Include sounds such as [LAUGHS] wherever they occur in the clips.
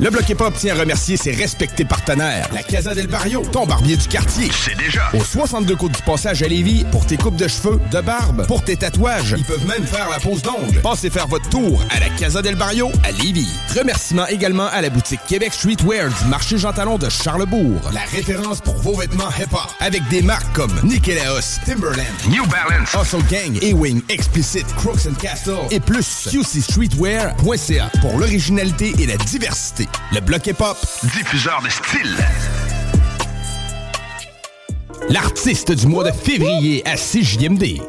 Le Bloc Hip Hop tient à remercier ses respectés partenaires. La Casa del Barrio, ton barbier du quartier. C'est déjà. Au 62 côtes du passage à Lévis, pour tes coupes de cheveux, de barbe, pour tes tatouages. Ils peuvent même faire la pose d'ongles. Passez faire votre tour à la Casa del Barrio à Lévis. Remerciements également à la boutique Québec Streetwear du marché Jean Talon de Charlebourg. La référence pour vos vêtements hip-hop. Avec des marques comme Nikélaos, Timberland, New Balance. Hustle Gang, A-Wing, Explicit, Crooks and Castle et plus. QCStreetwear.ca pour l'originalité et la diversité. Le bloc hip-hop, Diffuseur de style. l'artiste du mois de février à CJMD.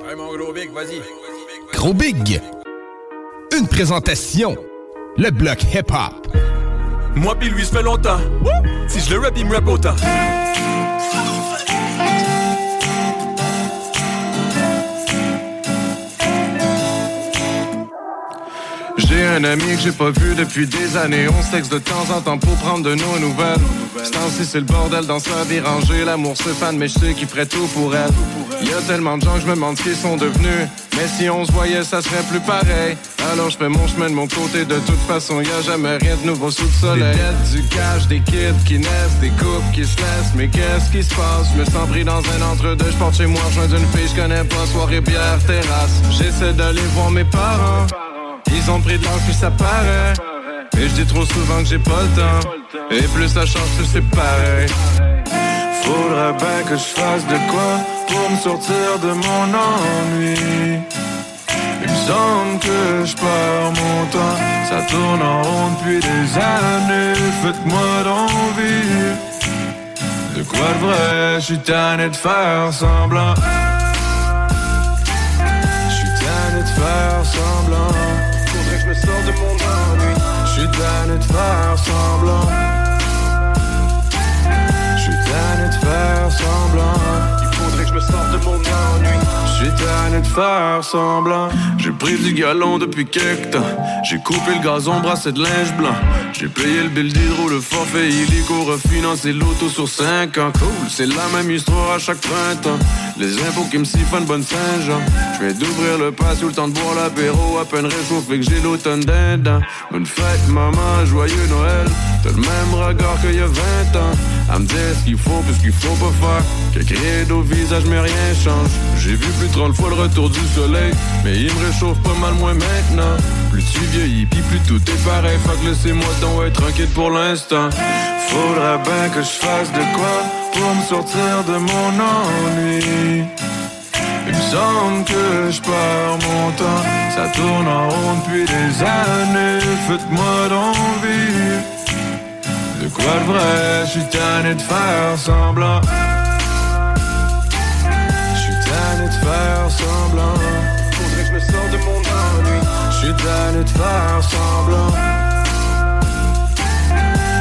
Gros Big. Une présentation. Le bloc hip-hop. Moi pis lui, ça fait longtemps. Si je le rap, il me rap autant. J'ai un ami que j'ai pas vu depuis des années. On se texte de temps en temps pour prendre de nos nouvelles. Ce temps-ci, c'est le bordel dans sa vie rangée. L'amour se fan, mais je sais qu'il ferait tout pour elle. Y a tellement de gens que je me demande ce qu'ils sont devenus. Mais si on se voyait, ça serait plus pareil. Alors je fais mon chemin de mon côté. De toute façon, y a jamais rien de nouveau sous le soleil. Des du cash, des kids qui naissent, des couples qui se laissent. Mais qu'est-ce qui se passe? Je me sens pris dans un entre-deux. Je porte chez moi, je d'une fille, je connais pas. Soirée, bière, terrasse. J'essaie d'aller voir mes parents. Ils ont pris de l'âge, puis ça paraît. Et je dis trop souvent que j'ai pas le temps. Et plus ça change, plus c'est pareil. Faudrait bien que je fasse de quoi pour me sortir de mon ennui. Il me semble que je perds mon temps. Ça tourne en rond depuis des années. Faites-moi d'envie. De quoi de vrai, je suis tanné de faire semblant. Je suis tanné de faire semblant. Tanné de faire semblant. Je suis tanné de faire semblant. Me sorte de mon ennui. Je suis tanné de faire semblant. J'ai pris du galon depuis quelque temps. J'ai coupé le gazon, brassé de linge blanc. J'ai payé le bill d'hydro, le forfait illico, refinancé l'auto sur 5 ans. Cool, c'est la même histoire à chaque printemps. Les impôts qui me siphonnent bonne Saint-Jean. Je vais d'ouvrir le pas sous le temps de boire l'apéro, à peine réchauffé que j'ai l'automne dindin. Bonne fête, maman, joyeux Noël. T'as le même regard qu'il y a 20 ans. À me dire ce qu'il faut, puis ce qu'il faut pas faire. Quelques rides au visage, mais rien change. J'ai vu plus de 30 fois le retour du soleil, mais il me réchauffe pas mal moins maintenant. Plus tu vieillis, puis plus tout est pareil. Que laissez-moi donc être tranquille pour l'instant. Faudrait bien que je fasse de quoi pour me sortir de mon ennui. Il me semble que je perds mon temps. Ça tourne en rond depuis des années. Faites-moi d'envie. Quoi de vrai, je suis tanné de faire semblant. Je suis tanné de faire semblant. Faudrait que je me sorte de mon ennui. Je suis tanné de faire semblant.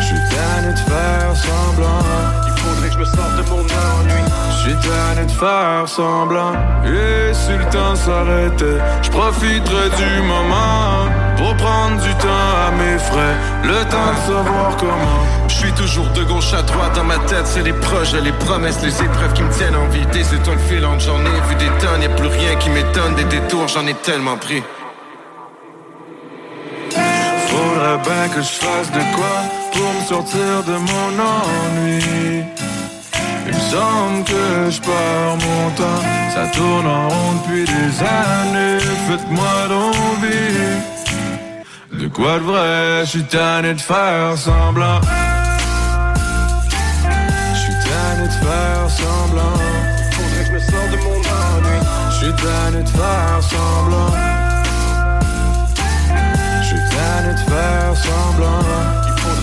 Je suis tanné de faire semblant. Il faudrait que je me sorte de mon ennui. Je suis tanné de faire semblant. Et si le temps s'arrêtait, je profiterais du moment pour prendre du temps à mes frais. Le temps de savoir comment. Suis toujours de gauche à droite dans ma tête, c'est les projets, les promesses, les épreuves qui me tiennent en vie. Des étoiles filantes, j'en ai vu des tonnes, y a plus rien qui m'étonne, des détours, j'en ai tellement pris. Faudrait bien que je fasse de quoi pour me sortir de mon ennui. Il me semble que je perds mon temps. Ça tourne en rond depuis des années. Faites-moi d'envie. de quoi de vrai, je suis tanné de faire semblant. Faire semblant. Faudrait que je me sorte de mon ennui. Je suis tanné de faire semblant. Je suis tanné de faire semblant.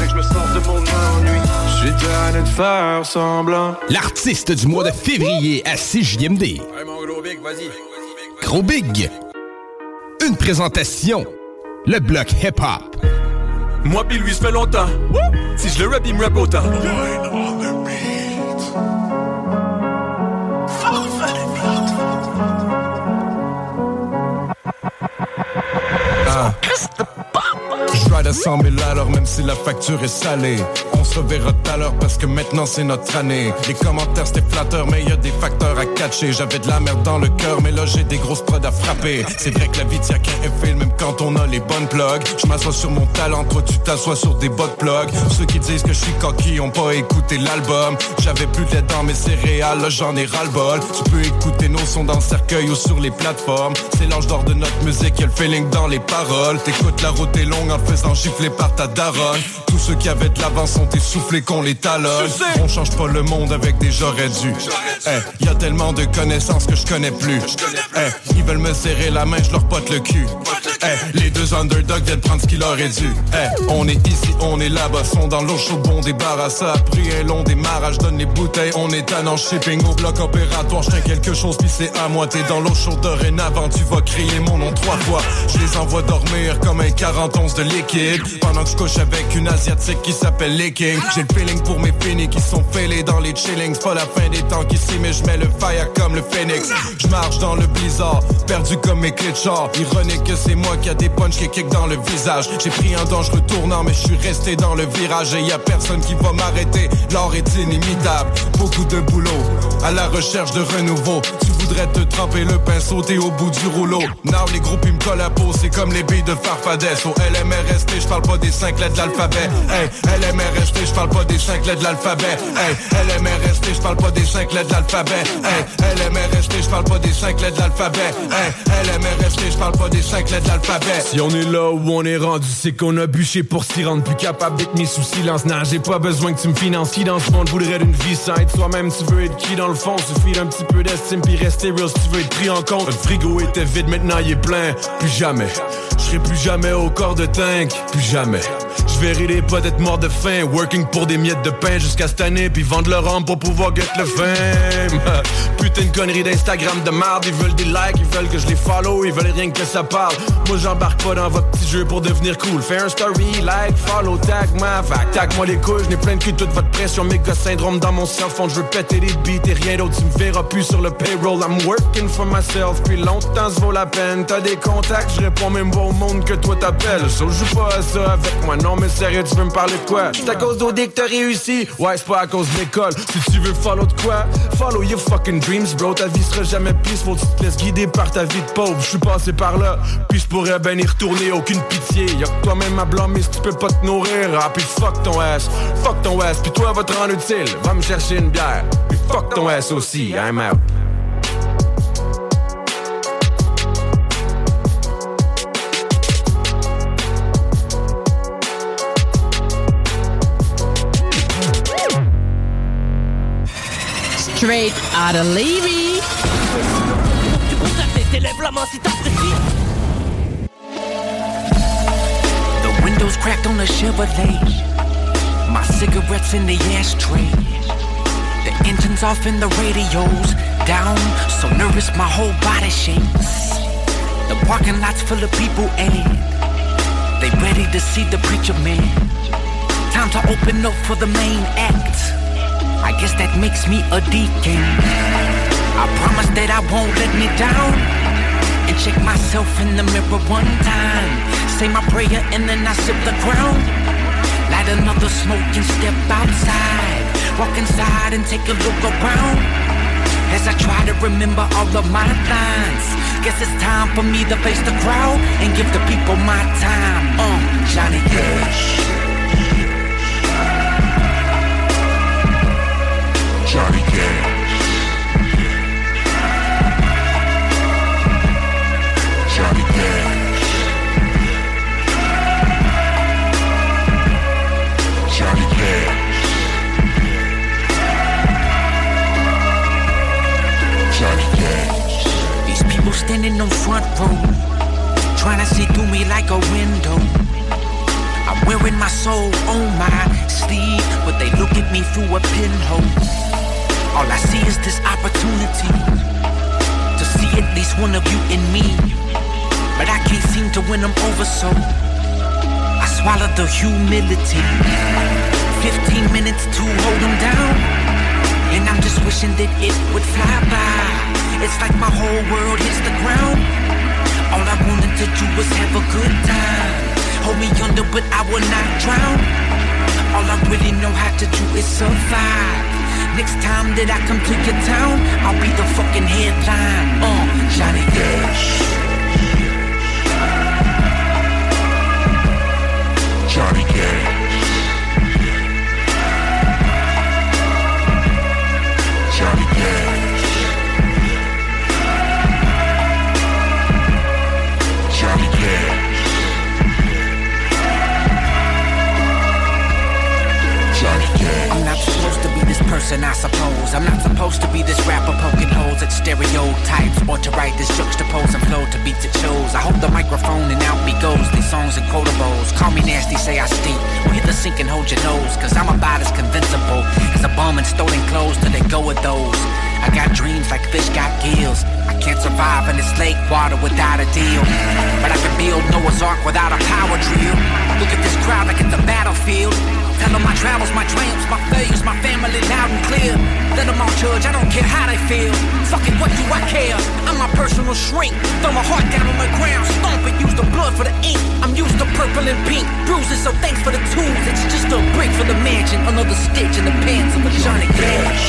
Je me sorte de mon ennui. Suis tanné de faire semblant. L'artiste du mois de février à 6 JMD. Mon gros big, vas-y. Gros Big. Une présentation. Le bloc hip-hop. Moi pis lui, ça fait longtemps. Si je le rap, il me rap autant. Christ, the Ride à 100 000 à l'heure même si la facture est salée. On se reverra tout à l'heure parce que maintenant c'est notre année. Les commentaires c'était flatteur mais y a des facteurs à catcher. J'avais de la merde dans le cœur mais là j'ai des grosses prods à frapper. C'est vrai que la vie tient qu'un effet même quand on a les bonnes plugs. Je m'assois sur mon talent, toi tu t'assois sur des bottes plugs. Ceux qui disent que je suis coquille ont pas écouté l'album. J'avais plus de dans mes céréales, là j'en ai ras-le-bol. Tu peux écouter nos sons dans le cercueil ou sur les plateformes. C'est l'ange d'or de notre musique, y'a le feeling dans les paroles. T'écoutes la route est longue en faisant gifler par ta daronne. Tous ceux qui avaient de l'avance sont essoufflés qu'on les talonne. On change pas le monde avec des j'aurais dû Eh, y a tellement de connaissances que je connais plus. Eh, ils veulent me serrer la main, je leur pote le cul. Eh, les deux underdogs viennent prendre ce qu'il aurait dû. Eh, on est ici, on est là-bas Sont dans l'eau chaude, bon débarrasse Ça a pris un long démarrage, donne les bouteilles On est en shipping au bloc opératoire. Je quelque chose puis c'est à moi T'es dans l'eau chaude. Dorénavant Tu vas crier mon nom trois fois. Je les envoie dormir comme un 40 onces de liquide Pendant que je couche avec une asiatique qui s'appelle Licking J'ai le feeling pour mes finis qui sont fêlés dans les chillings. Pas la fin des temps qu'ici mais je mets le fire comme le phoenix Je marche dans le blizzard, perdu comme mes clés de char. Ironique que c'est moi qui a des punches qui kick dans le visage. J'ai pris un dangereux tournant mais je suis resté dans le virage. Et y a personne qui va m'arrêter, l'or est inimitable. Beaucoup de boulot, à la recherche de renouveau. Tu voudrais te tremper le pinceau, t'es au bout du rouleau. Now les groupes ils me collent la peau, c'est comme les billes de Farfadès Au LMRST, je parle pas des cinq lettres de l'alphabet Hey, LMRST, je parle pas des cinq lettres de l'alphabet Hey, LMRST, je parle pas des cinq lettres de l'alphabet Hey, LMRST, je parle pas des cinq lettres de l'alphabet Hey, LMRST, je pas des cinq lettres de l'alphabet Si on est là où on est rendu, c'est qu'on a bûché pour s'y rendre plus capable d'être mis sous silence. Non, j'ai pas besoin que tu me finances. Qui dans ce monde voudrait d'une vie sans être soi-même? Tu veux être qui dans le fond? Suffit d'un petit peu d'estime puis rester real si tu veux être pris en compte. Le frigo était vide, maintenant il est plein. Plus jamais. Je serai plus jamais au corps de tank. Plus jamais. Je verrai les potes être morts de faim. Working pour des miettes de pain jusqu'à cette année. Puis vendre leur âme pour pouvoir get le fame. [LAUGHS] Putain de connerie d'Instagram de marde. Ils veulent des likes, ils veulent que je les follow. Ils veulent rien que ça parle. Moi j'embarque pas dans votre petit jeu pour devenir cool. Fais un story, like, follow, tag, ma fac. Tag moi les couilles, j'n'ai plein de cul toute votre pression. Méga syndrome dans mon self Je veux péter les beats et rien d'autre. Tu me verras plus sur le payroll. I'm working for myself. Puis longtemps, ça vaut la peine. T'as des contacts, je réponds même pas au monde que toi t'appelles. Joue pas à ça avec moi. Non, mais sérieux, tu veux me parler de quoi? C'est à cause d'OD que t'as réussi. Ouais, c'est pas à cause de l'école. Si tu veux follow de quoi? Follow your fucking dreams, bro. Ta vie sera jamais peaceful. Tu te laisses guider par ta vie de pauvre. Je suis passé par là. Puis je pourrais ben y retourner, aucune pitié. Y'a que toi-même à blâmer si tu peux pas te nourrir. Ah, puis fuck ton ass. Fuck ton ass. Puis toi, va te rendre utile. Va me chercher une bière. Puis fuck ton ass aussi. I'm out. Straight out of Levy. The windows cracked on the Chevrolet. My cigarettes in the ashtray. The engine's off and the radio's down. So nervous, my whole body shakes. The parking lot's full of people and they ready to see the preacher man. Time to open up for the main act. I guess that makes me a deacon. I promise that I won't let me down. And check myself in the mirror one time. Say my prayer and then I sip the crown. Light another smoke and step outside. Walk inside and take a look around. As I try to remember all of my lines. Guess it's time for me to face the crowd and give the people my time. Uh, Johnny Cash. Standing on front row, trying to see through me like a window. I'm wearing my soul on my sleeve, but they look at me through a pinhole. All I see is this opportunity to see at least one of you in me, but I can't seem to win them over, so I swallow the humility. 15 minutes to hold them down, and I'm just wishing that it would fly by. It's like my whole world hits the ground. All I wanted to do was have a good time. Hold me under, but I will not drown. All I really know how to do is survive. Next time that I come to your town, I'll be the fucking headline. Uh, Johnny Cash. Johnny Cash. Person, I suppose. I'm not supposed to be this rapper poking holes at stereotypes or to write this juxtapose and flow to beats it shows. I hold the microphone and out me goes. These songs and quotables. Call me nasty, say I stink. Or hit the sink and hold your nose. Cause I'm about as convincible as a bum in stolen clothes till they go with those. I got dreams like fish got gills. I can't survive in this lake water without a deal. But I can build Noah's Ark without a power drill. Look at this crowd like it's a battlefield. Tell them my travels, my triumphs, my failures, my family loud and clear. Let them all judge, I don't care how they feel. Fuck it, what do I care? I'm my personal shrink. Throw my heart down on the ground, stomp it, use the blood for the ink. I'm used to purple and pink bruises, so thanks for the tools. It's just a brick for the mansion, another stitch in the pants of a Johnny Cash.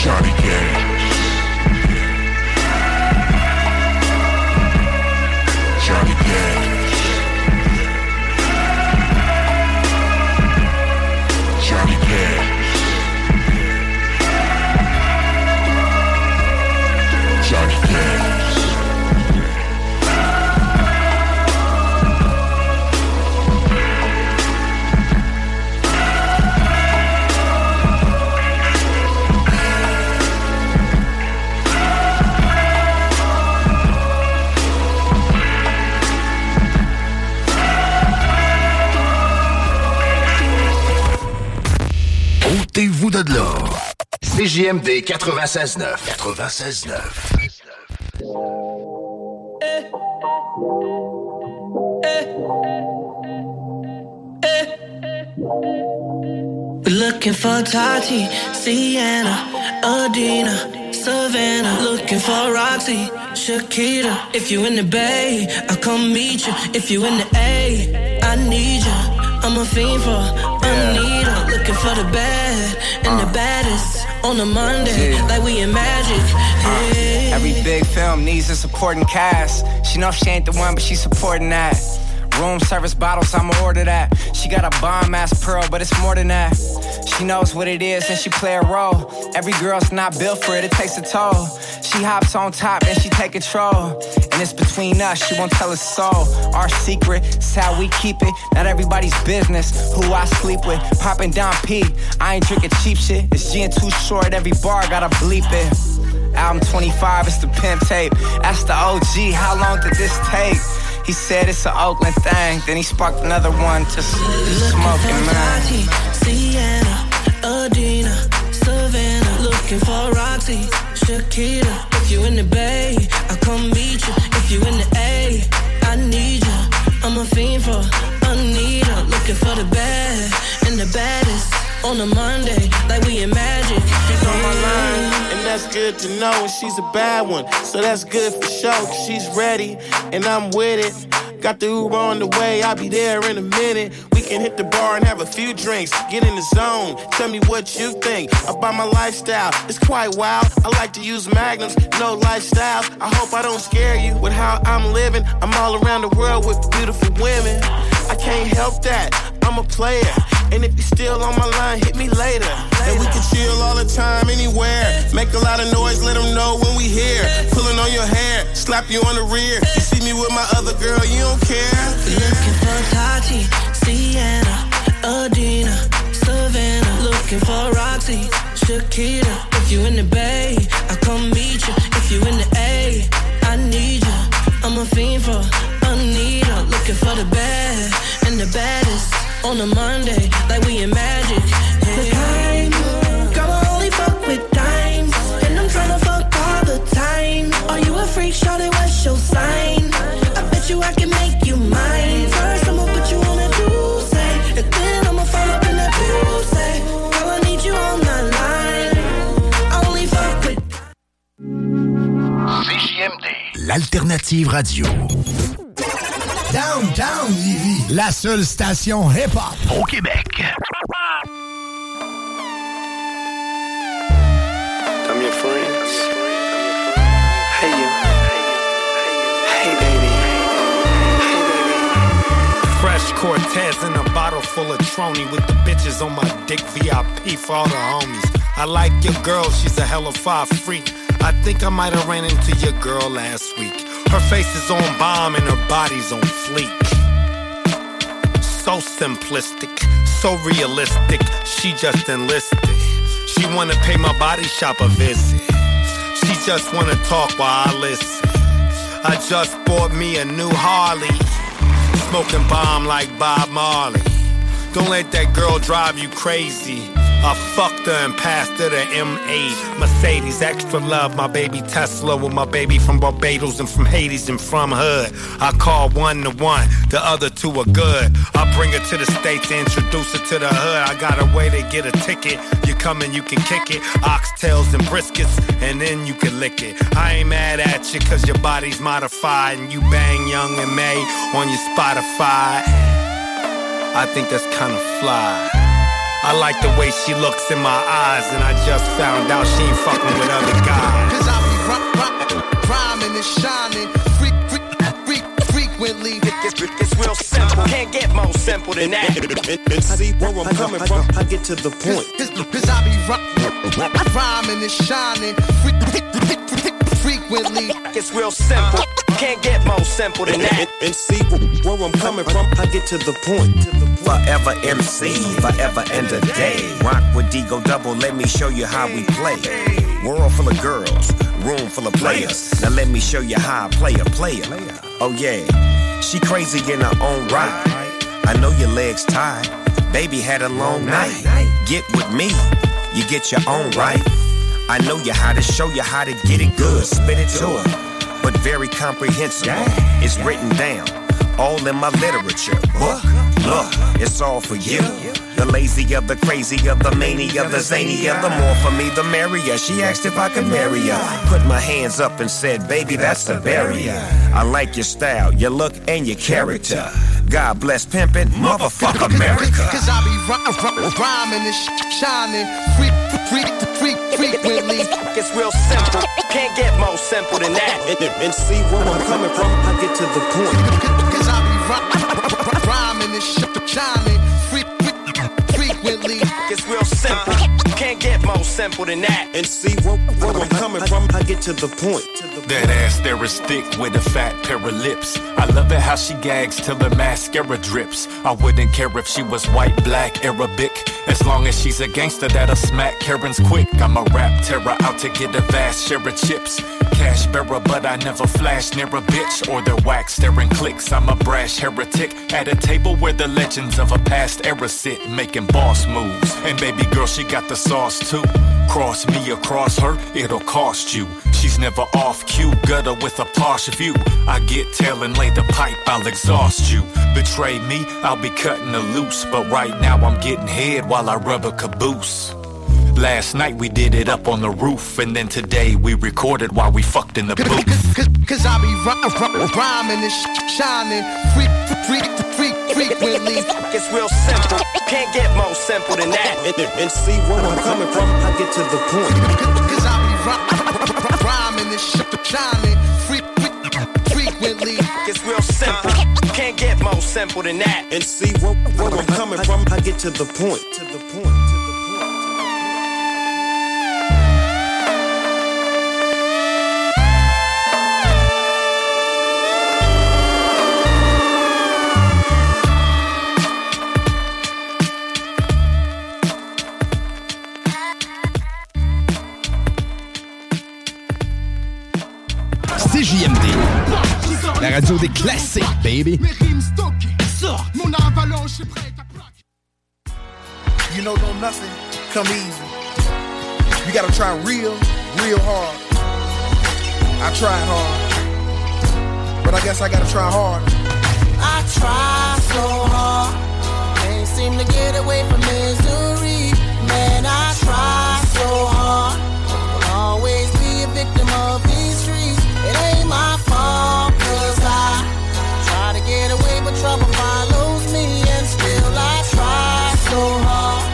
Johnny Cash. CJMD 96.9. 96.9. We're looking for Tati, Sienna, Adina, Savannah. Looking for Roxy, Shakira. If you in the Bay, I'll come meet you. If you in the A, I need you. I'm a fiend for Anita. Looking for the bad and the baddest on a Monday, Yeah. like we in magic. Uh, hey. Every big film needs a supporting cast. She know she ain't the one, but she supporting that. Room service bottles, I'ma order that. She got a bomb ass pearl, but it's more than that. She knows what it is and she play a role. Every girl's not built for it, it takes a toll. She hops on top and she take control. And it's between us, she won't tell us soul. Our secret, it's how we keep it. Not everybody's business. Who I sleep with, popping down P. I ain't drinking cheap shit. It's G and too short, every bar gotta bleep it. Album 25, it's the pimp tape. That's the OG. How long did this take? He said it's an Oakland thing. Then he sparked another one to smoking, man. Sienna, Adina, Savannah. Looking for Roxy, Shakira. If you in the Bay, I'll come meet you. If you in the A, I need you. I'm a fiend for Anita. Looking for the bad and the baddest on a Monday, like we in magic. She's on my line, and that's good to know. And she's a bad one, so that's good for sure. she's ready, and I'm with it. Got the Uber on the way, I'll be there in a minute. We can hit the bar and have a few drinks. Get in the zone, tell me what you think about my lifestyle. It's quite wild. I like to use magnums, no lifestyles. I hope I don't scare you with how I'm living. I'm all around the world with beautiful women. I can't help that. I'm a player. And if you still on my line, hit me later. And we can chill all the time, anywhere. Make a lot of noise, let them know when we here. Pulling on your hair, slap you on the rear. You see me with my other girl, you don't care. Looking for Tati, Sienna, Adina, Savannah. Looking for Roxy, Shakira. If you in the bay, I come meet you. If you in the A, I need you. I'm a fiend for Anita, looking for the best and the baddest on a Monday, like we in magic. Hey. Time, girl, I only fuck with dimes, and I'm tryna fuck all the time. Are you a freak? Shawty, what's your sign? I bet you I can make you mine. First, I'ma put you on a juice, and then I'ma fall up in that juice. Girl, I need you on the line. I only fuck with CJMD. L'alternative radio. Downtown Lévis, la seule station hip-hop au Québec. I'm your friends. Hey you. Hey baby. Hey baby. Fresh Cortez in a bottle full of Trony with the bitches on my dick VIP for all the homies. I like your girl, she's a hell hella fire freak. I think I might have ran into your girl last week. Her face is on bomb and her body's on fleek. So simplistic, so realistic. She just enlisted. She wanna pay my body shop a visit. She just wanna talk while I listen. I just bought me a new Harley. Smoking bomb like Bob Marley. Don't let that girl drive you crazy. I fucked her and passed her the M8. Mercedes, extra love, my baby Tesla with my baby from Barbados and from Hades and from Hood. I call one to one, the other two are good. I bring her to the States, introduce her to the hood. I got a way to get a ticket. You come and you can kick it. Oxtails and briskets, and then you can lick it. I ain't mad at you, cause your body's modified, and you bang Young and May on your Spotify. I think that's kinda fly. I like the way she looks in my eyes, and I just found out she ain't fucking with other guys. Cause I be ri- ri- rhyming and shining freak, freak, freak, frequently. It's, it's real simple, can't get more simple than that. [LAUGHS] And see where I'm coming from, I get to the point. Cause, cause I be ri- rhyming and shining freak, freak, freak, freak, frequently. It's real simple, can't get more simple than that. And, see where I'm coming from, I get to the point. Forever MC, forever and a day. Rock with Digo Double, let me show you how we play. World full of girls, room full of players. Now let me show you how I play a player. Oh yeah, she crazy in her own right. I know your legs tired. Baby had a long night. Get with me, you get your own right. I know you how to show you how to get it good. Spit it to her, but very comprehensible. It's written down all in my literature book. Look, it's all for you. The lazy of the crazy of the mania, the zany of the more for me, the merrier. She asked if I could marry her. Put my hands up and said, baby, that's the barrier. I like your style, your look, and your character. God bless pimpin', motherfuck America. Cause I be ri- ri- rhyming and sh- shining freak, freak, freak, frequently. It's real simple, can't get more simple than that. And, [LAUGHS] and see where I'm coming from, I get to the point. [LAUGHS] Cause I be ri- rhyming and sh- shining freak, freak, frequently. It's real simple, can't get more simple than that. And see where, where I'm coming from, I get to the point. That ass there is thick with a fat pair of lips. I love it how she gags till her mascara drips. I wouldn't care if she was white, black, Arabic. As long as she's a gangster that'll smack Karen's quick. I'm a rap terror out to get a vast share of chips. Cash bearer, but I never flash near a bitch or their wax staring clicks. I'm a brash heretic at a table where the legends of a past era sit, making boss moves. And baby girl, she got the sauce too. Cross me across her, it'll cost you. She's never off cue, gutter with a posh view. I get tail and lay the pipe, I'll exhaust you. Betray me, I'll be cutting the loose. But right now I'm getting head while I rub a caboose. Last night we did it up on the roof, and then today we recorded while we fucked in the booth. Cause, cause I be ri- rhyming and sh- shining freak, frequently. It's real simple, can't get more simple than that. And, and see where I'm coming from, I get to the point. Cause I be ri- rhyming and shit, freak, frequently. It's real simple, can't get more simple than that. And see where, where I'm coming from, I get to the point. To the point. CJMD. La radio des classiques, baby. Mon avalanche est prête à You know, don't nothing come easy. You gotta try real, real hard. I tried hard, but I guess I gotta try hard. I try so hard, can't seem to get away from misery. Man, I try so hard, will always be a victim of. It my I try to get away, but trouble follows me, and still I try so hard.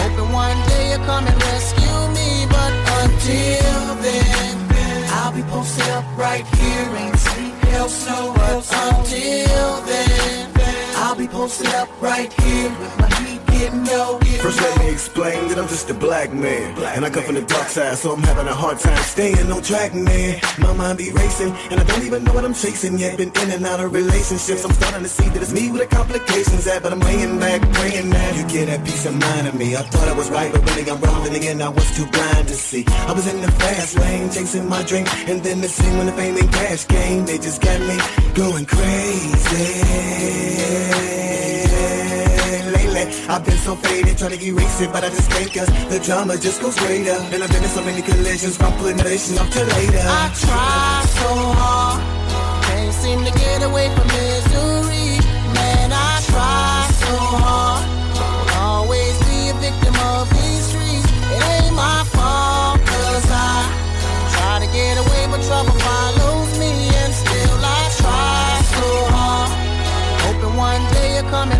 Hoping one day you'll come and rescue me, but until then, I'll be posted up right here, ain't sleep, hell, snow, but until then, I'll be posted up right here with my getting low. getting First, let me explain that I'm just a black man. Black And I come from the dark side, so I'm having a hard time staying on track, man. My mind be racing, and I don't even know what I'm chasing yet. Been in and out of relationships. I'm starting to see that it's me with the complications at, but I'm laying back, praying that you get that peace of mind of me. I thought I was right, but really I'm wrong. Then again, I was too blind to see. I was in the fast lane, chasing my dream, and then the scene when the fame and cash came, they just got me going crazy. I've been so faded, trying to erase it, but I just can't cause the drama just goes greater. And I've been in so many collisions, putting relation to later. I try so hard, can't seem to get away from misery. Man, I try so hard, always be a victim of these streets. It ain't my fault, cause I try to get away, but trouble follows me, and still I try so hard. Hoping one day you'll come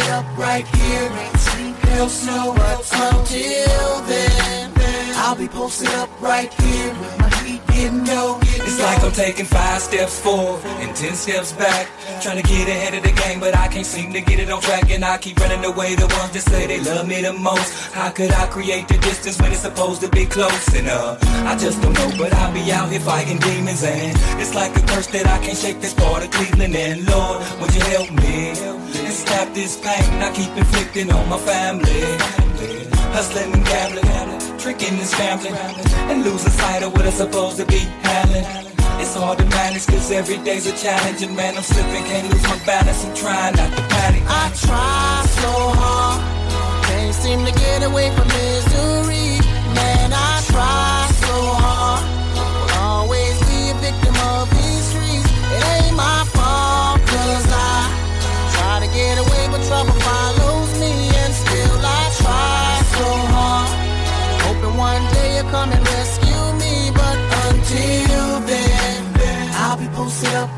up right here and drink real snow until then. I'll be posted up right here with my heat getting low. It's like I'm taking five steps forward and ten steps back. Trying to get ahead of the game, but I can't seem to get it on track. And I keep running away the ones that say they love me the most. How could I create the distance when it's supposed to be close? And uh, I just don't know, but I'll be out here fighting demons. And it's like a curse that I can't shake this part of Cleveland. And Lord, would you help me? And stop this pain I keep inflicting on my family. Hustling and gambling, scrambling, and losing sight of what I'm supposed to be handling. It's hard to manage cause every day's a challenge and man I'm slipping, can't lose my balance, I'm trying not to panic. I try so hard, can't seem to get away from misery. Man, I try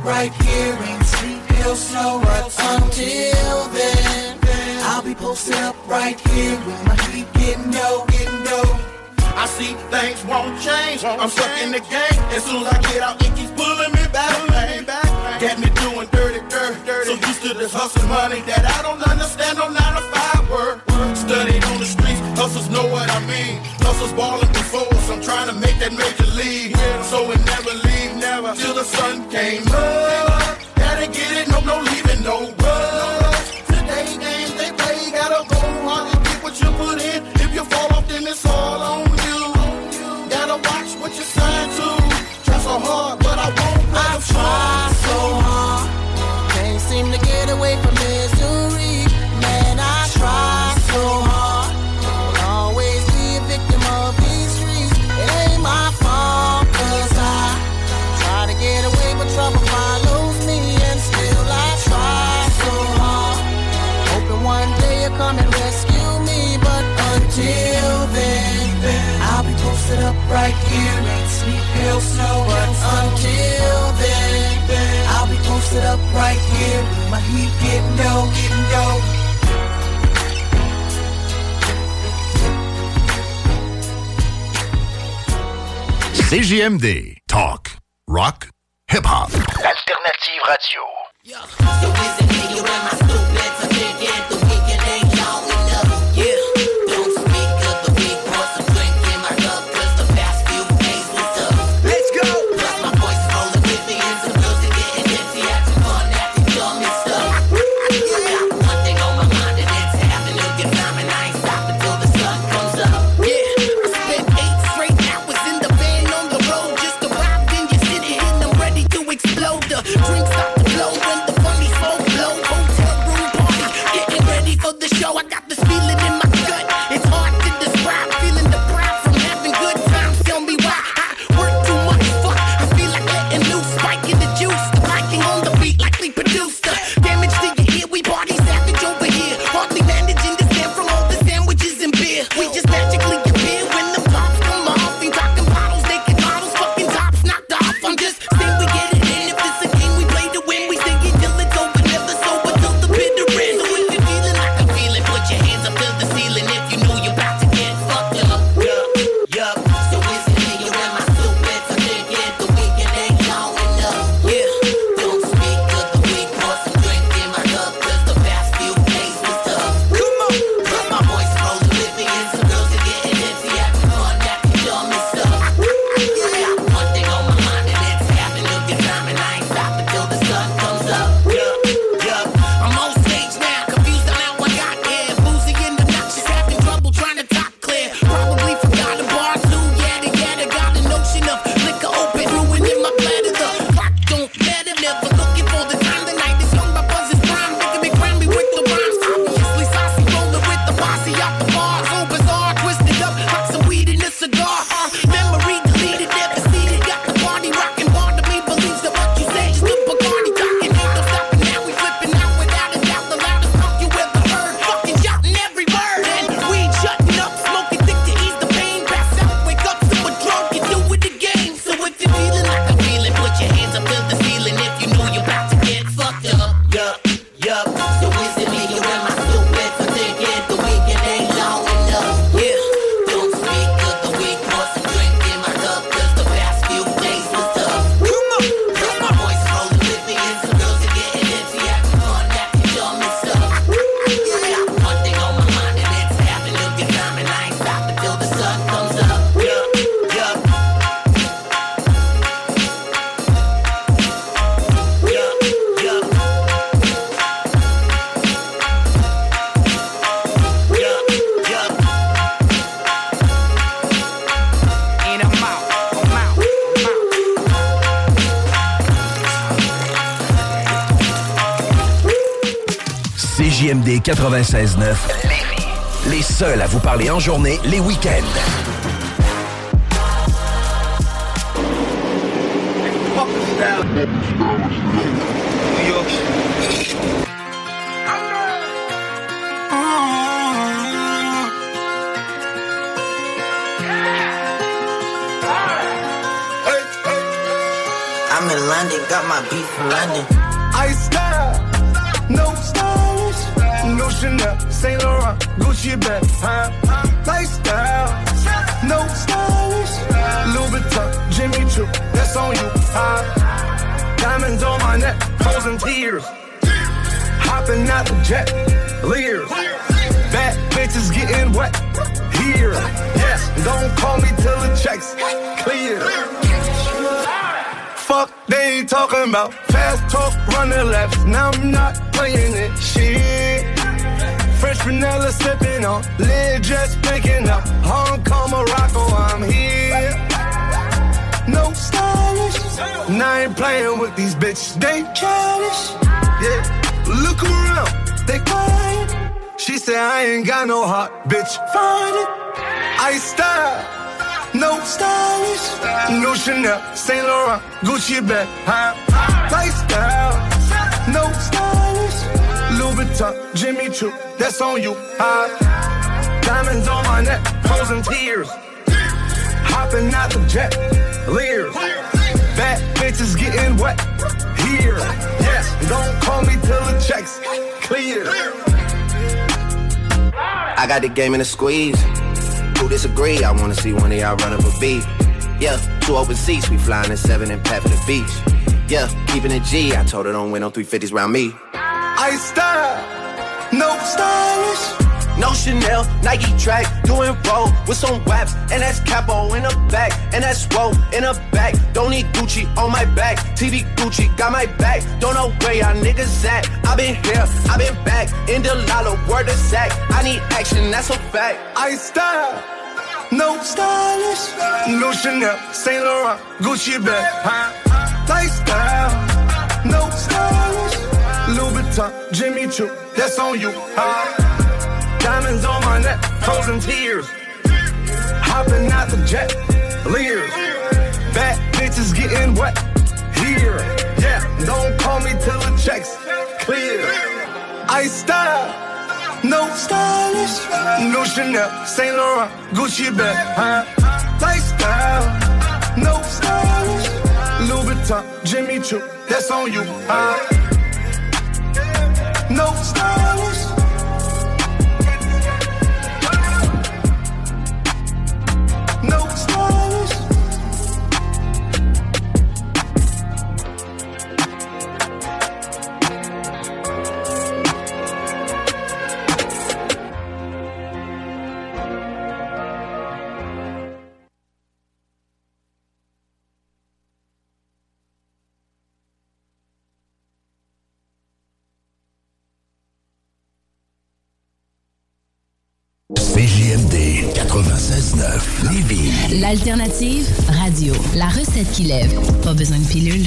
right here, ain't sleep, hell, snow, but until then, I'll be posted up right here with my heat getting low, getting low. I see things won't change. I'm stuck in the game. As soon as I get out, it keeps pulling me back. Man. Get me doing dirty, dirt, dirty. So used to this hustle money that I don't understand. No nine to five work. Studied on the streets, hustles know what I mean. Hustles ballin' before us. I'm trying to make that major league. So it never leave, never till the sun came up. Gotta get it, no, no leaving, no rush. Today games they play, gotta go hard and get what you put in. My heat getting low, getting low. CJMD. Talk. Rock. Hip-hop. L'alternative radio. Parler en journée, les week-ends. Heart, bitch. Find it. I style. No stylish, no Chanel, Saint Laurent, Gucci bag, huh? Lifestyle, no stylish, Louis Vuitton, Jimmy Choo, that's on you, huh? Diamonds on my neck, frozen tears, hopping out the jet, leers, bad bitches getting wet, here, yes, don't call me till the checks got the game in a squeeze. Who disagree? I wanna see one of y'all run up a beat. Yeah, two open seats, we flying in seven and pat for the beach. Yeah, keeping it G. I told her don't win no 350s round me. I style, no stylish. No Chanel, Nike track, doing roll with some waps, and that's capo in the back, and that's roll in the back. Don't need Gucci on my back, TV Gucci got my back. Don't know where y'all niggas at. I been here, I been back, in the lala, word of sack. I need action, that's a fact. I style, no stylish, no Chanel, Saint Laurent, Gucci bag, huh? Lifestyle, no stylish, Louis Vuitton, Jimmy Choo, that's on you, huh? Diamonds on my neck, frozen tears, hopping out the jet, leers, bad bitches getting wet, here, yeah. Don't call me till the checks. I style. No stylish, no Chanel, Saint Laurent, Gucci bag, huh? Lifestyle, no stylish, Louis Vuitton, Jimmy Choo, that's on you, huh? No stylish. Lévis. L'alternative radio. La recette qui lève. Pas besoin de pilule.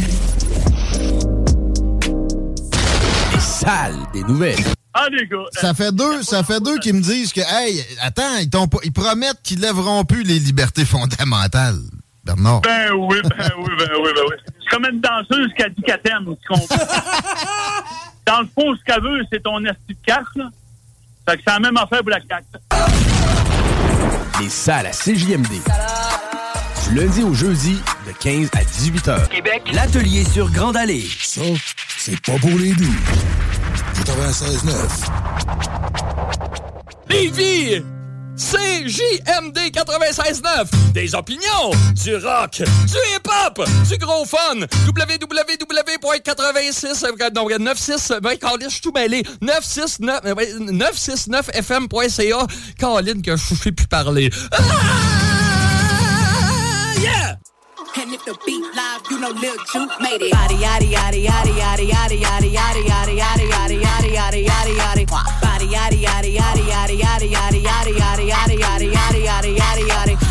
Les salles des nouvelles. Ah, les gars. Ça fait deux, ça fait deux qui me disent que, hey, attends, ils, t'ont pas- ils promettent qu'ils lèveront plus les libertés fondamentales. Bernard. Ben oui, ben oui, ben oui, ben oui. C'est comme une danseuse qui a dit qu'elle t'aime, tu comprends? [LAUGHS] Dans le fond, ce qu'elle veut, c'est ton esti de carte, là. Fait que c'est la même affaire pour la carte. Les salles à CJMD. Lundi au jeudi, de 15 à 18 heures. Québec, l'atelier sur Grande Allée. Ça, c'est pas pour les doux. 96.9. Lévis! CJMD 96.9 Des opinions, du rock, du hip-hop, du gros fun www.86 euh, non, 96 ben Colin, je suis tout mêlé 969 euh, ouais, 969fm.ca Colin que je sais plus parler ah! And if the beat live, you know Lil Juke made it. Body, yaddy, yaddy, yaddy, yaddy, yaddy, yaddy, yaddy, yaddy, yaddy, yaddy, yaddy, yaddy, yaddy, yaddy. Body, yaddy, yaddy, yaddy, yaddy, yaddy, yaddy, yaddy, yaddy, yaddy, yaddy, yaddy, yaddy, yaddy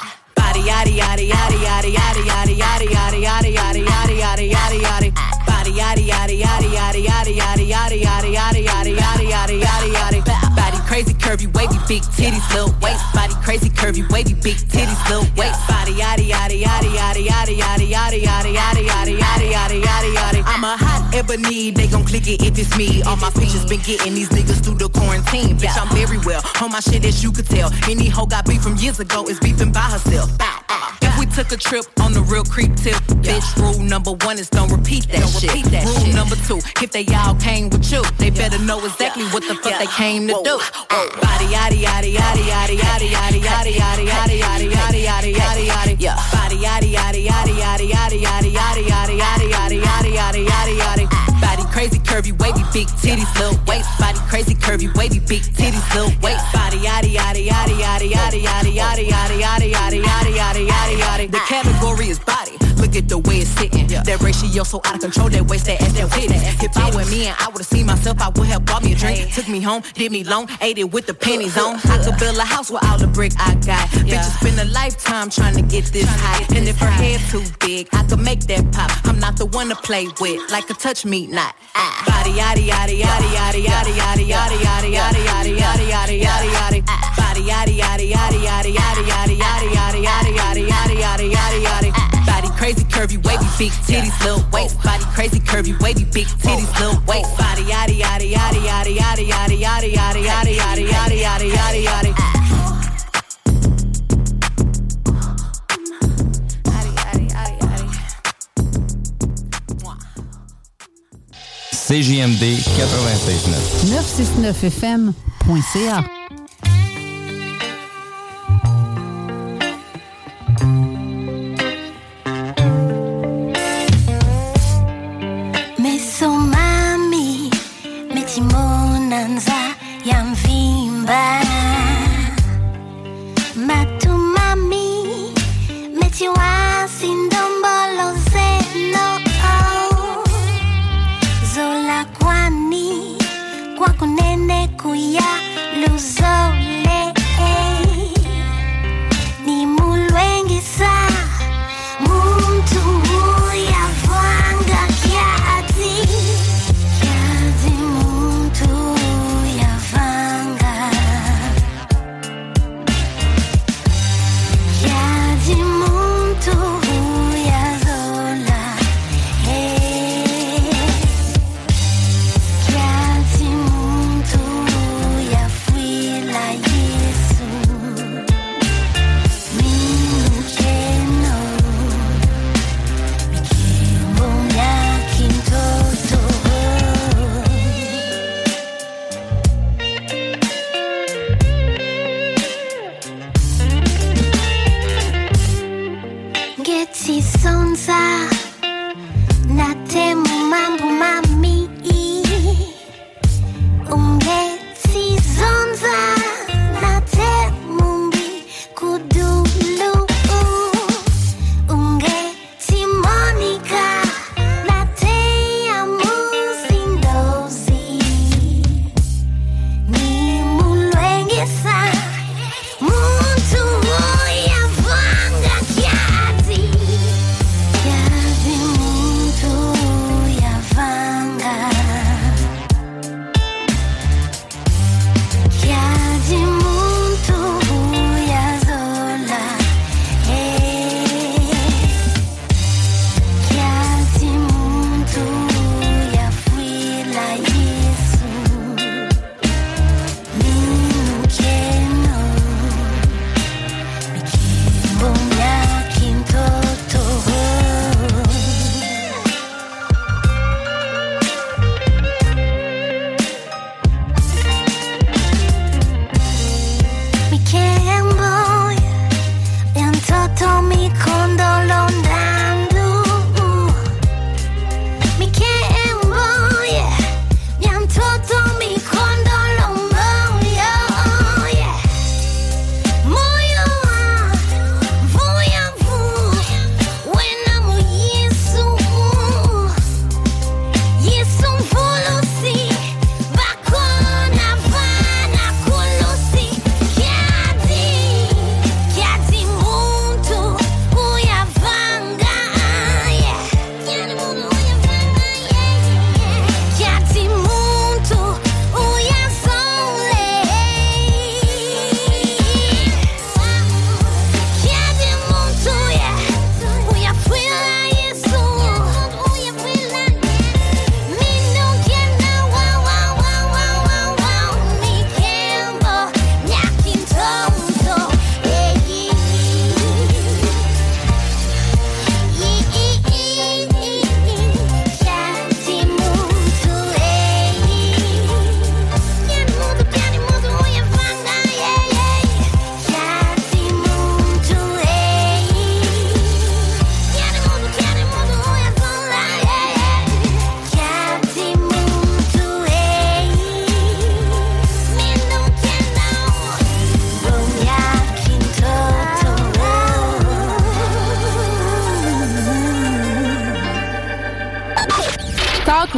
Yadi yadi yadi yadi yadi yadi yadi yadi yadi yadi yadi yadi yadi yadi yadi. Body yadi yadi yadi yadi yadi yadi yadi yadi yadi yadi yadi yadi yadi crazy curvy wavy big titties little waist. Body crazy curvy wavy big titties little waist. Body yaddy yaddy yaddy yaddy yaddy yaddy yaddy yaddy yaddy yaddy yaddy yaddy yaddy yaddy. I'm a hot ebony, they gon' click it if it's me. All my features been getting these niggas through the quarantine. Bitch, I'm very well on my shit as you could tell. Any hoe got beef from years ago is beefing by herself. If we took a trip on the real creep tip, bitch, rule number one is don't repeat that Don't shit. repeat that rule shit. number two, if they all came with you, they better know exactly what the fuck they came to do. Body yaddy yaddy yaddy yaddy yaddy yaddy yaddy yaddy yaddy yaddy yaddy yaddy yaddy yaddy. Yeah. Body yaddy yaddy yaddy yaddy yaddy yaddy yaddy yaddy yaddy yaddy yaddy yaddy yaddy yaddy. Body crazy curvy wavy big titties little waist. Body crazy curvy wavy big titties little waist. Body yaddy yaddy yaddy yaddy yaddy yaddy yaddy yaddy yaddy yaddy yaddy yaddy yaddy. The category is body. Look at the way it's sitting. That ratio so out of control. That waist that ass that hitting. If I were me and I would've seen myself, I would have bought me a drink. Took me home, did me long, ate it with the pennies on. I could build a house with all the brick I got. Bitches spend a lifetime trying to get this high. And if her head too big, I could make that pop. I'm not the one to play with, like a touch me not. Ah. Body yaddy yaddy yaddy yaddy yaddy yaddy yaddy yaddy yaddy yaddy yaddy yaddy yaddy yaddy. Body yaddy yaddy yaddy yaddy yaddy yaddy yaddy yaddy yaddy yaddy yaddy yaddy yaddy yaddy. Body crazy curvy wavy big titties little waist. Body crazy curvy wavy big titties little waist. Body yaddy yaddy yaddy yaddy yaddy yaddy yaddy yaddy yaddy yaddy yaddy yaddy yaddy yaddy. CJMD 96.9. 969fm.ca. timonanza ya mvimba. Matumami metiwasi ndombolo zeno. Zola kwani kwa kunene kuya luzo.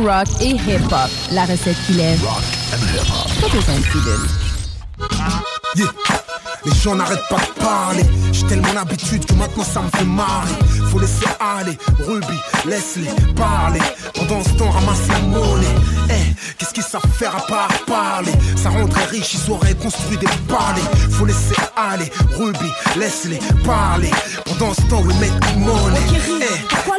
Rock et hip-hop. La recette qui lève. Rock and hip-hop. Pas besoin de pilule. Yeah. Les gens n'arrêtent pas de parler. J'ai tellement l'habitude que maintenant ça me fait marrer. Faut laisser aller, Ruby, laisse-les parler. Pendant ce temps, ramasse la monnaie. Eh, qu'est-ce qu'ils savent faire à part parler? Ça rendrait riche, ils auraient construit des palais. Faut laisser aller, Ruby, laisse-les parler. Pendant ce temps, we make money.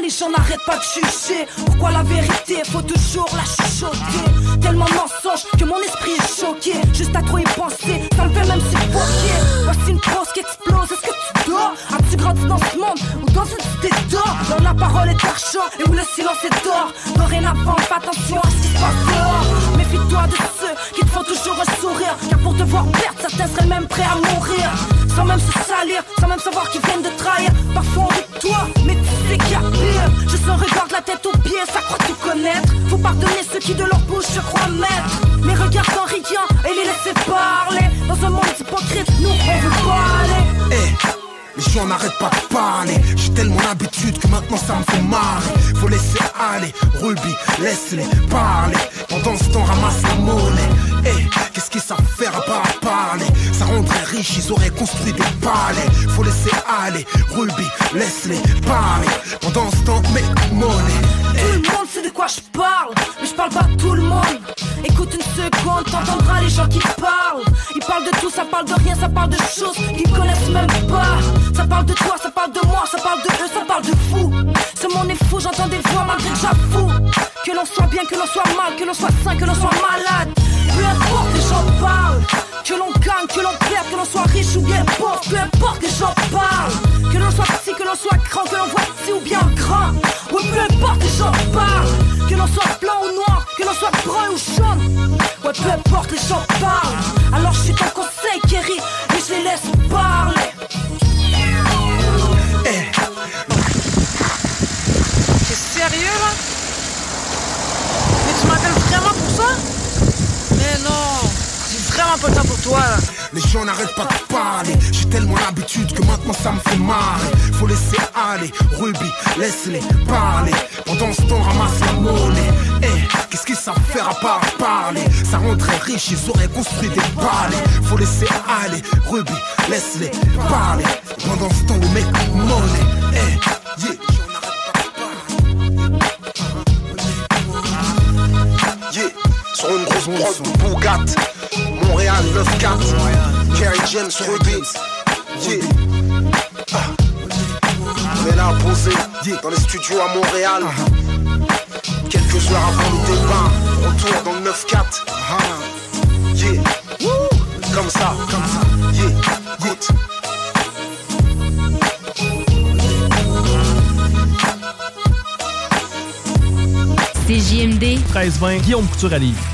Les gens n'arrêtent pas de juger Pourquoi la vérité? Faut toujours la chuchoter. Tellement mensonge que mon esprit est choqué. Juste à trop y penser, ça me fait même suffoquer. Voici une pause qui explose, est-ce que tu dors? As-tu grandi dans ce monde ou dans une cité d'or? Dans la parole est argent et où le silence est d'or. Dorénavant, fais attention à ce qui se passe dehors. Méfie-toi de ceux qui te font toujours sourire. Car pour te voir perdre, certains seraient même prêts à mourir. Sans même se salir, sans même savoir qu'ils viennent de pieds, ça croit tout connaître Faut pardonner ceux qui de leur bouche se croient maîtres Les regards en riant et les laisser parler Dans un monde hypocrite, nous on veut parler Eh, les gens n'arrêtent pas de parler. J'ai tellement l'habitude que maintenant ça me fait marrer. Faut laisser aller, Ruby, laisse-les parler. Pendant ce temps, ramasse la monnaie. Eh, qu'est-ce qu'ils savent faire à part parler? Ça rendrait riche, ils auraient construit des palais. Faut laisser aller, Ruby, laisse-les parler. Pendant ce temps, make money. Tout le monde sait de quoi je parle, mais je parle pas tout le monde. Écoute une seconde, t'entendras les gens qui parlent. Ils parlent de tout, ça parle de rien, ça parle de choses qu'ils connaissent même pas. Ça parle de toi, ça parle de moi, ça parle de eux, ça parle de fou. Ce monde est fou, j'entends des voix malgré que j'avoue. Que l'on soit bien, que l'on soit mal, que l'on soit sain, que l'on soit malade. Peu importe, les gens parlent. Que l'on gagne, que l'on perde, que l'on soit riche ou bien pauvre. Peu importe, les gens parlent. Que l'on soit petit, que l'on soit grand, que l'on voit petit ou bien grand. Importe. Que l'on soit blanc ou noir, que l'on soit brun ou jaune. Ouais, peu importe, les gens parlent. Alors je suis ton conseil, Kerry, et je les laisse parler. T'es sérieux là? Mais tu m'appelles vraiment pour ça? Mais non, j'ai vraiment pas le temps pour toi là. Les gens n'arrêtent pas de parler. J'ai tellement l'habitude que maintenant ça me fait marrer. Faut laisser aller, Ruby, laisse-les parler. Pendant ce temps, ramasse la monnaie. Eh, qu'est-ce qu'ils savent faire à part parler? Ça rendrait riche, ils auraient construit des palais. Faut laisser aller, Ruby, laisse-les parler. Pendant ce temps, we make money. Eh, yeah. Sur une grosse prod de Bougat. Montréal 9-4. Kerry James Ruby. Yeah. Ah. On est là à poser dans les studios à Montréal. Quelques heures avant le départ, retour dans le 9-4. Yeah. Comme ça, comme ça. Yeah. Écoute. CJMD 1320 Guillaume Couture à Livre.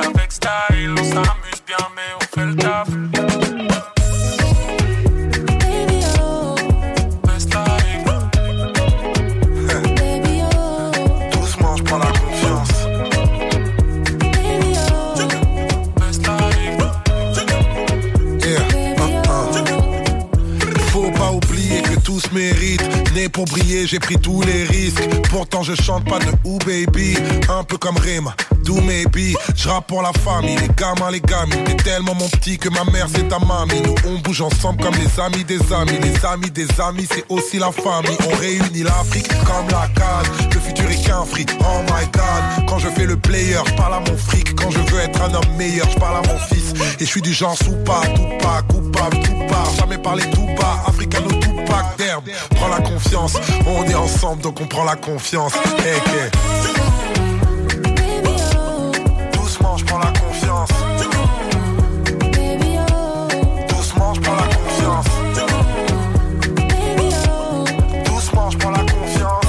j'ai pris tous les risques. Pourtant, je chante pas de ou baby. Un peu comme Rima, do maybe. Je rappe pour la famille, les gamins, les gamines. T'es tellement mon petit que ma mère c'est ta mamie. Nous on bouge ensemble comme les amis des amis. Les amis des amis, c'est aussi la famille. On réunit l'Afrique comme la case. Le futur est qu'un fric, oh my god. Quand je fais le player, je parle à mon fric. Quand je veux être un homme meilleur, je parle à mon fils. Et je suis du genre sous pas, tout pas, coupable, tout pas. Jamais parler tout bas, africano Prends la confiance, on est ensemble donc on prend la confiance. Doucement, je la confiance. Doucement, je la confiance. Doucement, je la confiance.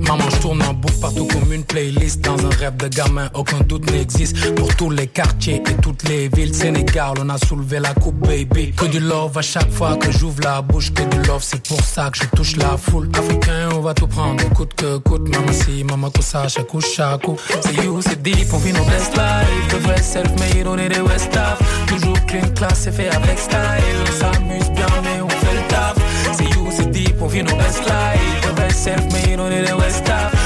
Maman, je en partout comme une playlist dans rap de gamin, aucun doute n'existe. Pour tous les quartiers et toutes les villes Sénégal, on a soulevé la coupe, baby. Que du love à chaque fois que j'ouvre la bouche, que du love, c'est pour ça que je touche la foule. Africain, on va tout prendre, coûte que coûte. Maman si, maman ça, chaque coup. C'est you, c'est deep, on vit nos best life. Le vrai self-made, on est des West Toujours clean, class, c'est fait avec style. On s'amuse bien, mais on fait le taf. C'est you, c'est deep, on vit nos best life. Le vrai self-made, on est des West Toujours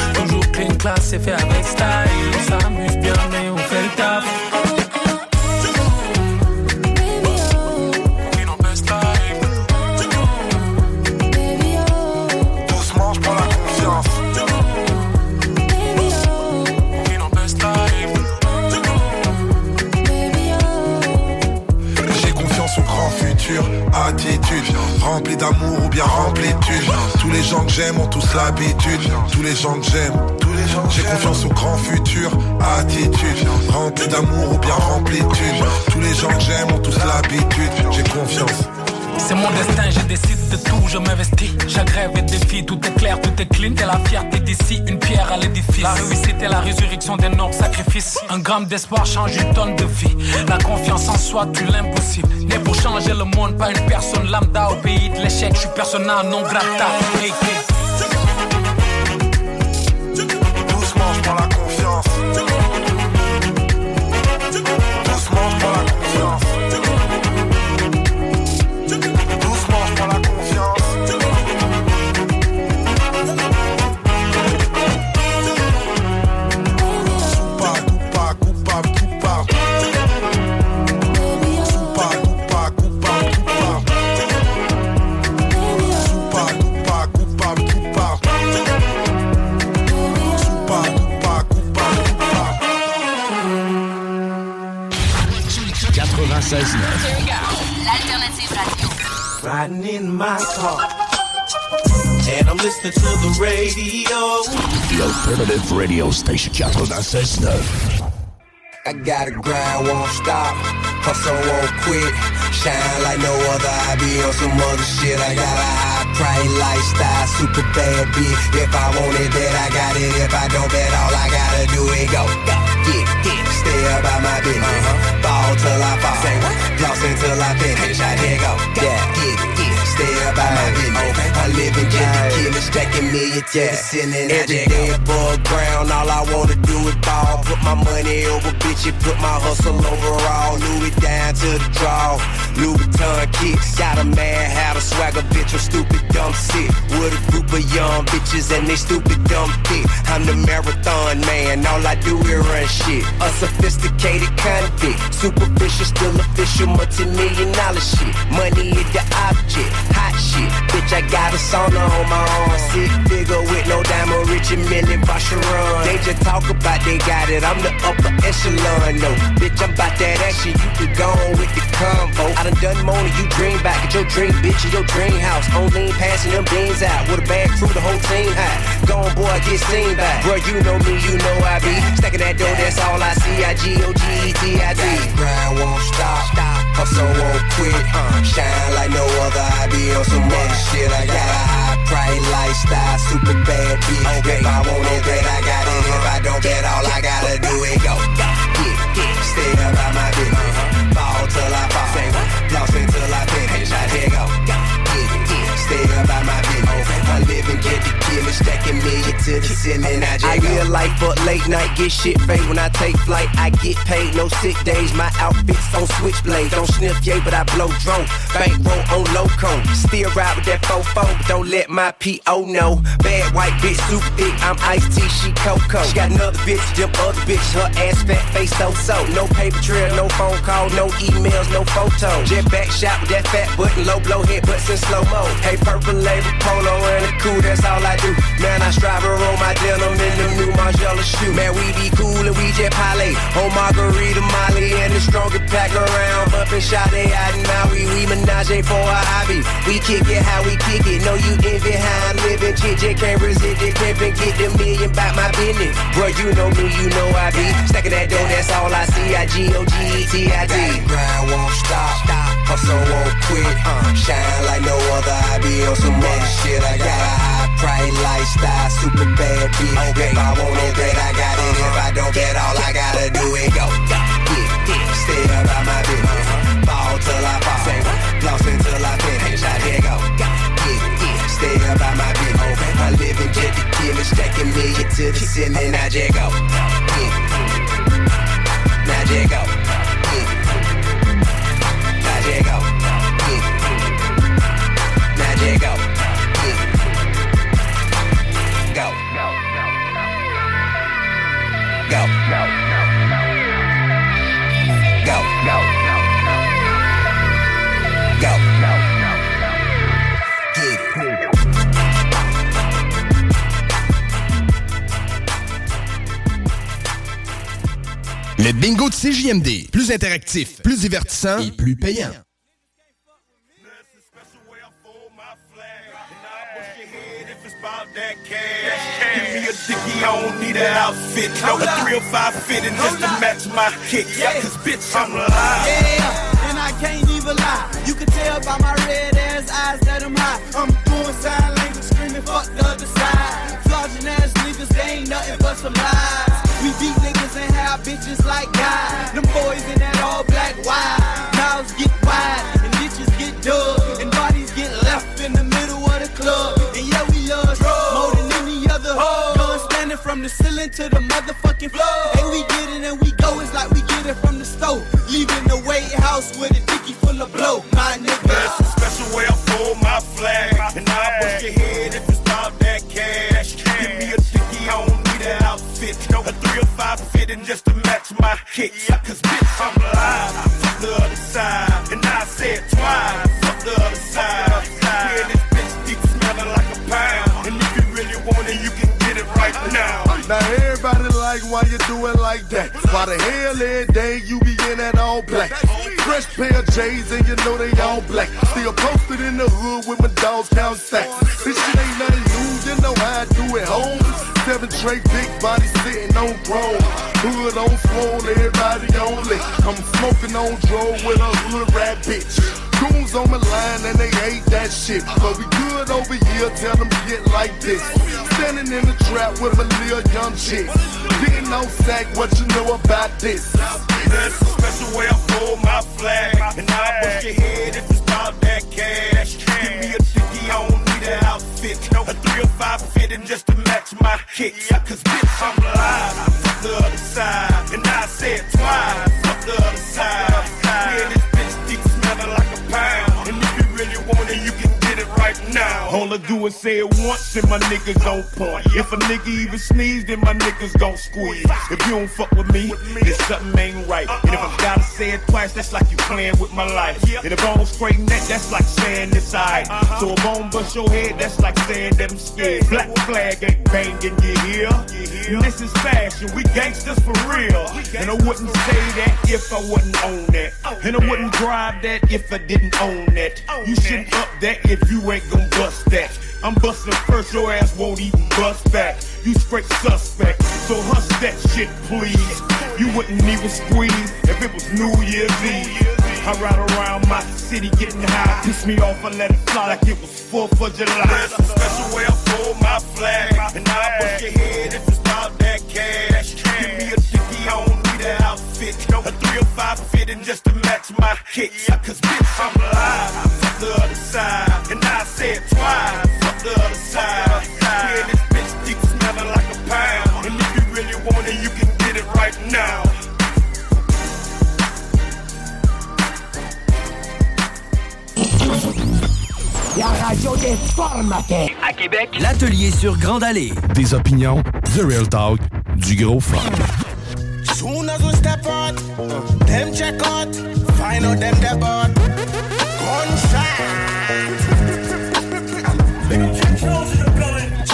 clean, class, c'est fait avec style. On s'amuse bien, mais on fait le taf. Doucement, je prends la confiance. J'ai confiance au grand futur, attitude Rempli d'amour ou bien rempli de. Tous les gens que j'aime ont tous l'habitude Tous les gens que j'aime j'ai confiance au grand futur, attitude Rempli d'amour ou bien rempli de thunes. Tous les gens que j'aime ont tous l'habitude J'ai confiance C'est mon destin, je décide de tout, je m'investis. J'agrève et défie, tout est clair, tout est clean. T'es la fierté d'ici, une pierre à l'édifice. La réussite est la résurrection des nobles sacrifices. Un gramme d'espoir change une tonne de vie. La confiance en soi, tu l'impossible. Né pour changer le monde, pas une personne lambda au pays de l'échec. Je suis persona non grata. Hey, hey. In my car. And I'm listening to the radio. The alternative radio station 96.9. I gotta grind, won't stop. Hustle, won't quit. Shine like no other. I be on some other shit. I got a high price lifestyle, super bad bitch. If I want it, then I got it. If I don't, bet all I gotta do is go. go. Get, get, stay about my business. Uh-huh. Ball till I fall. Say what? Floss until I finish. I did go. Yeah, get, it. get, stay about my business. I live in the killer, stacking millions to the ceiling. Every day above ground, all I wanna do is ball. Put my money over bitches, put my hustle over overall. Louis down to the draw. Louis Vuitton kicks, got a mad hat, a swagger bitch, I'm stupid dumb sick. With a group of young bitches and they stupid dumb thick. I'm the marathon man, all I do is run shit. Us A sophisticated convict, superficial, still official, multi-million dollar shit. Money is the object, hot shit. Bitch, I got a sauna on my arm. Sick figure with no diamond, rich and million run. They just talk about they got it, I'm the upper echelon. No, bitch, I'm about that action. You can go on with the combo. I done done more than you dream back at your dream bitch in your dream house. On lean passing them beans out with a bad crew, the whole team high. Gone boy, get seen back. Bro, you know me, you know I be. Stacking that dough, that's all I see. I G O G E T I D. Grind won't stop. Hustle won't quit. Shine like no other. I be on some other shit. I got a high price lifestyle, super bad bitch. If I want it, then I got it. If I don't, bet all I gotta do is go. Get, get, stay about my business. Uh-huh. Ball till I fall. Floss until I finish. I did go. Stacking million to the ceiling. I, live life but late night, get shit paid when I take flight. I get paid, no sick days. My outfits on switchblade. Don't sniff yay, but I blow drone. Bankroll on loco. Still ride with that fofo, don't let my PO know. Bad white bitch, super thick. I'm iced tea, she cocoa. She got another bitch, them other bitch. Her ass fat, face so so. No paper trail, no phone call, no emails, no photos. Jet back shot with that fat button, low blow head butts in slow mo. Hey, purple label polo and a cool, that's all I do. Man, I strive to roll my denim in the new Margiela shoe. Man, we be cool and we jet parlay. On Margarita, Molly, and the strongest pack around. Bumpin' they out in Maui. We menage for a hobby. We kick it how we kick it. Know you envy how I'm living. Just can't resist it. Pimpin', get the million back my business. Bro, you know me, you know I be. Stacking that dough, that's all I see. I G O G E T I D. Grind won't stop. Stop. hustle, won't quit. Uh. Shine like no other, I be on some other shit. I got a high price lifestyle, super bad bitch. If I want it, then I got it. If I don't get all I gotta do is go. Yeah, stay about my business. Ball till I fall. Floss until I finish. I did go. Stay about my business. I live in jet to kill it, stacking million to the ceiling. I just go. Now just go. Diego. Le bingo de CJMD. Plus interactif, plus divertissant et plus payant. Yeah, and I can't even lie. You can tell by my red ass eyes that I'm high. I'm doing sign language, screaming fuck the other side. Flogging ass niggas, they ain't nothing but some lies. We beat niggas and have bitches like guys. Them boys in that all black wide. Mouths get wide and bitches get dug. And bodies get left in the middle of the club. And yeah, we love drugs more than any other. Guns standing from the ceiling to the motherfucking floor. Hey, we get it and we go. It's like we get it from the stove. Leaving the White House with a dicky full of blow. My nigga. That's a special way I fold my flag. And I'll bust your head if an. No, a three or five fitting just to match my kicks. Cause bitch, I'm live. Fuck the other side. And I said twice. Fuck the other side. Yeah, this bitch deep smelling like a pound. And if you really want it, you can get it right now. Now everybody like why you do it like that. Why the hell every day you be in that all black? Fresh pair of J's and you know they all black. Still posted in the hood with my dogs count stacks. This shit ain't nothing new, you know how I do it home. Seven tray big body sitting on throne. Hood on swole, everybody on lick. I'm smoking on dro with a hood rat bitch. Goons on my line and they hate that shit. But we good over here, tell them get like this. Standing in the trap with a little young chick. Getting on sack, what you know about this? That's a special way I fold my flag. And I'll bust your head if it's about that cash. Give me a dicky, I an outfit. A three or five fitting just to match my kicks. Cause bitch, I'm live. Fuck the other side. And I say it twice. Fuck the other side. Yeah, this bitch deep smelling like a pound. Now. All I do is say it once and my niggas on point. If a nigga even sneeze, then my niggas gon' squeeze. If you don't fuck with me, then something ain't right. And if I gotta say it twice, that's like you playing with my life. And if I don't straighten that, that's like saying alright. So if I don't bust your head, that's like saying that I'm scared. Black flag ain't banging, you hear? This is fashion, we gangsters for real. And I wouldn't say that if I wouldn't own that. And I wouldn't drive that if I didn't own that. You shouldn't up that if you ain't gon' bust that. I'm busting first, your ass won't even bust back. You straight suspect, so hush that shit, please. You wouldn't even squeeze if it was New Year's Eve. I ride around my city getting high. Piss me off, I let it fly like it was 4th of July. There's a special way I fold my flag. And I'll bust your head if it's about that cash. Give me a dicky, I don't need an outfit. No, a three or five fitting just to match my kicks. Cause bitch, I'm live. Fuck the other side. And I say it twice. Fuck the other side. Yeah, this bitch deep smelling like a pound. And if you really want it, you can get it right now. La radio des formateurs. À Québec, L'atelier sur Grande Allée. Des opinions, the real talk, du gros fun. Soon as we step out, them check out, find out them bought. Gunshot.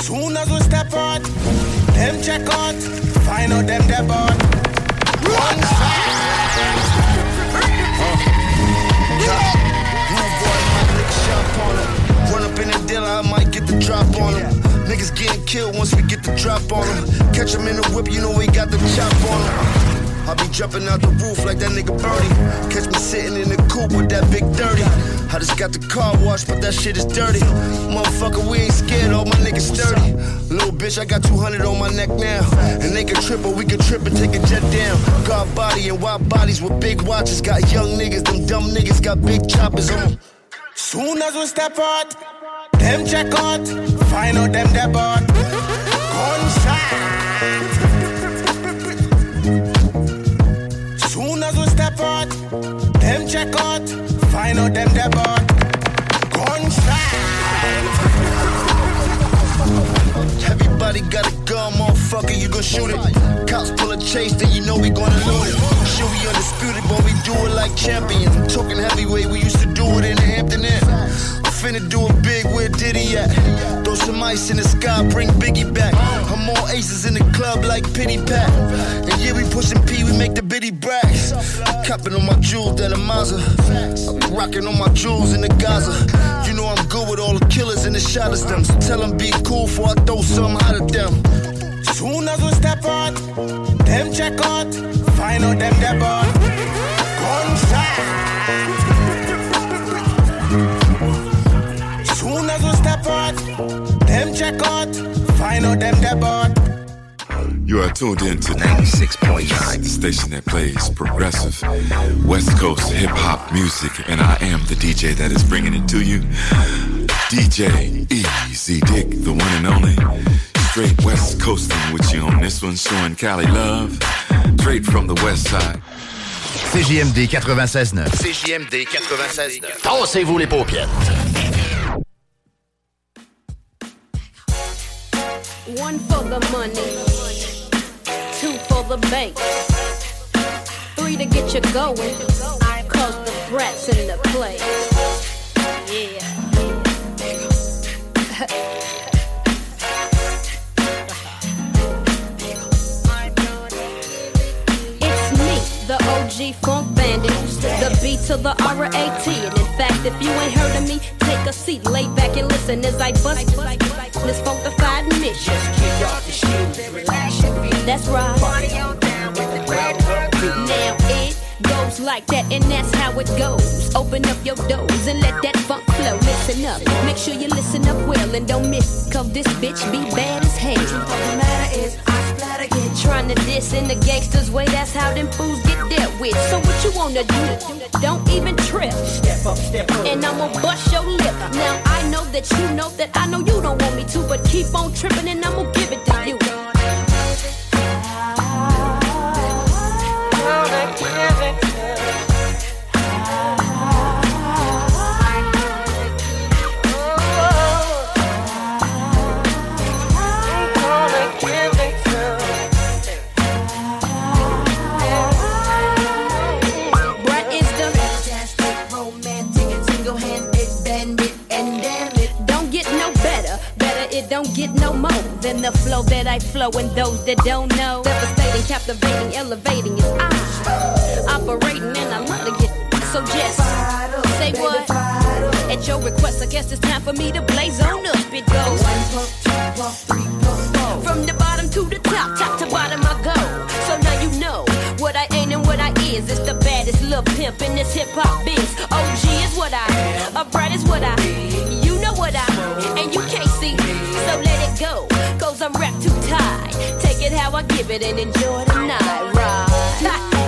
Soon as we step out, them check out, find out them they bought. Run up in the dealer, I might get the drop on him. Niggas getting killed once we get the drop on them. Catch him in the whip, you know we got the chop on him. I'll be jumping out the roof like that nigga Birdie. Catch me sitting in the coupe with that big 30. I just got the car washed, but that shit is dirty. Motherfucker, we ain't scared, all my niggas sturdy. Little bitch, I got 200 on my neck now. And they can trip, or we can trip and take a jet down. God body and wild bodies with big watches. Got young niggas, them dumb niggas got big choppers on. Soon as we step out, them check out, find out them depart. Gunshot. Soon as we step out, them check out, find out them depart. Gunshot. Everybody got a gun, motherfucker, you gon' shoot it. Cops pull a chase, then you know we gonna loot it. Shit, we undisputed, but we do it like champions. Talking heavyweight, we used to do it in the Hampton Inn. I'm finna do it big, where Diddy at? Throw some ice in the sky, bring Biggie back. I'm all aces in the club like Pity Pat. And yeah, we pushing P, we make the bitty brags. Copping on my jewels, that a Mazda. I be rocking on my jewels in the Gaza. You know I'm good with all the killers and the shotters them. So tell them be cool before I throw something hot at them. Soon as we step out, them check out, find out them depart. Check out, find out them. You are tuned in to 96.9, the station that plays progressive West Coast hip hop music, and I am the DJ that is bringing it to you. DJ Easy Dick, the one and only. Straight West Coasting with you on this one, showing Cali love. Straight from the West Side. CJMD 96.9. CJMD 96.9. Tassez-vous les paupières. One for the money, two for the bank, three to get you going. Cause the brats in the place. G Funk Bandit. The B to the R A T. And in fact, if you ain't heard of me, take a seat, lay back and listen as I bust this funkified mission. Just kick off the shoes, relax your feet. That's right. Party on down with the. Now goes like that, and that's how it goes. Open up your doors and let that funk flow. Listen up, make sure you listen up well and don't miss. Cause this bitch be bad as hell. The matter is, I splatter get trying to diss in the gangsters way. That's how them fools get dealt with. So what you wanna do? Don't even trip. Step up, step up. And I'ma bust your lip. Now I know that you know that I know you don't want me to, but keep on tripping and I'ma give it to you. Than the flow that I flow. And those that don't know, devastating, captivating, elevating is I operating, and I love to get so just say what. At your request, I guess it's time for me to blaze on up. It goes from the bottom to the top, top to bottom I go. So now you know what I ain't and what I is. It's the baddest little pimp in this hip hop biz. OG is what I, a bright is what I. give it and enjoy the night. Right? [LAUGHS]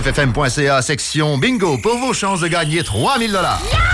969fm.ca, section bingo, pour vos chances de gagner 3000 dollars.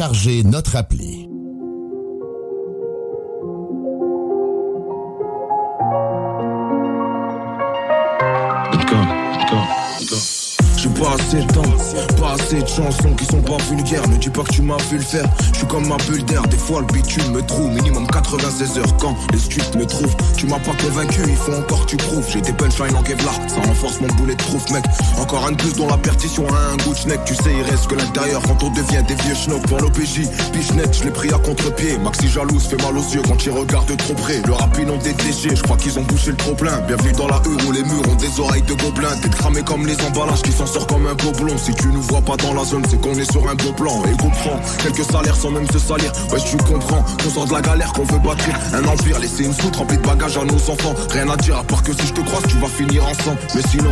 Téléchargez notre appli. Chansons qui sont pas vulgaires. Ne dis pas que tu m'as vu le faire. Je suis comme ma bulle d'air, des fois le bitume me trouve. Minimum 96 heures quand les streets me trouvent. Tu m'as pas convaincu, il faut encore tu prouves. J'ai des punchlines en Kevlar, ça renforce mon boulet de proof, mec. Encore un de plus dont la perdition a un goût de. Tu sais, il reste que l'intérieur quand on devient des vieux schnocks. Pour l'OPJ, net, je l'ai pris à contre-pied. Maxi jalouse fait mal aux yeux quand il regarde de trop près. Le rap ils l'ont détégé, je crois qu'ils ont bouché le trop plein. Bienvenue dans la rue où les murs ont des oreilles de gobelins. T'es cramé comme les emballages qui s'en sort comme un gobelin. Si tu nous vois pas dans la c'est qu'on est sur un beau plan. Et comprends, quelques salaires sans même se salir. Ouais, tu comprends qu'on sort de la galère, qu'on veut bâtir un empire. Laisser une soute remplie de bagages à nos enfants. Rien à dire à part que si je te croise, tu vas finir ensemble. Mais sinon,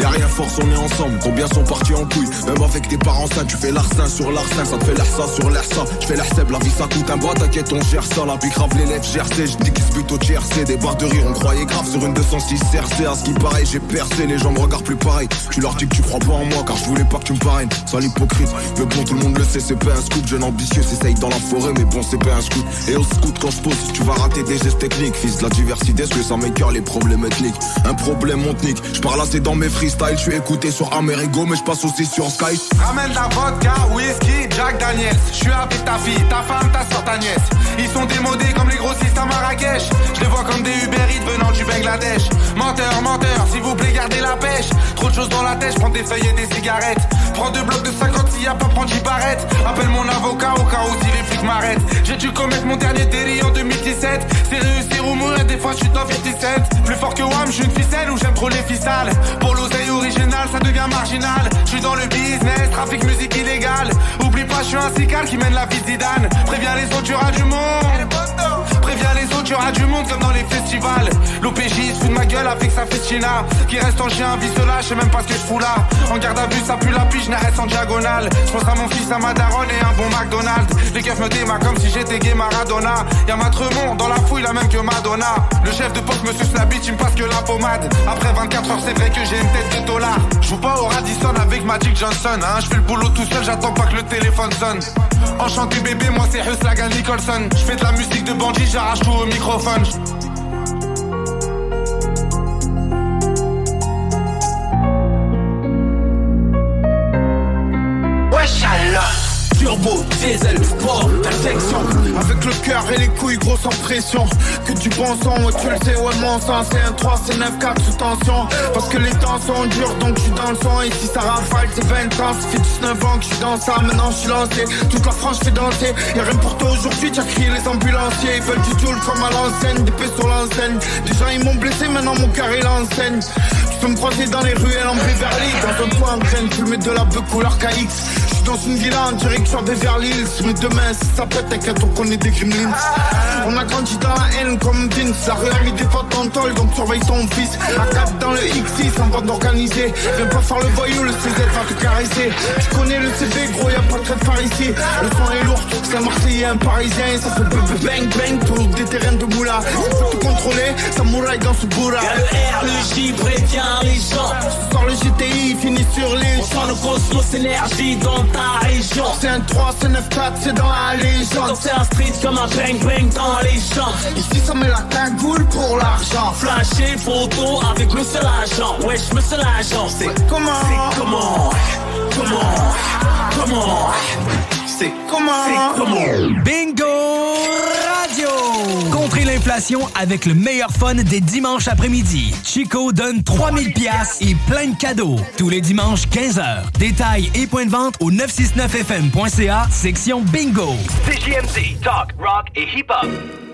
y a rien force, on est ensemble. Combien sont partis en couille? Même avec tes parents sains, tu fais l'arsin sur l'arsin. Ça te fait l'air ça sur l'air ça. Je fais l'air seb, la vie ça coûte un bras. T'inquiète, on gère ça. La pique grave les lèvres, GRC. Je dis qu'ils se butent au TRC. Des barres de rire, on croyait grave sur une 206 CRC. À ce qui paraît, j'ai percé. Les gens me regardent plus pareil. Tu leur dis que tu crois pas en moi car je voulais pas que tu me parraines. Sois l'hypocrite. Mais bon, tout le monde le sait, c'est pas un scoop. Jeune ambitieux, s'essaye dans la forêt, mais bon, c'est pas un scoop. Et au scout, quand je pose, tu vas rater des gestes techniques. Fils de la diversité, ce que ça m'écœure les problèmes ethniques. Un problème, on te nique. Je parle assez dans mes freestyles. Je suis écouté sur Amerigo, mais je passe aussi sur Skype. Ramène la vodka, whisky, Jack Daniels. Je suis avec ta fille, ta femme, ta soeur, ta nièce. Ils sont démodés comme les grossistes à Marrakech. Je les vois comme des Uber Eats venant du Bangladesh. Menteur, menteur, s'il vous plaît, gardez la pêche. Trop de choses chose dans la tête, prends des feuilles et des cigarettes. Prends deux blocs de 50 s'il y a pas prendre 10 barrettes. Appelle mon avocat au cas où si les flics m'arrêtent. J'ai dû commettre mon dernier délit en 2017. C'est réussir ou mourir, des fois je suis dans 57. Plus fort que WAM, je suis une ficelle ou j'aime trop les ficelles. Pour l'oseille originale, ça devient marginal. Je suis dans le business, trafic musique illégale. Oublie pas, je suis un cical qui mène la vie de Zidane. Préviens les autres, tu du monde. Préviens les autres, tu auras du monde comme dans les festivals. L'OPJ se fout de ma gueule avec sa festina. Qui reste en chien, vise là, je sais même pas ce que je fous là. En garde à vue, ça pue la pige, reste en diagonale. Je pense à mon fils, à ma daronne et un bon McDonald's. Les keufs me démarrent comme si j'étais gay Maradona. Y'a ma Tremont dans la fouille, la même que Madonna. Le chef de poste me suce la bite, il me passe que la pommade. Après 24 heures, c'est vrai que j'ai une tête de dollar. Je joue pas au Radisson avec Magic Johnson. Hein. Je fais le boulot tout seul, j'attends pas que le téléphone sonne. Enchanté bébé, moi c'est Huslagan Nicholson. Je fais de la musique de bandit, j'arrache tout au microphone. Turbo, diesel, sport, perfection Avec le cœur et les couilles gros sans pression Que du bon sang, ouais tu le sais, ouais mon sang C'est un 3, c'est 9, 4 sous tension. Parce que les temps sont durs donc je suis dans le son Et si ça rafale c'est 20 ans, ça fait 19 ans que je suis dans ça. Maintenant je suis lancé, toute la France fait danser. Y'a rien pour toi aujourd'hui, tu as crié les ambulanciers. Ils veulent du tool comme à l'enseigne, des sur l'enseigne. Déjà ils m'ont blessé, maintenant mon cœur il l'enseigne. Tu peux me croiser dans les ruelles en Beverly Dans un coin en graine, tu mets de la beuh couleur KX suis dans une villa en direction des Hills. Mais demain si ça pète, t'inquiète on connaît des gremlins On a grandi dans la haine comme Vince. La rue a mis des potes en tôle donc surveille ton fils. À 4 dans le X6 en bande organisée. Viens pas faire le voyou, le CZ va te caresser. Tu connais le CV gros y'a pas de trait de phare ici Le son est lourd, c'est un Marseillais, un Parisien. Ça fait bang bang pour des terrains de moula. On peut tout contrôler, ça mouraille dans ce bourra. Y'a le R, le J, prévient les gens. Soir le GTI finit sur les On sent le cosmos énergie dans ta région. C'est un 3, c'est 9, 4, c'est dans la légende. C'est un street comme un bang bang dans les champs. Ici ça met la cagoule pour l'argent. Flasher photo avec le seul agent Wesh, monsieur l'agent C'est comment? C'est comment? Comment? Comment? C'est comment? C'est comment? Bingo Radio! Contrez l'inflation avec le meilleur fun des dimanches après-midi. Chico donne 3000 pièces et plein de cadeaux. Tous les dimanches, 15h. Détails et points de vente au 969fm.ca, section Bingo. CJMD, talk, rock et hip-hop.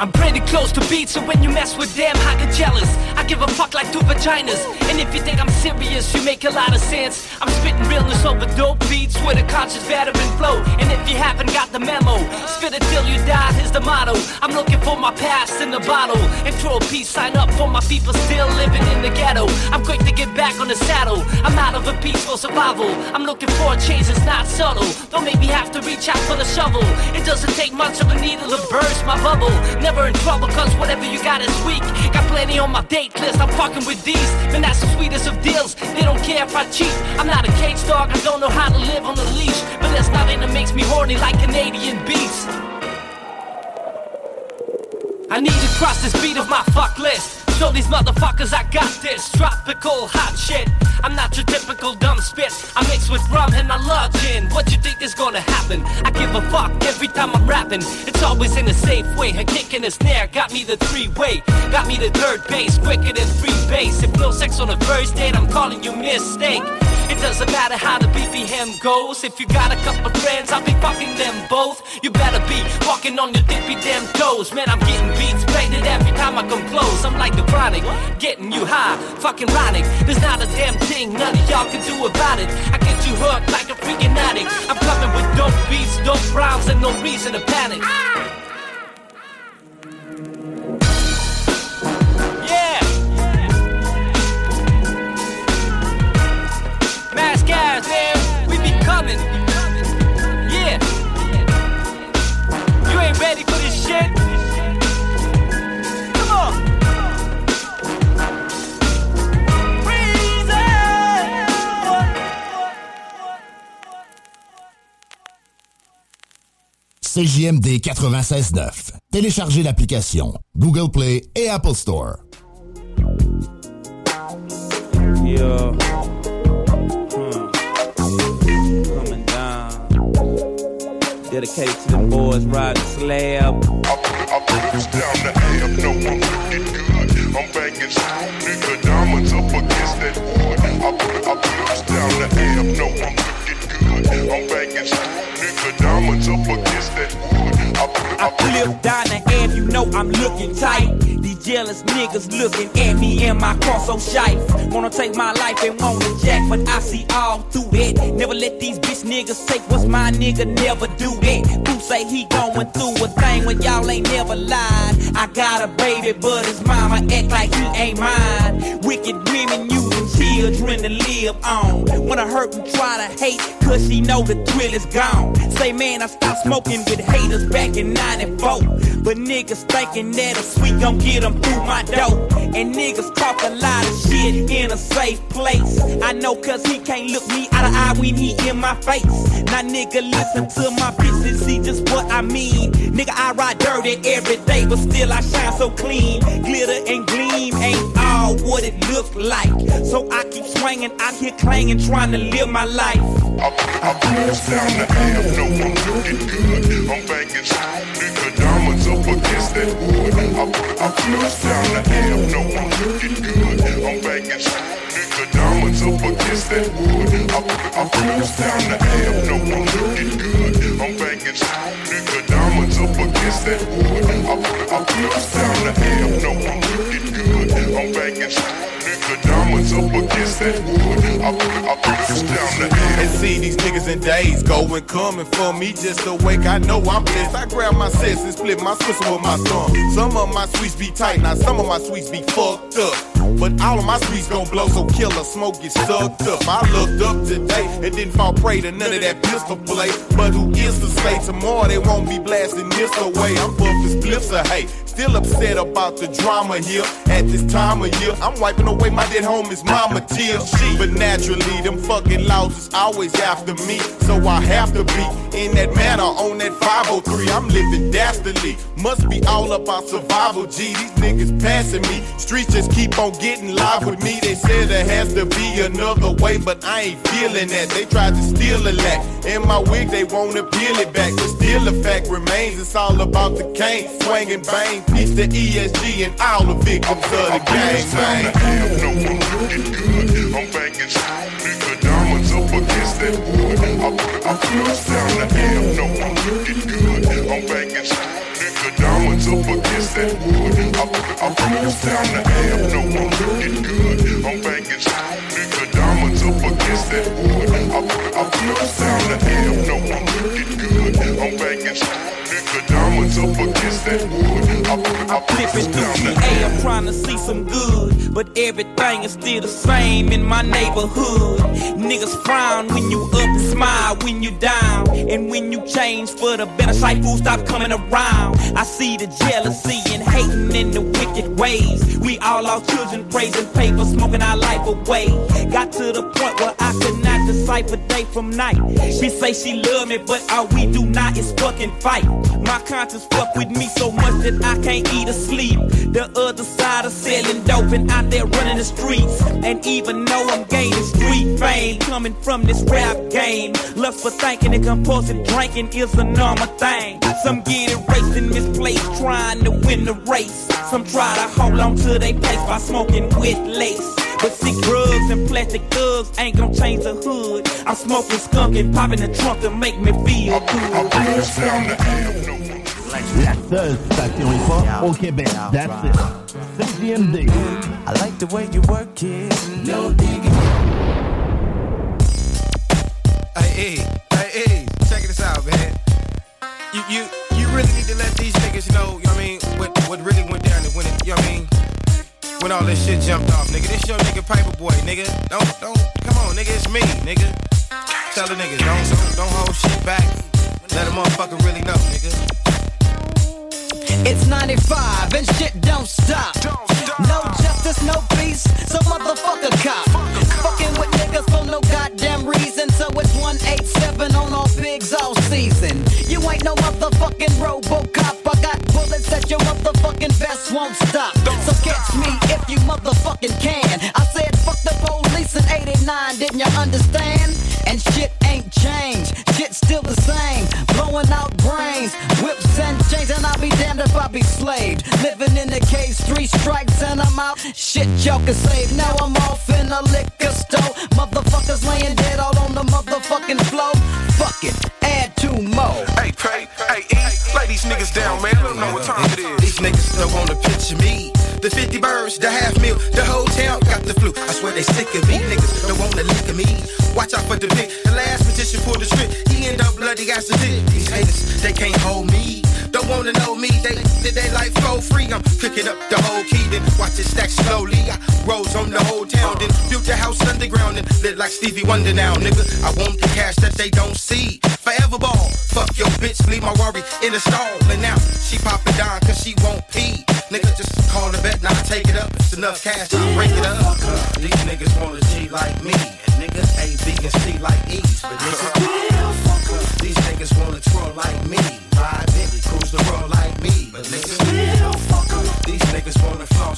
I'm pretty close to beat, so when you mess with them, I get jealous. I give a fuck like two vaginas. And if you think I'm serious, you make a lot of sense. I'm spitting realness over dope beats with a conscious veteran flow. And if you haven't got the memo, spit it till you die is the motto. I'm looking for my past in the bottle. And throw a peace sign up for my people still living in the ghetto. I'm quick to get back on the saddle. I'm out of a peaceful survival. I'm looking for a change that's not subtle. Don't make me have to reach out for the shovel. It doesn't take much of a needle to burst my bubble. Never in trouble, cause whatever you got is weak. Got plenty on my date list, I'm fucking with these. Man, that's the sweetest of deals. They don't care if I cheat. I'm not a cage dog, I don't know how to live on the leash. But there's nothing that makes me horny like Canadian beats. I need to cross this beat of my fuck list. Show these motherfuckers I got this tropical hot shit. I'm not your typical dumb spit. I mix with rum and I love gin. What you think is gonna happen? I give a fuck every time I'm rapping. It's always in a safe way. A kick and a snare got me the three way. Got me the third base quicker than free base. If no sex on the first date, I'm calling you mistake. It doesn't matter how the BPM goes. If you got a couple friends, I'll be fucking them both. You better be walking on your dippy damn toes. Man, I'm getting beats bladed every time I come close. I'm like the chronic, getting you high, fucking ronic. There's not a damn thing none of y'all can do about it. I get you hooked like a freaking addict. I'm coming with dope beats, dope rhymes, and no reason to panic. Yeah. Guys, man, we be coming. Yeah. You ain't ready for this shit? Come on. CJMD 96.9. Téléchargez l'application Google Play et Apple Store. Yeah. Dedicated to the boys riding slab. I'm no, I'm looking good. I'm banging screw nigga diamonds up a that wood. I put, I put us down the amp, no, I'm looking good. I'm banging screw, nigga, diamonds up against that wood. I flip the amp, you know I'm looking tight. These jealous niggas looking at me and my car so shite. Wanna take my life and want to jack, but I see all through that. Never let these bitch niggas take what's my nigga, never do that. Who say he going through a thing when y'all ain't never lied? I got a baby, but his mama act like he ain't mine. Wicked women using children to live on. Wanna hurt and try to hate, cause she know the thrill is gone. Say, man, I stopped smoking with haters back in 94. But niggas thinking that a sweet gon' get them through my door. And niggas talk a lot of shit in a safe place. I know cause he can't look me out of eye when he in my face. Now nigga listen to my bitch and see just what I mean. Nigga, I ride dirty every day, but still I shine so clean. Glitter and gleam ain't all what it look like. So I keep swinging out here clanging, trying to live my life. I put us down the amp, no, I'm looking good. I'm banging screw, nigga, diamonds up against that wood. I I put down the amp, no, I'm looking good. I'm banging screw, nigga, diamonds up against that wood. I I put down the amp, no, I'm looking good. I'm banging screw, nigga, diamonds up against that wood. I I put down the amp, no, I'm looking good. I'm banging nigga, diamonds up against that wood. I put, I put us down the amp. And see these niggas in days going coming for me just awake. I know I'm blessed. I grab my sets and split my Swisher with my thumb. Some of my sweets be tight, now some of my sweets be fucked up. But all of my sweets gon' blow, so killer smoke get sucked up. I looked up today and didn't fall prey to none of that pistol play. But who is to say tomorrow they won't be blasting this away? I'm buffing spliffs of hate. Still upset about the drama here at this time of year. I'm wiping away my dead homie's mama tears. But naturally, them fucking laws is always after me. So I have to be in that manner on that 503. I'm living dastardly. Must be all about survival, G. These niggas passing me. Streets just keep on getting live with me. They said there has to be another way, but I ain't feeling that. They tried to steal a lack. In my wig, they wanna peel it back. But still, the fact remains it's all about the cane. Swing and bang. Peace to ESG and all the victims of the gang, No, I'm looking good. I'm banging screw, nigga, diamonds up against that wood. I put, I us down the amp. No, I'm looking good. I'm banging screw, nigga, diamonds up against that wood. I put, I us down the amp. No, I'm looking good. I'm banging screw, nigga, diamonds up against that wood. I put, I us down the amp. No, I'm looking good. I'm banging diamonds up against that wood. I put, I Flipping through the the amp. A, I'm trying to see some good, but everything is still the same in my neighborhood. Niggas frown when you up and smile when you down, and when you change for the better, sight food stop coming around. I see the jealousy and hating in the wicked ways. We all our children praising paper, smoking our life away. Got to the point where I could not decipher day from night. She say she love me, but all we do now is fucking fight. My conscience fuck with me so much that I can't eat or sleep. The other side of selling dope and out there running the streets. And even though I'm gaining street fame, coming from this rap game, lust for thinking and compulsive drinking is a normal thing. Some get erased and misplaced, trying to win the race. Some try to hold on to their place by smoking with lace. But sick drugs and plastic thugs ain't gonna change the hood. I'm smoking skunk and popping the trunk to make me feel good. La seule station hip-hop au Québec. That's it. CGMD. I like the way you work it. No digging. Hey, hey, hey, hey, check this out, man. You, you, you really need to let these niggas know, you know what I mean, what, what really went down and when it, you know what I mean, when all this shit jumped off, nigga. This your nigga Piper Boy, nigga. Don't, don't, come on, nigga, it's me, nigga. Tell the niggas, don't, don't, don't hold shit back. Let a motherfucker really know, nigga. It's 95 and shit don't stop. No justice, no peace, so motherfucker cop. Fucking with niggas for no goddamn reason, so it's 187 on all pigs all season. You ain't no motherfucking Robocop. I got bullets that your motherfucking vest won't stop. So catch me if you motherfucking can. I said fuck the police in 89, didn't you understand? And shit ain't changed, shit still the same. Blowing out brains, whips and chains, and I'll be damned if I be slaved. Living in the three strikes and I'm out. Shit, y'all can save. Now I'm off in a liquor store. Motherfuckers laying dead all on the motherfucking floor. Fuck it, add two more. Hey, pay, hey, E, lay these niggas down, man. I don't know what time it is. These niggas don't wanna picture me. The 50 birds, the half meal, the whole town got the flu. I swear they sick of me. Niggas don't wanna lick of me. Watch out for the pig. The last magician pulled the strip. He end up bloody ass a dick. These haters, they can't hold me. Don't wanna know me. They flow free. I'm cooking up the whole key. Then watch it stack slowly. I rose on the whole town. Then built the house underground and lit like Stevie Wonder now, nigga. I want the cash that they don't see. Forever ball. Fuck your bitch, leave my worry in the stall. And now she poppin' down cause she won't pee. Nigga, just call the vet, now take it up. It's enough cash, I'll break it up. These niggas wanna G like me. And niggas A, B, and C like E's. But niggas,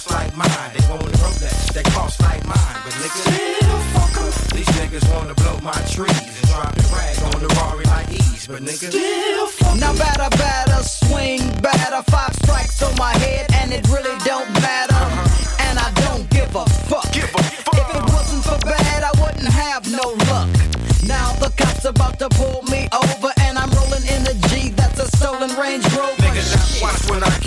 wanna like mine. They wanna Rolex, they cost like mine. But niggas, these niggas wanna blow my trees. And drop the rag on the Rari like E's. But niggas, Now batter, batter, swing batter. Five strikes on my head and it really don't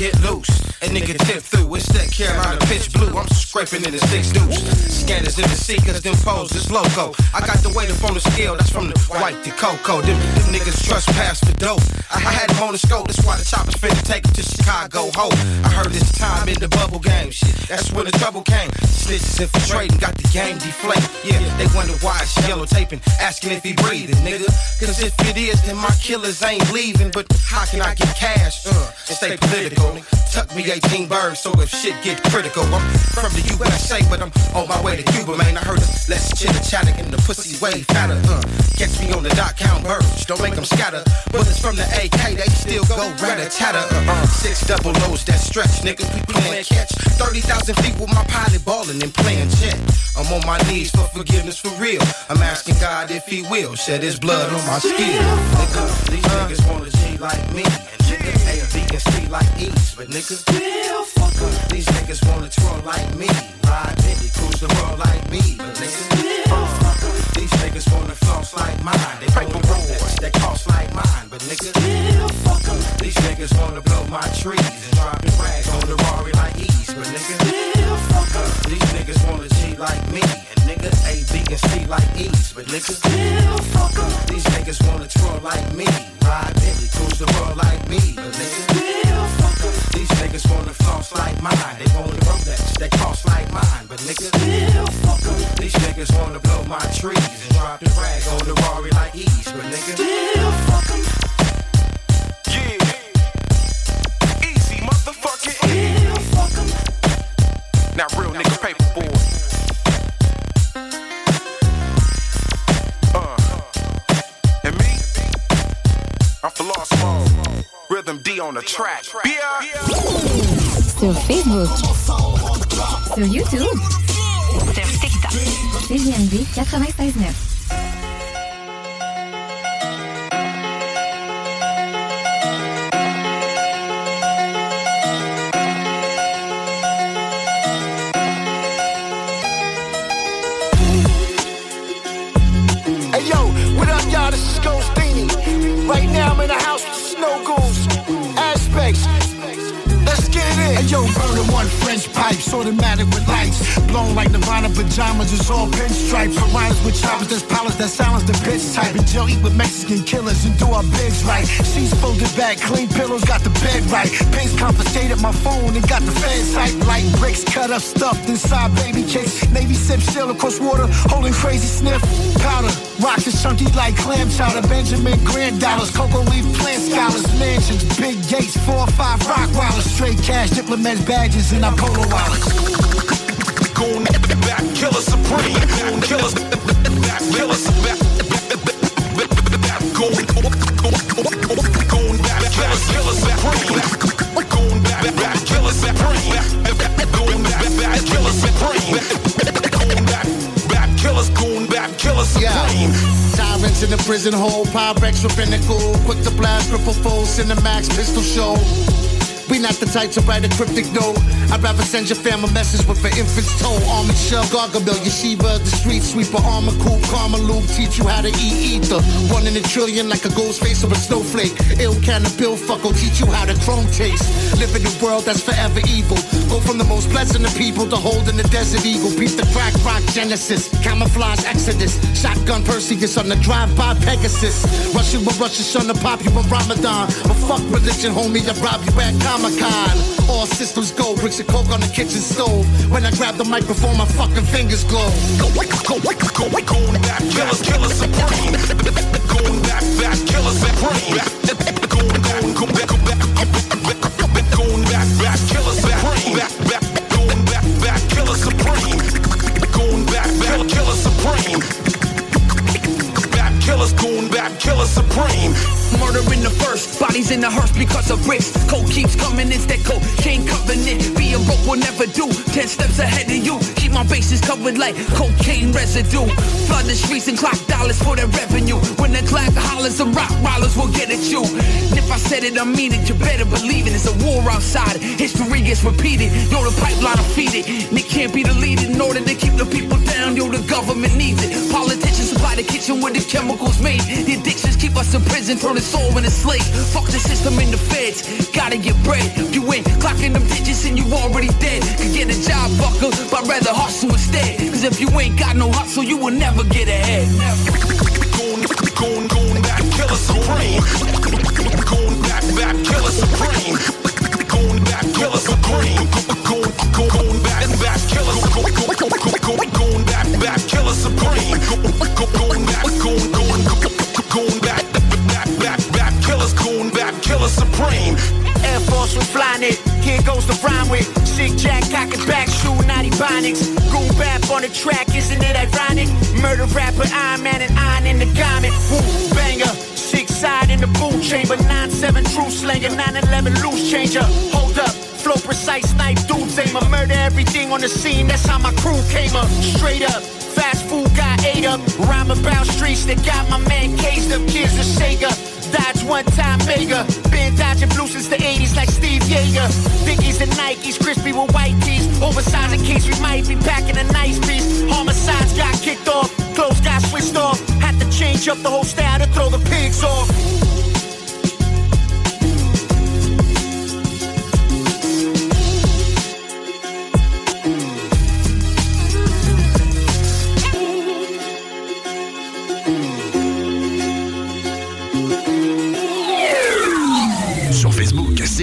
get loose. A nigga tip through, it's that Carolina pitch blue. I'm scraping in the six deuce. Scanners in the seekers, them foes is loco. I got the weight up on the scale, that's from the white to cocoa. Them, them niggas trespass for dope. I had them on the scope, that's why the choppers finna take 'em to Chicago. Ho, I heard this time in the bubble game shit. That's when the trouble came. Snitches infiltrating, got the game deflated. Yeah, they wonder why it's yellow taping, asking if he breathing, nigga. Cause if it is, then my killers ain't leaving. But how can I get cash? Uh, and stay political. Tuck me 18 birds, so if shit get critical, I'm from the USA, but I'm on my way to Cuba, man. I heard us less chitter chatter and the pussy way fatter. Uh, catch me on the dot count birds, don't make them scatter. Bullets from the AK, they still go ratter tatter. Uh, six double O's that stretch, nigga. We playing catch. 30,000 feet with my pilot balling and playing jet. I'm on my knees for forgiveness for real. I'm asking God if he will shed his blood on my skin. Nigga, these niggas wanna G like me. And nigga, A, B, and C like But nigga, these niggas wanna twirl like me. Ride Bentley, cruise the world like me. But nigga, these niggas wanna floss like mine. They paper rolls, they cost like mine. But nigga, these niggas wanna blow my trees and drop the rag on the Rari like E's. But nigga, these niggas wanna like me. And nigga, A, B, and C like E's. But niggas still nigga, these niggas wanna twirl like me. Ride Bentley, cruise the world like me. But niggas, nigga, these niggas wanna floss like mine. They wanna Rolex, they cost like mine. But niggas, nigga, these niggas wanna blow my trees and drop the rag on the Rari like E's. But nigga, Yeah. Easy, motherfucking. Now, real nigga paper Mode. Rhythm D on the track. Sur Facebook. Sur YouTube. Sur TikTok. CGMD 96.9. in the house. With the yo, burning one French pipes, automatic with lights. Blown like Nirvana pajamas, it's all pinstripes. Piranhas with choppers, there's pilots that silence the pitch type. And eat with Mexican killers and do our bigs right. Sheets folded back, clean pillows, got the bed right. Pins confiscated my phone and got the feds hype. Like bricks cut up, stuffed inside baby cakes. Navy sip sail across water, holding crazy sniff. Powder, rocks is chunky like clam chowder. Benjamin Grand dollars, cocoa leaf plant scholars, mansions, big gates, four or five rock wallers. Straight cash, diplomats, badges, and our polo wallets. Goon back killer supreme. Goon killer back killer back goon back killer killer supreme. Goon back back killer supreme. Goon back back killer supreme. Goon back back killers goon back killer supreme. Tyrants in the prison hole, Pyrex pinnacle. Quick to blast, triple full, Cinemax, pistol show. We not the type to write a cryptic note. I'd rather send your fam a message with an infant's toe. Armored shell, Gargamel, Yeshiva, the street sweeper, armor cool, karma loop, teach you how to eat ether. One in a trillion like a ghost face or a snowflake. Ill can of bill fuck will teach you how to chrome taste. Live in a world that's forever evil. Go from the most pleasant of people to holding the desert eagle. Beat the crack rock genesis. Camouflage exodus. Shotgun Perseus on the drive-by Pegasus. Rush you with Russian on the pop you on Ramadan. But fuck religion, homie, I rob you at Comic Con. All systems go, bricks of coke on the kitchen stove. When I grab the microphone, my fucking fingers glow. Go, go, go, go, go, going back, killers, killers supreme. Going back, back, killers supreme. Going, going, go back, go back, going back, back, killers supreme. Back, back, going back, back, killers supreme. Going back, back, killers supreme. Back killers, going back, killers supreme. Murder in the first, bodies in the hearse because of bricks. Coke keeps coming, it's that cocaine covenant. Being broke will never do. Ten steps ahead of you. My bases covered like cocaine residue. Flood the streets and clock dollars for their revenue. When the clock hollers, the rock rollers will get at you. And if I said it, I mean it. You better believe it. It's a war outside. History gets repeated. Yo, the pipeline will feed it. And it can't be deleted in order to keep the people down. Yo, the government needs it. Politicians supply the kitchen where the chemicals made. The addictions keep us in prison, turn the soul in a slave. Fuck the system in the feds. Gotta get bread. You ain't clocking them digits and you already dead. Could get a job, fucker, but rather hustle instead. Cause if you ain't got no hustle, you will never get ahead. Goon, goon, goon, that killer supreme. Goon, that, that killer supreme. Goon, that killer supreme. Goon, goon, goon, that, that killer. Goon, goon, goon, that, that killer supreme. Goon, goon, that, goon, goon, goon, that, that, that, that killer. Goon, that killer supreme. Air Force it. Here goes the rhyme with Sick Jack, cock it back, shoe, naughty bonics. Goon bap on the track, isn't it ironic? Murder rapper, Iron Man and iron in the garment. Woo, banger. Six side in the boot chamber, 9-7 true slinger, 9-11 loose changer. Hold up, flow precise, knife dudes aim a murder everything on the scene. That's how my crew came up, straight up. Fast food got ate up, rhyme about streets that got my man cased up. Kids of Sega, Dodge one time mega. Been dodging blue since the 80s like Steve Yeager. Dickies and Nikes, crispy with white tees. Oversized in case we might be packing a nice piece. Homicides got kicked off, clothes got switched off. Had to change up the whole style to throw the pigs off.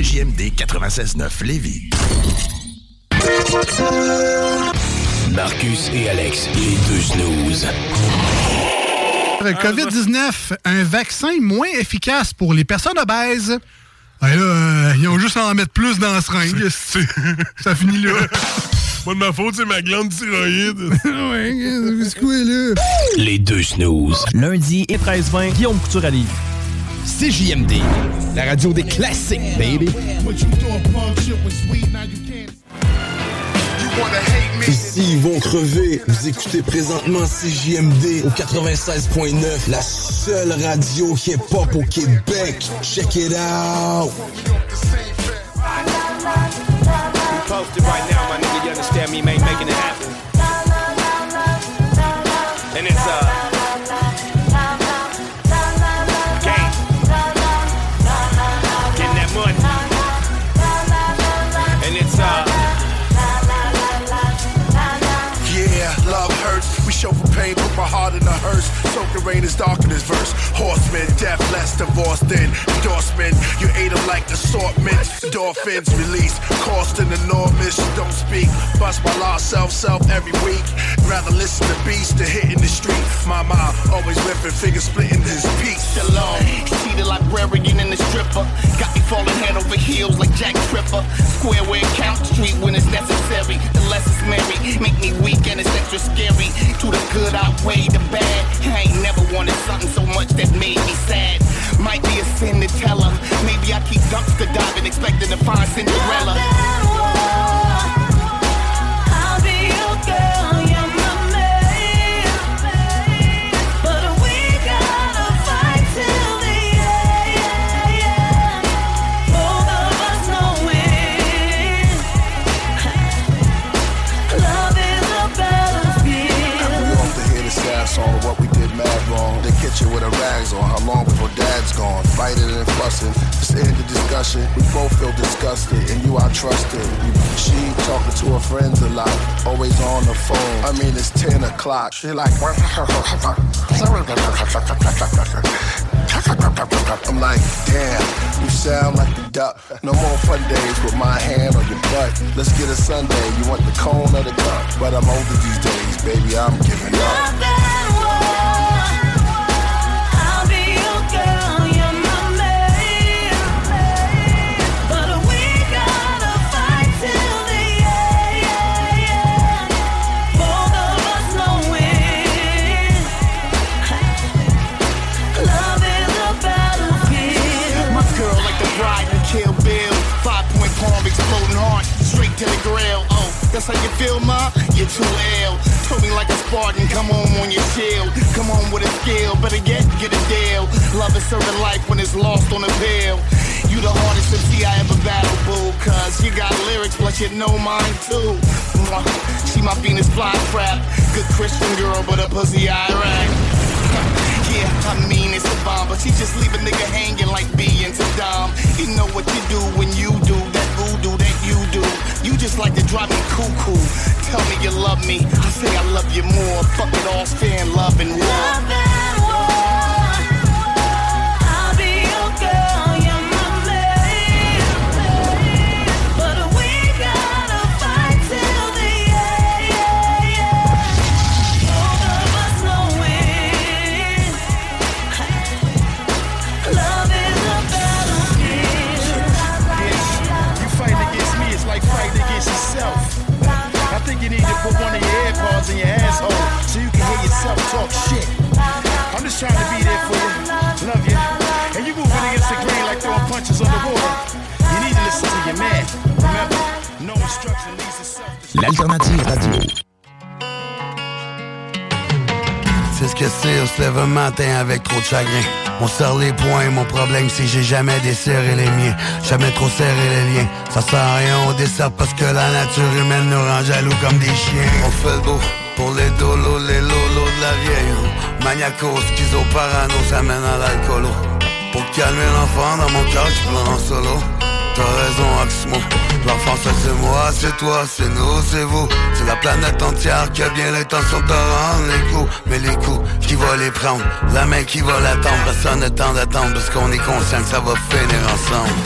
CJMD 96.9 Lévis. Marcus et Alex, les deux snooze. COVID-19, un vaccin moins efficace pour les personnes obèses. Ben là, euh, ils ont juste à en mettre plus dans la seringue. [LAUGHS] Ça finit là. [LAUGHS] Pas de ma faute, c'est ma glande thyroïde. [LAUGHS] ouais, c'est quoi là? Les deux snooze. Lundi et 13-20, Guillaume Couture à Livre. CJMD, la radio des classiques, baby. Ici, ils vont crever. Vous écoutez présentement CJMD au 96.9, la seule radio hip-hop au Québec. Check it out. posted right now, my nigga. You understand me, man? Making it happen. And it's uh. Rain is dark in this verse. Horsemen, death, less divorced in. Endorsement, you ate them like assortment. Dolphins release, cost an enormous. Don't speak, bust my lost self, self every week. Rather listen to beats than hitting the street. My mind always whipping, fingers splitting his peace. Shalom. See the librarian and the stripper. Got me falling head over heels like Jack Tripper. Square where it counts, street when it's necessary. The less it's merry, make me weak and it's extra scary. To the good outweigh the bad. I ain't never wanted something so much that made me sad. Might be a sin to tell her. Maybe I keep dumpster diving, expecting to find Cinderella. You with her rags on. How long before dad's gone? Fighting and fussing. Just end the discussion. We both feel disgusted, and you I trusted. She talking to her friends a lot, always on the phone. I mean, it's 10 o'clock. She like, [LAUGHS] I'm like, damn, you sound like the duck. No more fun days with my hand on your butt. Let's get a Sunday. You want the cone or the cup? But I'm older these days, baby. I'm giving up. To the grill. Oh, that's how you feel, ma? You're too ill. Told me like a Spartan, come on your shield. Come home with a skill, better get, get a deal. Love is serving life when it's lost on a pill. You the hardest MC I ever battled, boo. Cause you got lyrics, plus you know mine too. She my Venus fly trap. Good Christian girl, but a pussy Iraq. [LAUGHS] Yeah, I mean it's a bomb, but she just leave a nigga hanging like being Saddam. You know what you do when you just like to drive me cuckoo. Tell me you love me, I say I love you more. Fuck it all, stand love and war. I'll matin avec trop de chagrin. On serre les poings, mon problème c'est j'ai jamais desserré les miens. Jamais trop serré les liens. Ça sert à rien, on dessert parce que la nature humaine nous rend jaloux comme des chiens. On fait le beau pour les dolos, les lolos de la vieille. Maniaco, schizo, parano, ça mène à l'alcoolo. Pour calmer l'enfant dans mon cœur, je en solo. T'as raison, Oxmo. L'enfant, ça c'est moi, c'est toi, c'est nous, c'est vous. C'est la planète entière qui a bien l'intention de rendre les coups. Mais les coups, qui va les prendre? La main qui va l'attendre. Personne n'a temps d'attendre parce qu'on est conscient que ça va finir ensemble.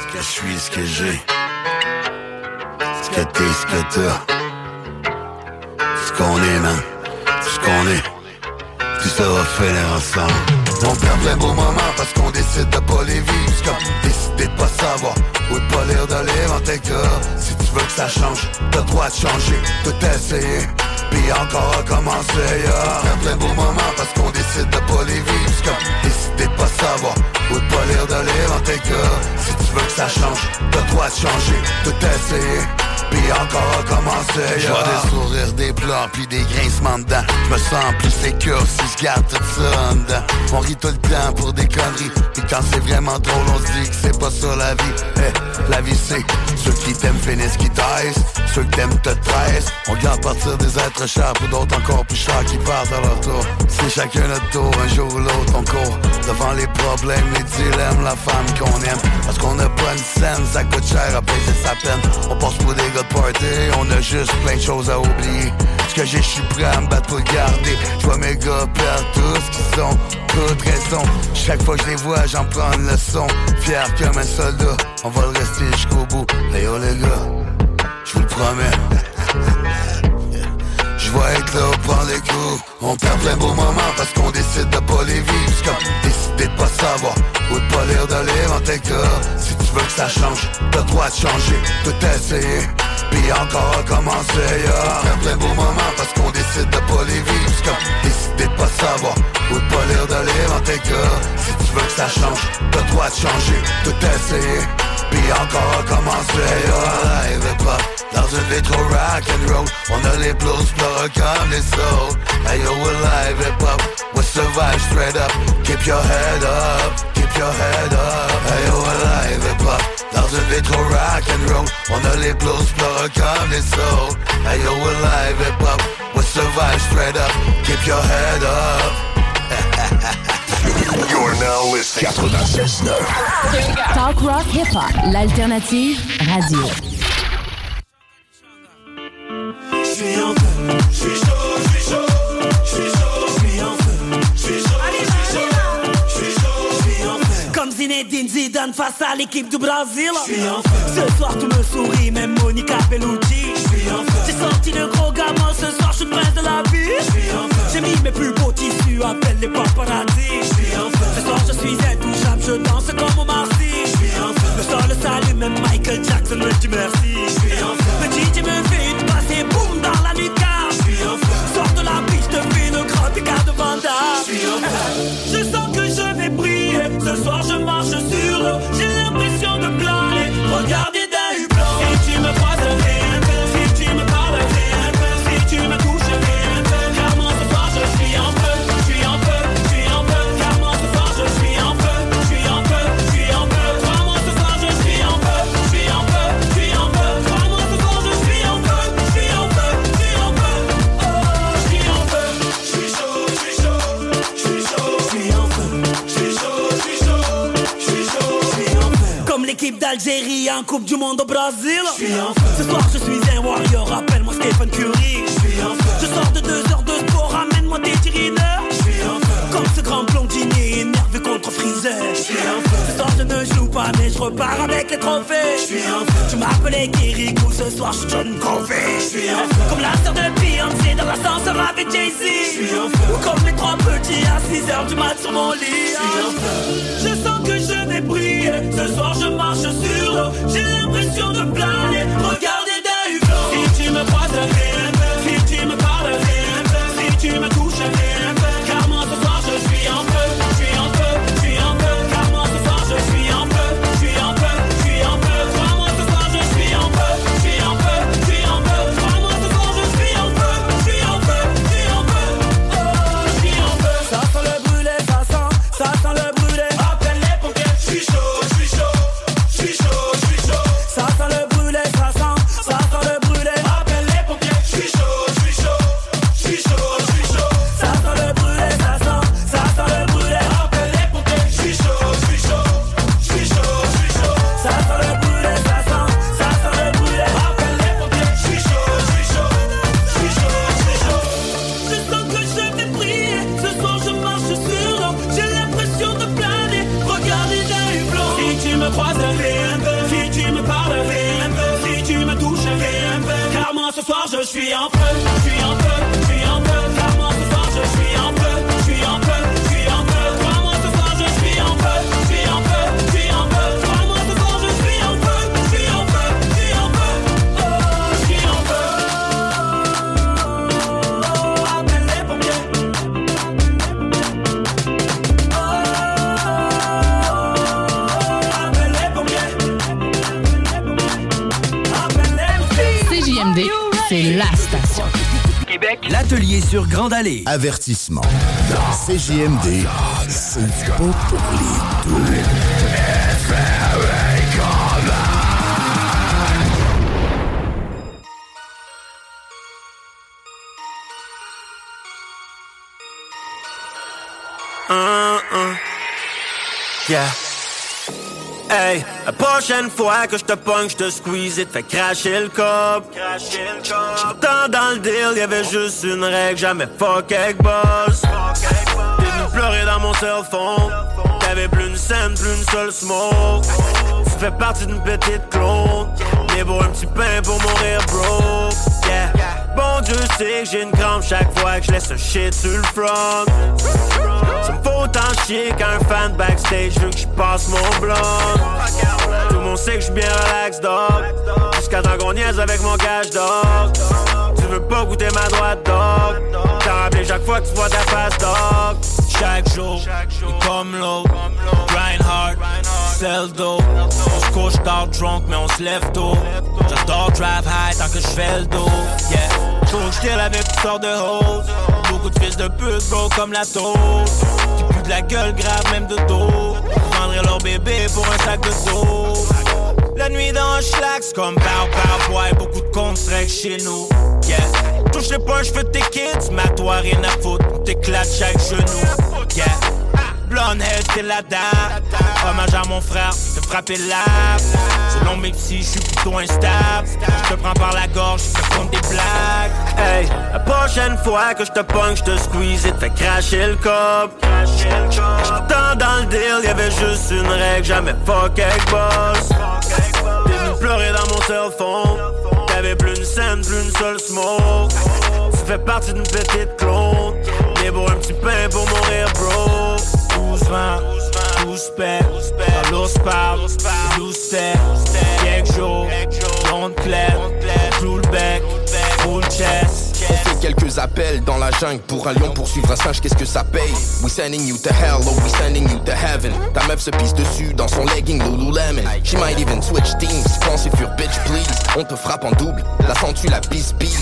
Ce que je suis, ce que j'ai. Ce que t'es, ce que t'as. Ce qu'on est, man. Ce qu'on est. Tout ça va finir ensemble. On perd plein beaux moments parce qu'on décide de pas les vivre. De pas savoir ou de pas de livre en cas. Si tu veux que ça change, t'as droit de changer, tout essayer. Puis encore recommencer, yeah. On perd plein beaux moments parce qu'on décide de pas les vivre. C'est comme décider de pas savoir ou de pas lire de livre en tes cas. Si tu veux que ça change, de changer, tout essayer. Puis encore recommencer. Je vois des sourires, des pleurs, puis des grincements dedans. Je me sens plus sécure si je garde tout ça en dedans. On rit tout le temps pour des conneries. Puis quand c'est vraiment drôle, on se dit que c'est pas ça la vie. Eh, la vie c'est ceux qui t'aiment finissent qui taisent. Ceux qui t'aiment te tressent. On garde partir des êtres chers pour d'autres encore plus chers qui partent à leur tour. C'est chacun notre tour, un jour ou l'autre on court. Devant les problèmes, les dilemmes, la femme qu'on aime. Parce qu'on a pas une scène, ça coûte cher à payer sa peine. On passe pour des gars de party, on a juste plein de choses à oublier. J'ai, je suis prêt à me battre pour garder. Je vois mes gars perdre tout ce qu'ils sont, toute raison. Chaque fois que je les vois, j'en prends une leçon. Fier comme un soldat, on va le rester jusqu'au bout. Hey yo les gars, je vous le promets. Je vais être là pour prendre les coups. On perd plein beaux moments parce qu'on décide de pas les vivre. C'est comme décider de pas savoir ou de pas lire de livre en tes cas Si tu veux que ça change, t'as droit de changer, tout essayer Puis encore recommencer. On perd plein beaux moments parce qu'on décide de pas les vivre. C'est comme décider de pas savoir ou de pas lire de livre en Si tu veux que ça change, le droit de changer, tout essayer. Puis encore recommencer, hip hop dans une vie trop rock and roll On a les blues pleureux comme les souls Hey yo, we're live hip hop We survive straight up. Keep your head up, keep your head up. Hey yo, we're live hip hop. Dans une vie trop rock and roll On a les blues pleureux comme les souls Hey yo, we're live hip hop We survive straight up. Keep your head up 96.9. Talk rock hip hop, l'alternative radio. Je suis en feu, je suis chaud, je suis chaud, je suis chaud, je suis en feu, je suis chaud, je suis chaud, je suis chaud, je suis en feu. Comme Zinedine Zidane face à l'équipe du Brésil. Je suis en feu. Ce soir tu me souris, même Monica Bellucci. Sorti le gros gamin, ce soir je le prince de la vie. J'ai mis mes plus beaux tissus, appelle les paparazzi. Ce soir je suis intouchable, je danse comme au Marcy. Le sol le salue, même Michael Jackson me dit merci. Le DJ me fait une passe et boum dans la lucarne. Sors de la piste, fais le grand écart de Vanda. Je sens que je vais briller. Ce soir je marche d'Algérie en Coupe du Monde au Brésil. Ce soir je suis un warrior, appelle-moi Stephen Curry. Je sors de deux heures de sport, ramène-moi tes tirineurs. Comme ce grand blondinier énervé contre Freezer. Ce soir je ne joue pas, mais je repars avec les trophées. Tu m'appelais Kirikou, ce soir je suis John Covey. Comme la sœur de Beyoncé dans l'ascenseur avec Jay-Z. Ou comme les trois petits à 6 heures du mat sur mon lit. Je sens que je Ce soir je marche sur l'eau. J'ai l'impression de planer. Regardez d'un hublot. Si tu me croises. Si tu me parles. Si tu me touches, Avertissement. CJMD, c'est pas pour les doux. Hein, hein. Yeah. Hey, la prochaine fois que je te pogne, je te squeeze et te fais cracher le cop. Pourtant, dans le deal, y'avait juste une règle, jamais fuck avec boss. T'es venu pleurer dans mon cell phone. T'avais plus une scène, plus une seule smoke. Tu fais partie d'une petite clone. Mais pour un petit pain pour mourir broke. Yeah. Bon Dieu sait que j'ai une crampe chaque fois que je laisse un shit sur le front. Ça me faut autant chier qu'un fan backstage veut que je passe mon blanc. Tout le monde sait que je bien relax, dog. Jusqu'à temps qu'on niaise avec mon cash, dog. Tu veux pas goûter ma droite, dog. T'as rappelé chaque fois que tu vois ta face, dog. Chaque jour, est comme l'autre. Grind hard, sell dope. On se couche tard drunk, mais on se lève tôt. J'adore drive high tant que je fais le dos. Yeah, faut que avec toutes sortes de hoes. Beaucoup de fils de pute, bro, comme la toast. Qui puent de la gueule grave, même de dos. Vendraient leur bébé pour un sac de dos. La nuit dans un schlax comme pow pow boy Beaucoup de règles chez nous Yeah Touche les points, je fais tes kids à toi rien à foutre T'éclates chaque genou Yeah blonde head, la dame. Hommage à mon frère, te frapper l'âme. Selon mes psy, je suis plutôt instable. Je te prends par la gorge, je te compte des blagues. Hey, la prochaine fois que je te punch, je te squeeze et te fais cracher le cop. Tant dans le deal, y'avait juste une règle, jamais fuck avec boss. Pleurer dans mon cell phone. T'avais plus une scène, plus une seule smoke. Tu fais partie d'une petite clone. Mais pour un petit pain pour mourir, bro. 12 20, 12 paix, dans l'os parle, 12 steps, quelques jours, bec, full chest. Quelques appels dans la jungle pour un lion poursuivre un singe, qu'est-ce que ça paye? We sending you to hell, oh we sending you to heaven. Ta meuf se pisse dessus dans son legging Lululemon. She might even switch teams, pensez sur bitch please. On te frappe en double, la sens-tu la pile.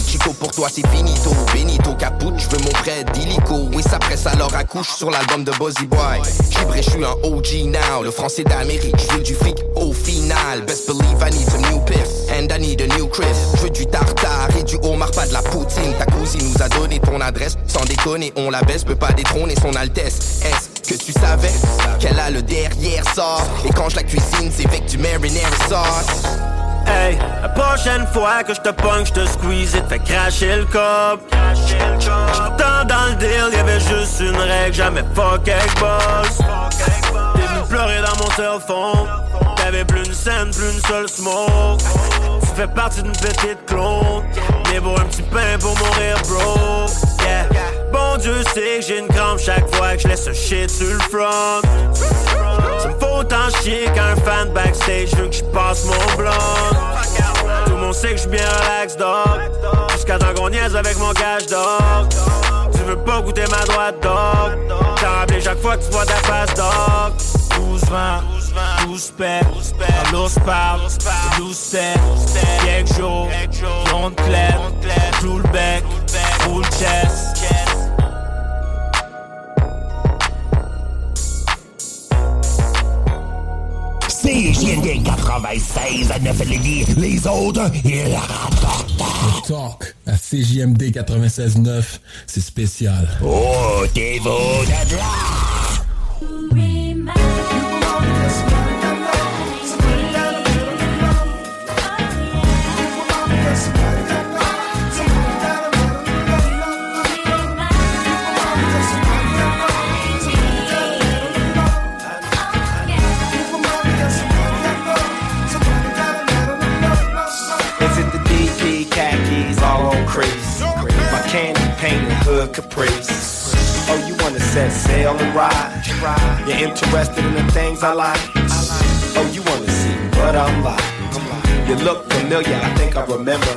Chico pour toi c'est finito, Benito caput, je veux mon prêt d'illico. Oui ça presse alors accouche sur l'album de Buzzy Boy. J'suis je suis un OG now, le français d'Amérique, j'veux du fric au final. Best believe I need some new piff, and I need a new crib. J'veux du tartare et du homard, pas de la poutine. Ta cousine nous a donné ton adresse, sans déconner, on la baisse, peut pas détrôner son altesse. Est-ce que tu savais qu'elle a le derrière sort? Et quand je la cuisine, c'est avec du marinara sauce. Hey, la prochaine fois que je te punch, je te squeeze et te fais cracher le cop. Tant dans le deal, y'avait juste une règle, jamais fuck avec boss. T'es venu pleurer dans mon cell. T'avais plus une scène, plus une seule smoke. Tu fais partie d'une petite clone. Mais pour un petit pain pour mourir, bro. Yeah. Bon Dieu sait que j'ai une crampe chaque fois que je laisse un shit sur le front. Ça me faut autant chier qu'un fan backstage veut que je passe mon blanc. Tout le monde sait que je bien relax, dog. Jusqu'à temps qu'on niaise avec mon cash, dog. Tu veux pas goûter ma droite, dog. T'as rappelé chaque fois que tu vois ta face, dog. 12 20, 12 paix, dans l'os parle, 12 steps, quelques jours, blonde claire, full chest. CJND 96 à 9 Lévis. Les autres, ils rapportent. Le talk à CJMD 96.9, c'est spécial. Oh, t'es beau! Caprice. Oh, you wanna set sail and ride? You're interested in the things I like? Oh, you wanna see what I'm like? You look familiar, I think I remember.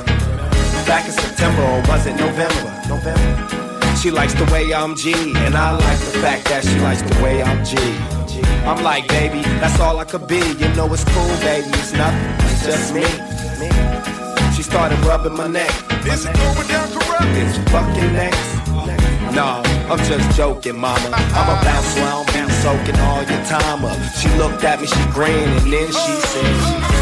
Back in September or was it November? November. She likes the way I'm G, and I like the fact that she likes the way I'm G. I'm like, baby, that's all I could be. You know it's cool, baby, it's nothing, it's just me. She started rubbing my neck. Is it going down correct? It's fucking next. No, I'm just joking, mama. I'm a bounce where I don't be soaking all your time up. She looked at me, she grinned, and then she said,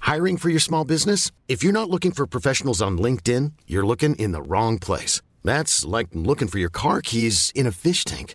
Hiring for your small business? If you're not looking for professionals on LinkedIn, you're looking in the wrong place. That's like looking for your car keys in a fish tank.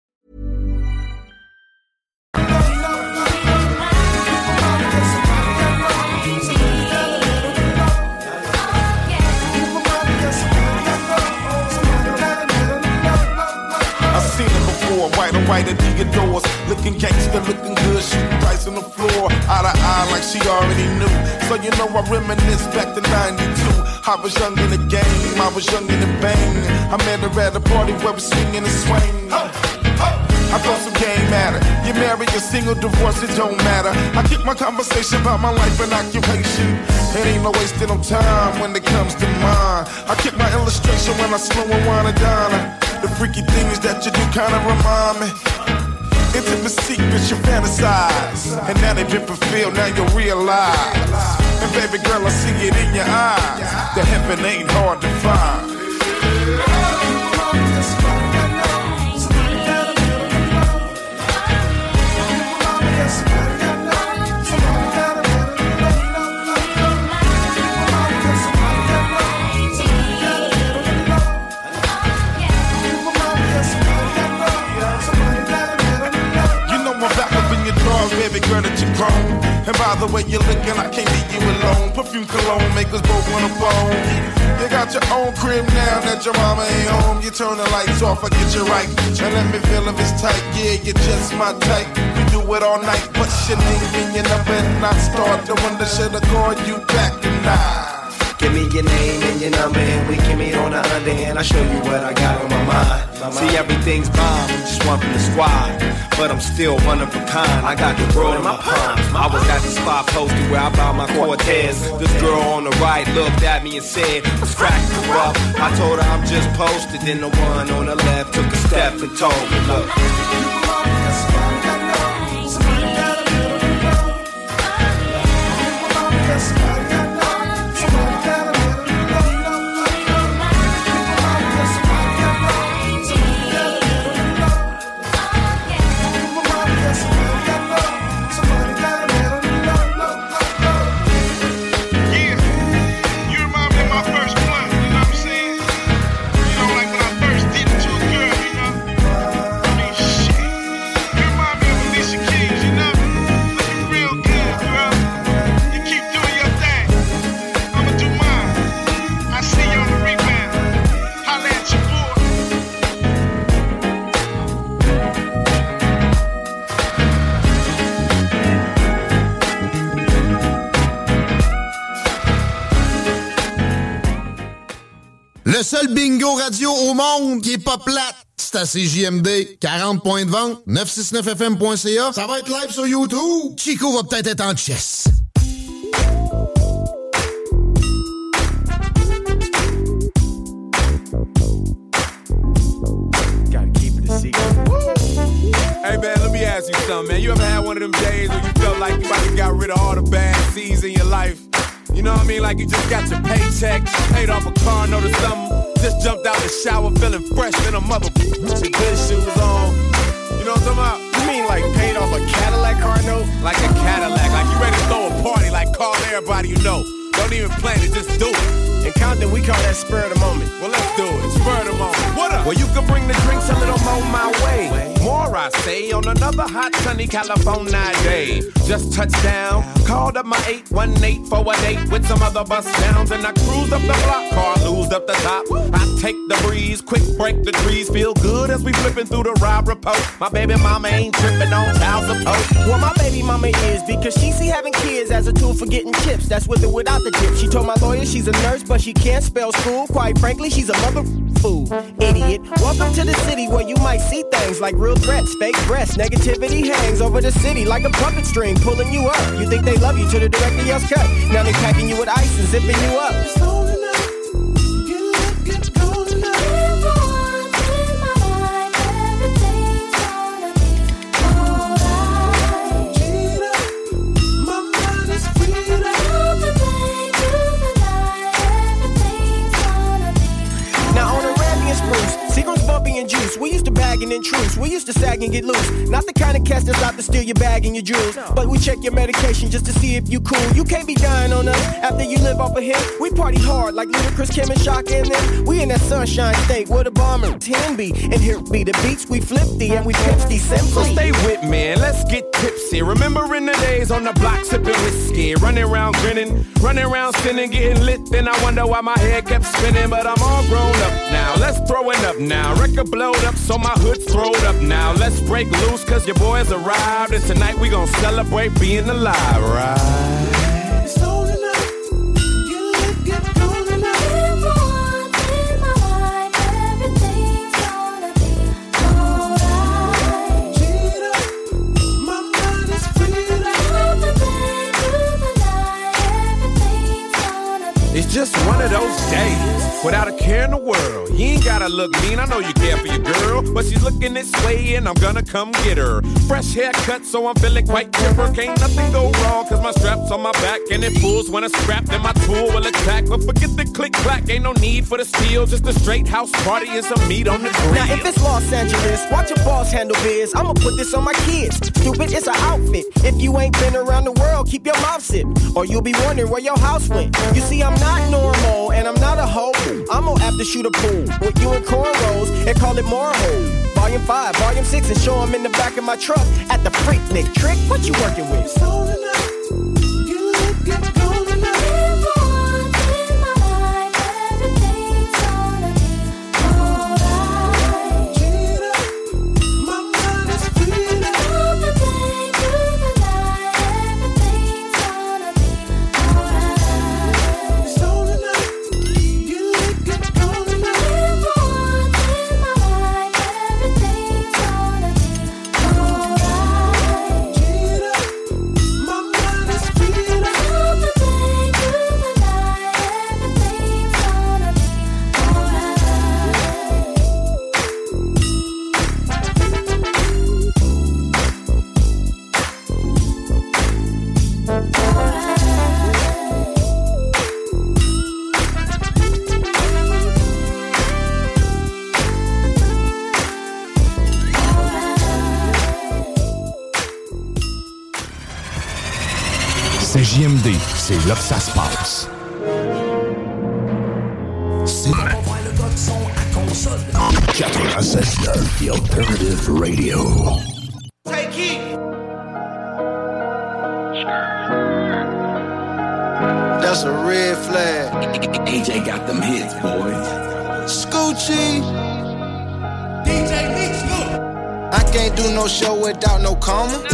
And white at the doors. Looking gangster, looking good, shooting dice on the floor. Eye to eye like she already knew. So you know I reminisce back to 92. I was young in the game, I was young in the bang. I met her at a party where we swinging and swing. I throw some game at her. You married, you're single, divorced, it don't matter. I keep my conversation about my life and occupation. It ain't no wasting no time when it comes to mine. I keep my illustration when I slow and and dine. The freaky things that you do kinda remind me. Intimate secrets you fantasize. And now they've been fulfilled, now you realize. And baby girl, I see it in your eyes. The heaven ain't hard to find. Grown. And by the way you're looking, I can't leave you alone. Perfume cologne make us both wanna bone. You got your own crib now that your mama ain't home. You turn the lights off, I get you right. And let me feel if it's tight, yeah, you're just my type. We do it all night, what's your name and your number? And I start to wonder, should I call you back tonight? Give me your name and your number and we can meet on the under and I'll show you what I got on my mind. See, everything's bomb, I'm just one from the squad. But I'm still one of a kind. I got the world in my palms. I was at the spot posted where I bought my Cortez. This girl on the right looked at me and said, Let's crack you up. I told her I'm just posted. Then the one on the left took a step and told me, Look. Le seul bingo radio au monde qui est pas plate, c'est à CJMD. 40 points de vente, 969fm.ca. Ça va être live sur YouTube. Chico va peut-être être en chess. Hey man, let me ask you something, man. You ever had one of them days where you felt like you might have got rid of all the bad seeds in your life? You know what I mean? Like you just got your paycheck, paid off a car note or something, just jumped out the shower feeling fresh than a mother with your good shoes on. You know what I'm talking about? You mean like paid off a Cadillac car note? Like a Cadillac, like you ready to throw a party, like call everybody you know. Don't even plan it, just do it. In Compton, we call that spur of the moment. Well, let's do it. Spur of the moment. What up? Well, you can bring the drinks a little more my way. More, I say, on another hot, sunny California day. Just touched down, called up my 818 for a date with some other bus downs, and I cruised up the block, car loosed up the top. I take the breeze, quick break the trees, feel good as we flipping through the ride report. My baby mama ain't tripping on child support. Well, my baby mama is because she see having kids as a tool for getting chips. That's with or without the. She told my lawyer she's a nurse, but she can't spell school. Quite frankly, she's a mother fool. Idiot. Welcome to the city where you might see things like real threats, fake breasts. Negativity hangs over the city like a puppet string pulling you up. You think they love you till the director yells cut. Now they're packing you with ice and zipping you up. We used to and intrude. We used to sag and get loose. Not the kind of cast that's out to steal your bag and your jewels. But we check your medication just to see if you cool. You can't be dying on us after you live off a hit. We party hard like Ludacris, Kim, and Shock and them. We in that sunshine state where the bomber 10 be. And here be the beats we flip the and we pipsty So simply. stay with me and let's get tipsy. Remembering the days on the block sipping whiskey, running around grinning, running around sinning, getting lit. Then I wonder why my head kept spinning, but I'm all grown up now. Let's throw it up now. Record blowed up, so my hood's throwed up now. Let's break loose, cause your boys arrived. And tonight we gonna celebrate being alive, right? It's just one of those days without a care in the world. You ain't gotta look mean, I know you care for your girl, but she's looking this way and I'm gonna come get her. Fresh haircut, so I'm feeling quite chipper. Can't nothing go wrong, cause my strap's on my back and it pulls when I scrap, then my tool will attack. But forget the click clack, ain't no need for the steel, just a straight house party and some meat on the grill. Now if it's Los Angeles, watch your boss handle biz. I'ma put this on my kids. Stupid, it's an outfit. If you ain't been around the world, keep your mouth zipped, or you'll be wondering where your house went. You see, I'm not normal and I'm not a hoe. I'ma have to shoot a pool with you and cornrows and call it more. Volume 5, Volume 6, and show 'em in the back of my truck at the freak Nick Trick. What you working with? Là que ça se passe. C'est 96.9 The Alternative Radio. Take it. That's a red flag. AJ got them hits, boy. Scoochie. DJ Mix, look. I can't do no show without no comma.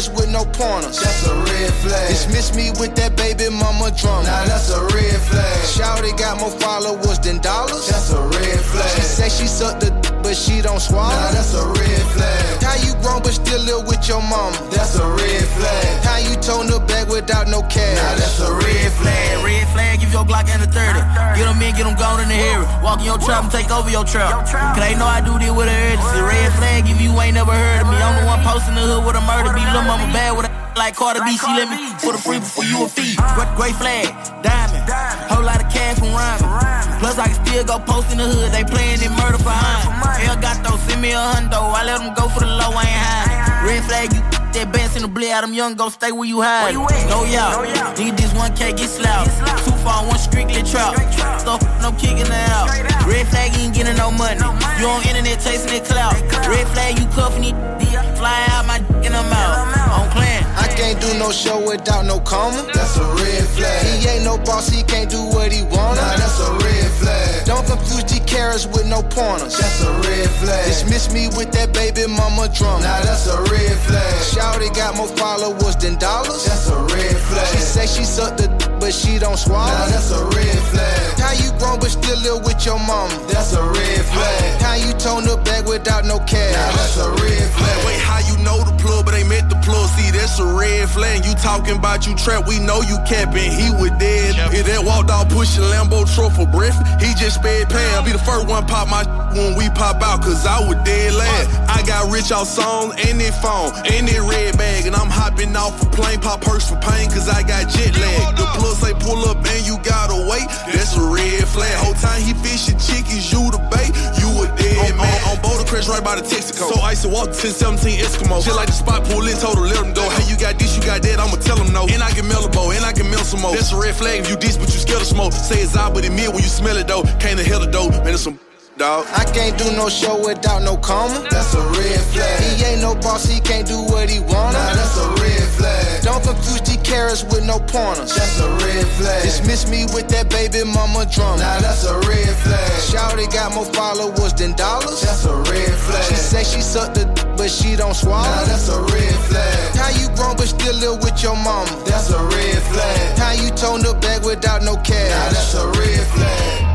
G with no pointers. That's a red flag. Dismiss me with that baby mama drama. Now that's a red flag. Shouty got more followers than dollars. That's a red flag. She say she sucked the but she don't swallow. Nah, that's a red flag. How you grown but still live with your mama? That's a red flag. How you tone the bag without no cash? Nah, that's a red flag. Red flag, give your Glock and a 30. Get them in, get them gone in the area. Walk in your trap and take over your trap. Cause they know I do this with a urgency. Red flag, if you ain't never heard of me. I'm the one posting the hood with a murder beat. Lil' mama bad with a like Carter B. She let me put a free before you a fee. Great, great flag, diamond. Whole lot of cash from rhyming. Plus I can still go post in the hood. They playing in murder for high. Hell got those, send me a hundo. I let them go for the low, I ain't high. Red flag, you [LAUGHS] that bands in the blade out them young go stay where you hide. No y'all, need this 1K get slapped. Two far, one strictly trap. So no kicking it out. Red flag, you ain't getting no money. You on internet chasing that clout. Red flag, you cuffing it. [LAUGHS] Fly out my dick [LAUGHS] in the mouth. On clan. I can't do no show without no comma. That's a red flag. He ain't no boss, he can't do what he wanna. Nah, that's a red flag. Don't confuse G carrots with no pointers. That's a red flag. Dismiss me with that baby mama drama. Nah, that's a red flag. Shouty got more followers than dollars. That's a red flag. She say she sucked the d- but she don't swallow. Nah, that's a red flag. How you grown but still live with your mama? That's a red flag. How you tone the bag without no cash? Nah, that's a red flag. Wait, how you know the plug, but ain't met the plug? See, that's a red flag. You talking about you trap, we know you capping. He was dead. If that walked out pushing Lambo truck for breath, he just sped past. Be the first one pop my [LAUGHS] when we pop out, cause I was dead last. I got rich off songs and phone and that red bag, and I'm hopping off a plane, pop purse for pain, cause I got jet lag. The plug say pull up and you gotta wait. That's a red flag. Whole time he fishing chickens, you the bait, you a dead man. On, on Boulder Crest, right by the Texaco. So I used to walk 1017 Eskimo. Shit like the spot pull in, her let him go. Hey, you got this, you got that, I'ma tell him no. And I a bow, and I can mail some more. That's a red flag if you diss, but you scared of smoke. Say it's out, but it mid when you smell it though. Can't the hell the dope, man, it's some dog. I can't do no show without no comma. That's a red flag. He ain't no boss, he can't do what he wanna. Nah, that's a red flag. Don't confuse G carrots with no pointers. That's a red flag. Dismiss me with that baby mama drama. Nah, that's a red flag. Shouty got more followers than dollars. That's a red flag. She say she sucked the d- but she don't swallow. Nah, that's a red flag. How you grown but still live with your mama? That's a red flag. How you tone the bag without no cash? Nah, that's a red flag.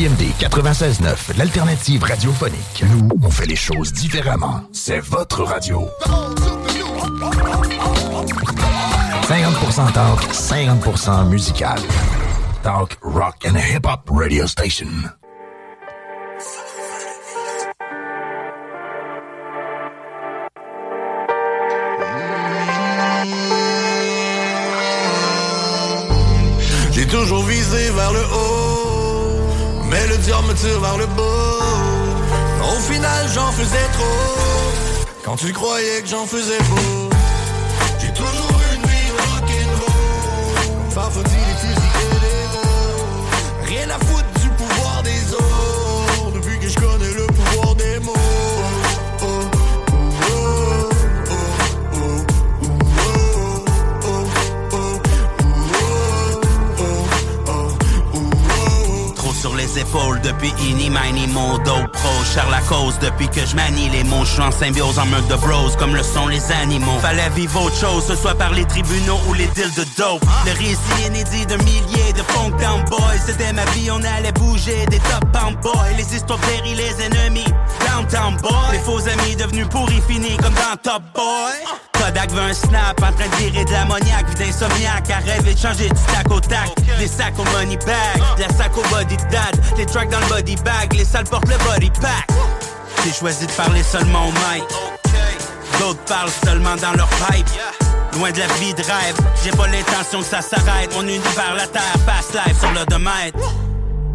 CJMD 96.9, l'alternative radiophonique. Nous, on fait les choses différemment. C'est votre radio. 50% talk, 50% musical. Talk, rock and hip-hop radio station. J'ai toujours visé vers le haut, mais le diable me tire vers le bas. Au final, j'en faisais trop, quand tu croyais que j'en faisais beau. J'ai toujours une vie rock'n'roll, comme depuis Ini, Mini, mon dos pro. Charles la cause depuis que je manie les mots. Je suis en symbiose en meurtre de bros comme le sont les animaux. Fallait vivre autre chose, ce soit par les tribunaux ou les deals de dope. Le récit inédit d'un millier de funk down boys. C'était ma vie, on allait bouger des top pound boys. Les histoires péris, les ennemis. Downtown boy. Les faux amis devenus pourris finis comme dans Top Boy. Kodak veut un snap en train de virer de l'ammoniaque, vie d'insomniaque, à rêver de changer du tac au tac. Les sacs au money bag, la sac au body de dad, les tracks dans le body bag, les salles portent le body pack. J'ai choisi de parler seulement au mic. D'autres parlent seulement dans leur pipe. Loin de la vie de rêve, j'ai pas l'intention que ça s'arrête. Mon univers, la terre, passe live sur l'odomètre.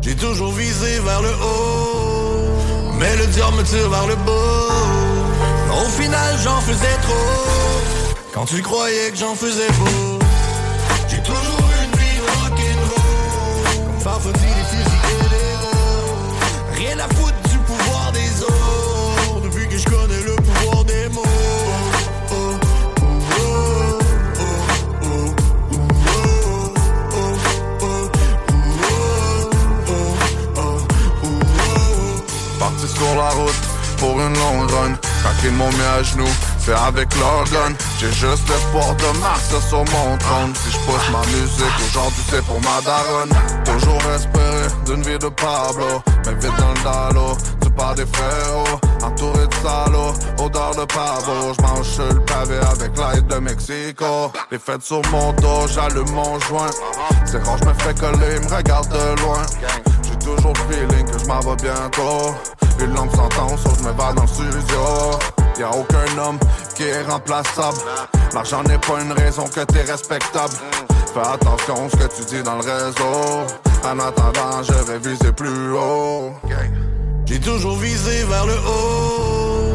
J'ai toujours visé vers le haut, mais le diable me tire vers le bas. Au final, j'en faisais trop, quand tu croyais que j'en faisais beau. J'ai toujours une vie rock'n'roll, comme Farfadie, les. Rien à foutre du pouvoir des autres, depuis que je connais le pouvoir des mots. Parti sur la route pour une longue run. Ils m'ont mis à genoux, c'est avec gun. J'ai juste l'espoir de marcher sur mon trône. Si je pousse ma musique, aujourd'hui c'est pour ma daronne. Toujours espérer d'une vie de Pablo. Mais vite dans le dallo, tu pars des frérots. Entouré de salauds, odeur de pavo. J'mange sur le pavé avec l'aide de Mexico. Les fêtes sur mon dos, j'allume mon joint. C'est quand je me fais coller, me regarde de loin. J'ai toujours feeling que je m'en vais bientôt. Une lampe s'entend, je me vais dans le studio. Y'a aucun homme qui est remplaçable. L'argent n'est pas une raison que t'es respectable. Fais attention à ce que tu dis dans le réseau. En attendant, je vais viser plus haut. J'ai toujours visé vers le haut,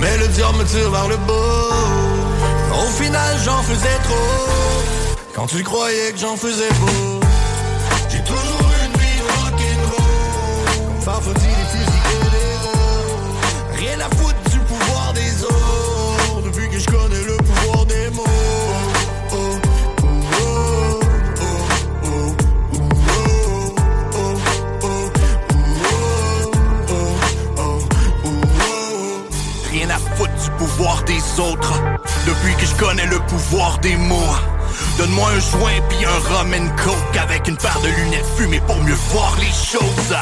mais le diable me tire vers le bas. Au final, j'en faisais trop, quand tu croyais que j'en faisais beau. J'ai toujours une vie rock'n'roll, comme Farfadie, les fusils des autres. Depuis que je connais le pouvoir des mots. Donne-moi un joint puis un rum and coke Avec une paire de lunettes fumées pour mieux voir les choses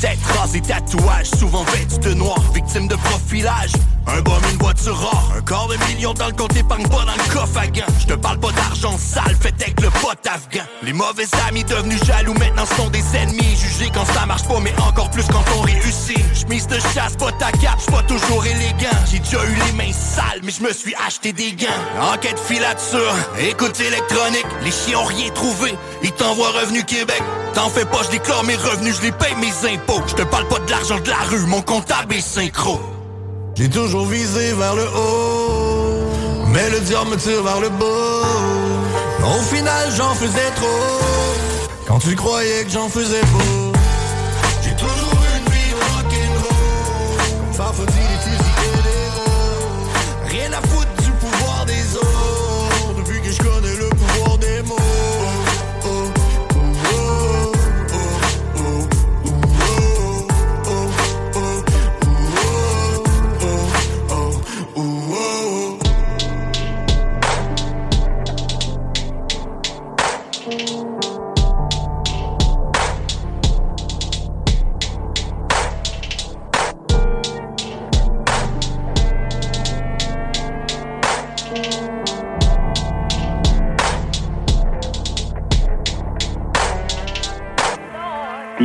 Tête rasée, tatouage, souvent vêtu de noir Victime de profilage. Un bum, une voiture rare Un quart de million dans le compte épargne pas dans le coffre à gants Je te parle pas d'argent sale, fait avec le pote afghan. Les mauvais amis devenus jaloux maintenant sont des ennemis. Jugés quand ça marche pas mais encore plus quand on réussit. Chemise de chasse, pas ta cap, j'suis pas toujours élégant. J'ai déjà eu les mains sales mais je me suis acheté des gants. Enquête filature, écoute électronique Les chiens ont rien trouvé, ils t'envoient Revenu Québec. T'en fais pas, je déclare mes revenus, je les paye mes impôts Je te parle pas de l'argent de la rue, mon comptable est synchro J'ai toujours visé vers le haut, mais le diable me tire vers le bas. Au final, j'en faisais trop, quand tu croyais que j'en faisais beau. J'ai toujours une vie rock'n'roll,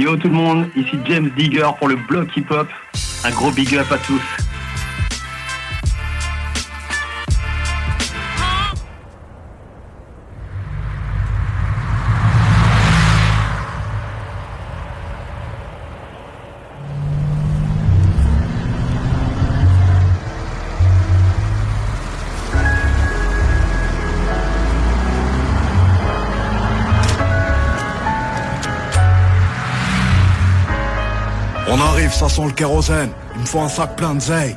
Yo tout le monde, ici James Digger pour le bloc hip-hop. Un gros big up à tous. Ça sent le kérosène. Il me faut un sac plein de zeille.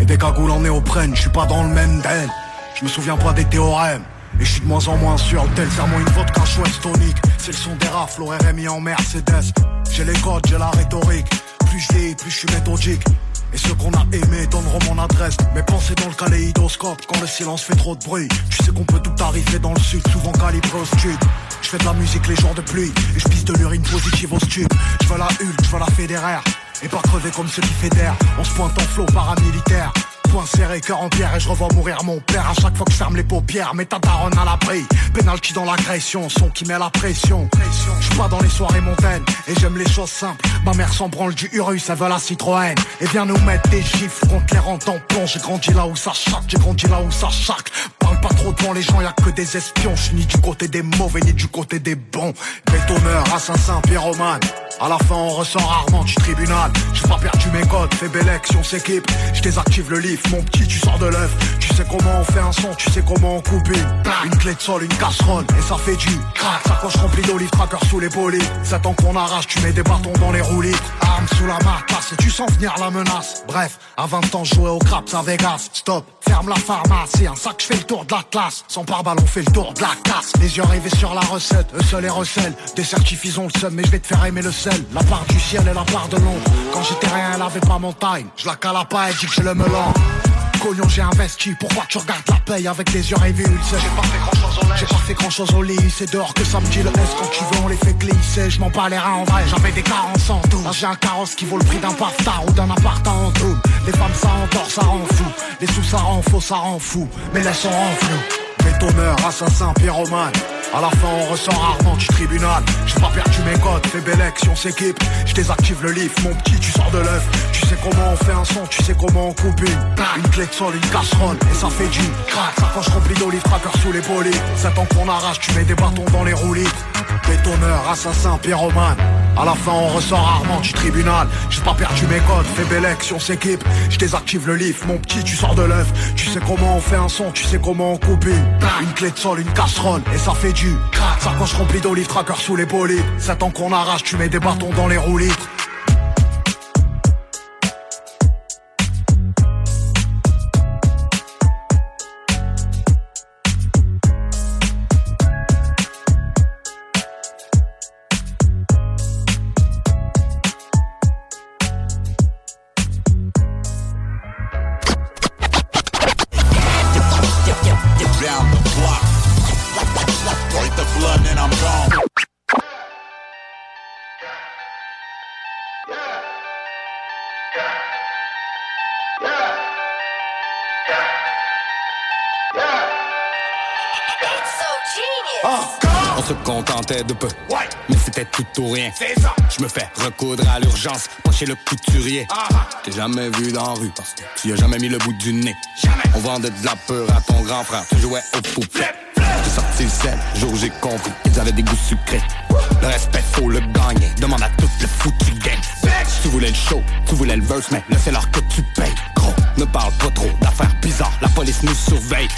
Et des cagoules en néoprène, je suis pas dans le même den. Je me souviens pas des théorèmes. Et je suis de moins en moins sûr, tel serment une vodka chouette tonique. C'est le son des rafles, au RMI en Mercedes. J'ai les codes, j'ai la rhétorique. Plus je vieillis, plus je suis méthodique. Et ceux qu'on a aimés donneront mon adresse. Mes pensées dans le kaléidoscope quand le silence fait trop de bruit. Tu sais qu'on peut tout arriver dans le sud, souvent calibré au stud. Je fais de la musique les jours de pluie et je pisse de l'urine positive au stup. Je veux la Hulk, je veux la fédéraire. Et pas crever comme ceux qui fédèrent. On se pointe en flot paramilitaire. Point serré, cœur en pierre et je revois mourir mon père à chaque fois que je ferme les paupières. Mets ta daronne à l'abri. Penalty dans l'agression, son qui met la pression. Je pas dans les soirées montaines et j'aime les choses simples. Ma mère s'en branle du Urus, elle veut la Citroën. Et vient nous mettre des gifs contre les rentes en plomb. J'ai grandi là où ça chaque, j'ai grandi là où ça chaque. Parle pas trop devant les gens, y a que des espions. Je suis ni du côté des mauvais ni du côté des bons. Bétonneur, assassin, pyromane. À la fin, on ressort rarement du tribunal. J'ai pas perdu mes codes, fais belle on s'équipe. Je désactive le livre, mon petit, tu sors de l'œuf. Tu sais comment on fait un son, tu sais comment on coupe une. Une clé de sol, une casserole, et ça fait du crack. Sacoche remplie d'olives, tracker sous les polis. Ça temps qu'on arrache, tu mets des bâtons dans les roulis. Arme sous la marcasse, et tu sens venir la menace. Bref, à 20 ans, jouais au craps à Vegas. Stop, ferme la pharmacie. Un sac, je fais le tour de la classe. Sans pare-balles, fait le tour de la casse. Les yeux rêvés sur la recette, eux seuls et recèlent. Des ont le seum, mais je vais te faire aimer le sel. La part du ciel et la part de l'ombre. Quand j'étais rien, elle avait pas mon time. Je la cala pas, elle dit que je le melon. Cognon, j'ai investi, pourquoi tu regardes la paye avec les yeux révulsés? J'ai pas fait grand chose au J'ai pas fait grand chose au lit, c'est dehors que ça me dit le S quand tu veux on les fait glisser, je m'en bats les reins en vrai, j'avais des carences en tout. Là j'ai un carrosse qui vaut le prix d'un paftar ou d'un appart en tout. Les femmes ça encore, ça rend fou, les sous ça rend faux, ça rend fou, mais laisse on rend flou Bétonneur, assassin, pyromane. À la fin on ressort rarement du tribunal. J'ai pas perdu mes codes, fais belle on s'équipe. Je désactive le livre, mon petit tu sors de l'œuf. Tu sais comment on fait un son, tu sais comment on coupe une Une clé de sol, une casserole et ça fait du crack. Sacoche remplie d'olives, tracker sous les polis Ça temps qu'on arrache, tu mets des bâtons dans les roulis. Bétonneur, assassin, pyromane. À la fin on ressort rarement du tribunal. J'ai pas perdu mes codes, fais belle on s'équipe. Je désactive le livre, mon petit tu sors de l'œuf. Tu sais comment on fait un son, tu sais comment on coupe une Une clé de sol, une casserole et ça fait du crack. Sacoche remplie d'olives, tracker sous les polis Ça temps qu'on arrache, tu mets des bâtons dans les Down de peu, mais c'était tout ou rien. Je me fais recoudre à l'urgence, pas chez le couturier. T'es jamais vu dans la rue parce que tu y as jamais mis le bout du nez. On vendait de la peur à ton grand frère, tu jouais au poupée. J'ai sorti le sel, jour où j'ai compris qu'ils avaient des goûts sucrés. Le respect, faut le gagner, demande à tout le foutu gang. Tu voulais le show, tu voulais le verse, mais là c'est l'heure que tu payes. Gros, ne parle pas trop d'affaires bizarres, la police nous surveille.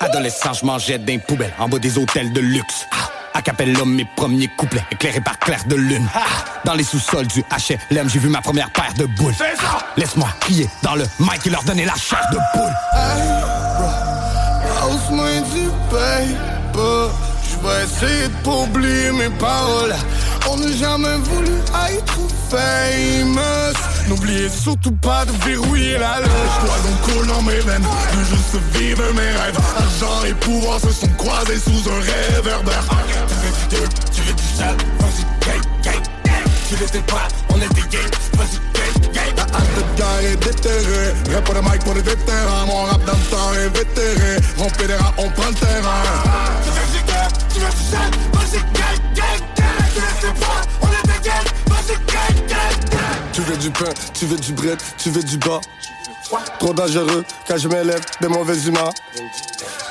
Adolescent, je mangeais d'un poubelle en bas des hôtels de luxe. À l'homme mes premiers couplets, éclairés par clair de lune. Dans les sous-sols du HLM, j'ai vu ma première paire de boules. Laisse-moi crier dans le mic et leur donner la chair de poule. Hausse-moi du paper. Je vais essayer de pas oublier mes paroles. On n'a jamais voulu être famous. N'oubliez surtout pas de verrouiller la loge. Coule dans mes veines. Veux juste vivre mes rêves. Argent et pouvoir se sont croisés sous un réverbère. Tu veux du tu veux du sale, vas-y, gay, gay. tu l'étais pas, on était gay, vas-y gay, gay La hâte de gars est déterré, rap pour le mic pour les vétérans Mon rap dans le temps est vétéré, on fédéra, on prend le terrain Tu veux du gay, tu veux du sale, veux du pain, tu veux du bread, tu veux du bas Trop dangereux quand je m'élève des mauvaises humeurs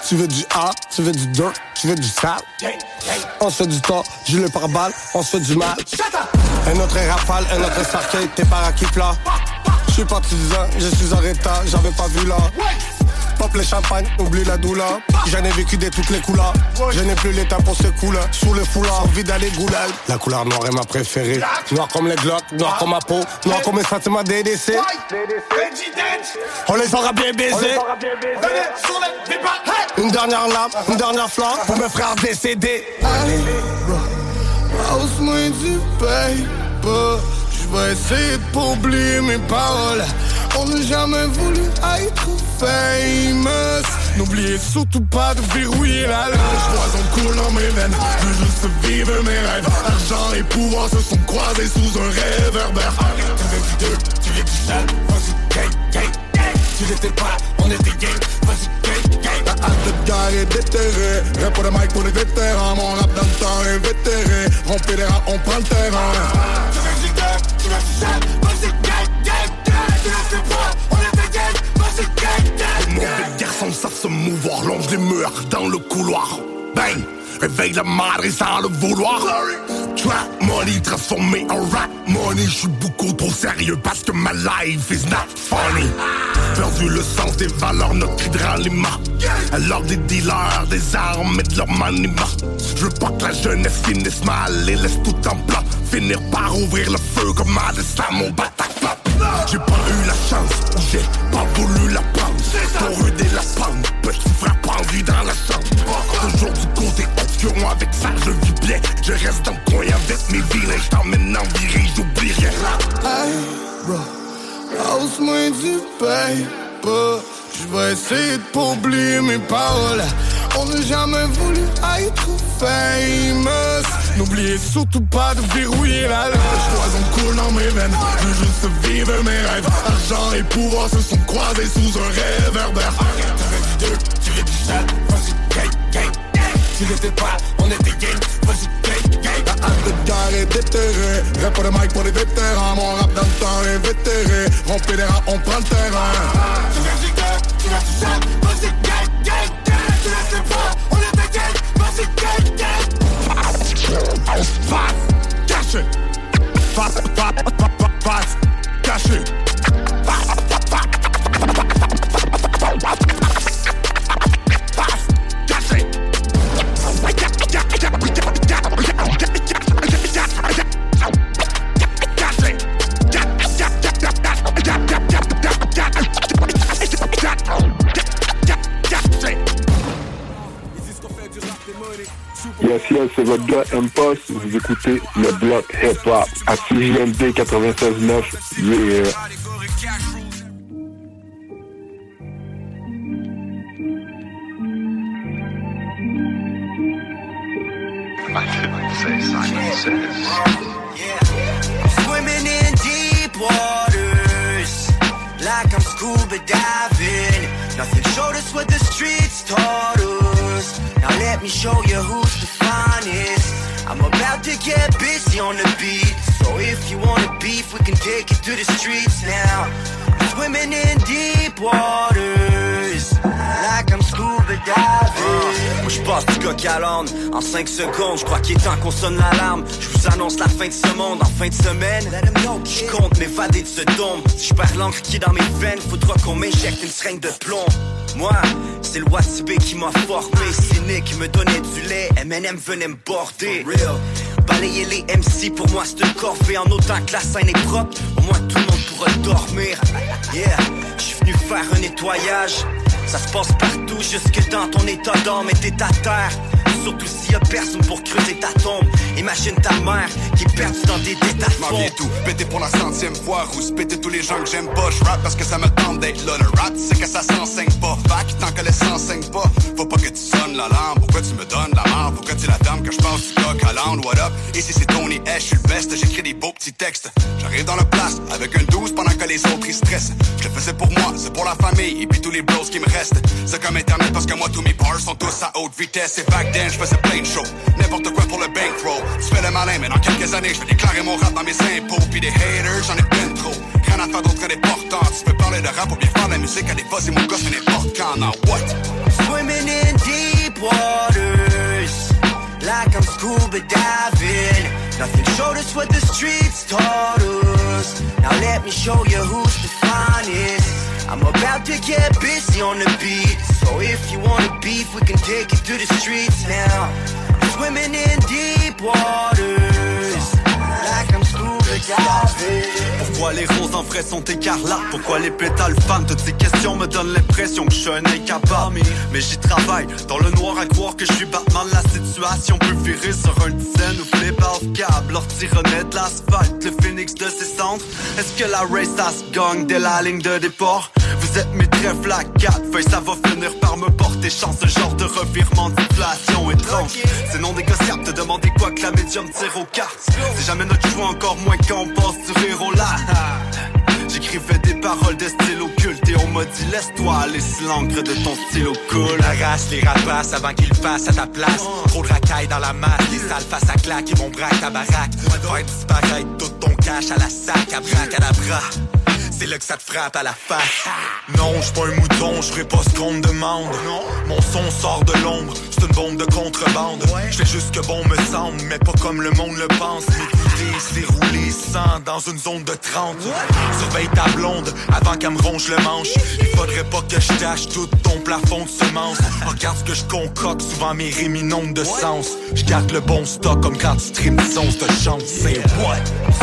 tu veux du A, tu veux du dirt, tu veux du sale. On se fait du temps, gilet par balle, on se fait du mal. Un autre rafale, un autre cercueil, t'es pas qui là. Je suis partisan, je suis en retard, j'avais pas vu là. Pop les champagnes, oublie la douleur. J'en ai vécu de toutes les couleurs. Je n'ai plus l'état pour ce couleurs. Sous le foulard, envie d'aller goulag. La couleur noire est ma préférée. Noir comme les glocks, noir comme ma peau, noir comme mes sentiments DDC. On les aura bien baisés. Une dernière lame, une dernière flamme pour mes frères décédés. Allez, du. Je vais essayer de mes paroles. On n'a jamais voulu être famous. N'oubliez surtout pas de verrouiller la loge. Poison coule dans mes veines. Je veux juste vivre mes rêves. Argent et pouvoir se sont croisés sous un réverbère. Tu veux du deux, tu veux du sale. Vas-y, gay, gay, gay. Tu l'étais pas, on était gay. Vas-y, gay, gay. La hâte de gars est déterré. Rap pour le mic pour les vétérans. Mon rap dans le temps est vétéré. On fédéra, on prend le terrain. Tu veux du deux, tu du. Garçons savent se mouvoir. Longe les murs dans le couloir. Bang! Réveille la madre sans le vouloir. Trap money transformé en rap money. Je suis beaucoup trop sérieux parce que ma life is not funny. Perdu le sens des valeurs, notre cri de. Alors des dealers, des armes et de leur maniement. Je veux pas que la jeunesse finisse mal et laisse tout en plat. Finir par ouvrir le feu comme à mon Bataclan. J'ai pas eu la chance, j'ai pas voulu la prendre. Pour ruder la pente, petit frère pendu dans la chambre. Toujours du côté obscur, avec ça je vis bien. Je reste dans le coin avec mes vilains, je t'emmène en virée, j'oublie rien. Hey, bro, lance-moi du paper. Je vais essayer de pas oublier mes paroles. On n'a jamais voulu être famous. N'oubliez surtout pas de verrouiller la loge. Poison coule dans mes veines. Je veux juste vivre mes rêves. Argent et pouvoir se sont croisés sous un réverbère. Tu l'étais pas, on était gay. Vas-y, gay, gay. La hâte de gars est déterré. Rap pour le mic pour les vétérans. Mon rap dans le temps est vétéré. On fédéra, on prend le terrain. Tu veux du deux, tu veux du c'est votre gars Impost. Vous écoutez le bloc hip-hop à CJMD 96.9. Yeah. Swimming in deep waters, like I'm scuba diving. Nothing showed us what the streets taught us. Now let me show you who's the finest. I'm about to get busy on the beat. So if you wanna beef, we can take it to the streets now. Swimming in deep waters, like I'm scuba. Moi je passe du coq à l'âne en 5 secondes. Je crois qu'il est temps qu'on sonne l'alarme. Je vous annonce la fin de ce monde en fin de semaine. Je compte m'évader de ce dôme. Si je perds l'encre qui est dans mes veines, faudra qu'on m'éjecte une seringue de plomb. Moi, c'est le Watibé qui m'a formé. Cynique qui me donnait du lait. M&M venait me border. Real. Balayer les MC, pour moi c'est une corvée En autant que la scène est propre, au moins tout le monde pourra dormir Yeah, je suis venu faire un nettoyage Ça se passe partout, jusque dans ton état d'âme et t'es à terre. Surtout s'il y a personne pour creuser ta tombe. Imagine ta mère qui est perdue dans des détails M'en viens tout, péter pour la centième fois. Rousse péter tous les gens que j'aime pas. Je rap parce que ça me tente d'être là. Le rap c'est que ça s'enseigne pas. Fac tant que le s'enseigne pas. Faut pas que tu sonnes la lampe, pourquoi tu me donnes la marre, pourquoi tu la dame que je passe du coq à l'âne, what up? Ici c'est Tony H, je suis le best, j'écris des beaux petits textes. J'arrive dans le place avec un 12 pendant que les autres ils stressent. Je le faisais pour moi, c'est pour la famille. Et puis tous les bros qui me restent. C'est comme internet parce que moi tous mes bars sont tous à haute vitesse. Et back then je faisais plein de shows, n'importe quoi pour le bankroll. Tu fais le malin, mais dans quelques années je vais déclarer mon rap dans mes impôts. Puis des haters, j'en ai plein trop. Rien à faire d'autre que des portants. Tu peux parler de rap ou bien faire de la musique à des fois c'est mon gosse, mais n'importe quand. Now what? Swimming in deep waters, like I'm scuba diving. Nothing showed us what the streets taught us. Now let me show you who's the finest. I'm about to get busy on the beat. So if you wanna beef, we can take it to the streets now. I'm swimming in deep waters, like I'm. Pourquoi les roses en vrai sont écarlates? Pourquoi les pétales fanent? Toutes ces questions me donnent l'impression que je suis un incapable. Mais j'y travaille, dans le noir à croire que je suis Batman. La situation peut virer sur un dizaine ou flip off câble Leur de l'asphalte, le phoenix de ses cendres. Est-ce que la race ça se gagne dès la ligne de départ? Vous êtes mes trèfles à quatre feuilles Ça va finir par me porter chance. Ce genre de revirement d'inflation étrange. C'est non négociable, te demander quoi que la médium tire aux cartes. C'est jamais notre choix, encore moins quand on passe du là J'écrivais des paroles de style occulte Et on m'a dit laisse-toi aller si l'encre de ton stylo cool La race les rapaces avant qu'ils fassent à ta place. Trop de racailles dans la masse Les sales face à claque et mon braque ta baraque. Faire disparaître tout ton cash à la sac À braque à la bras. C'est là que ça te frappe à la face. Non, je pas un mouton, je pas ce qu'on me demande. Mon son sort de l'ombre, une bombe de contrebande. Je fais juste que bon me semble, mais pas comme le monde le pense. M'écouter, c'est rouler sans dans une zone de 30. Surveille ta blonde avant qu'elle me ronge le manche. Il faudrait pas que je tâche tout ton plafond de semences. [LAUGHS] Regarde ce que je concocte, souvent mes rimes de sens. Je garde le bon stock comme quand tu streams des sons de chance. C'est what?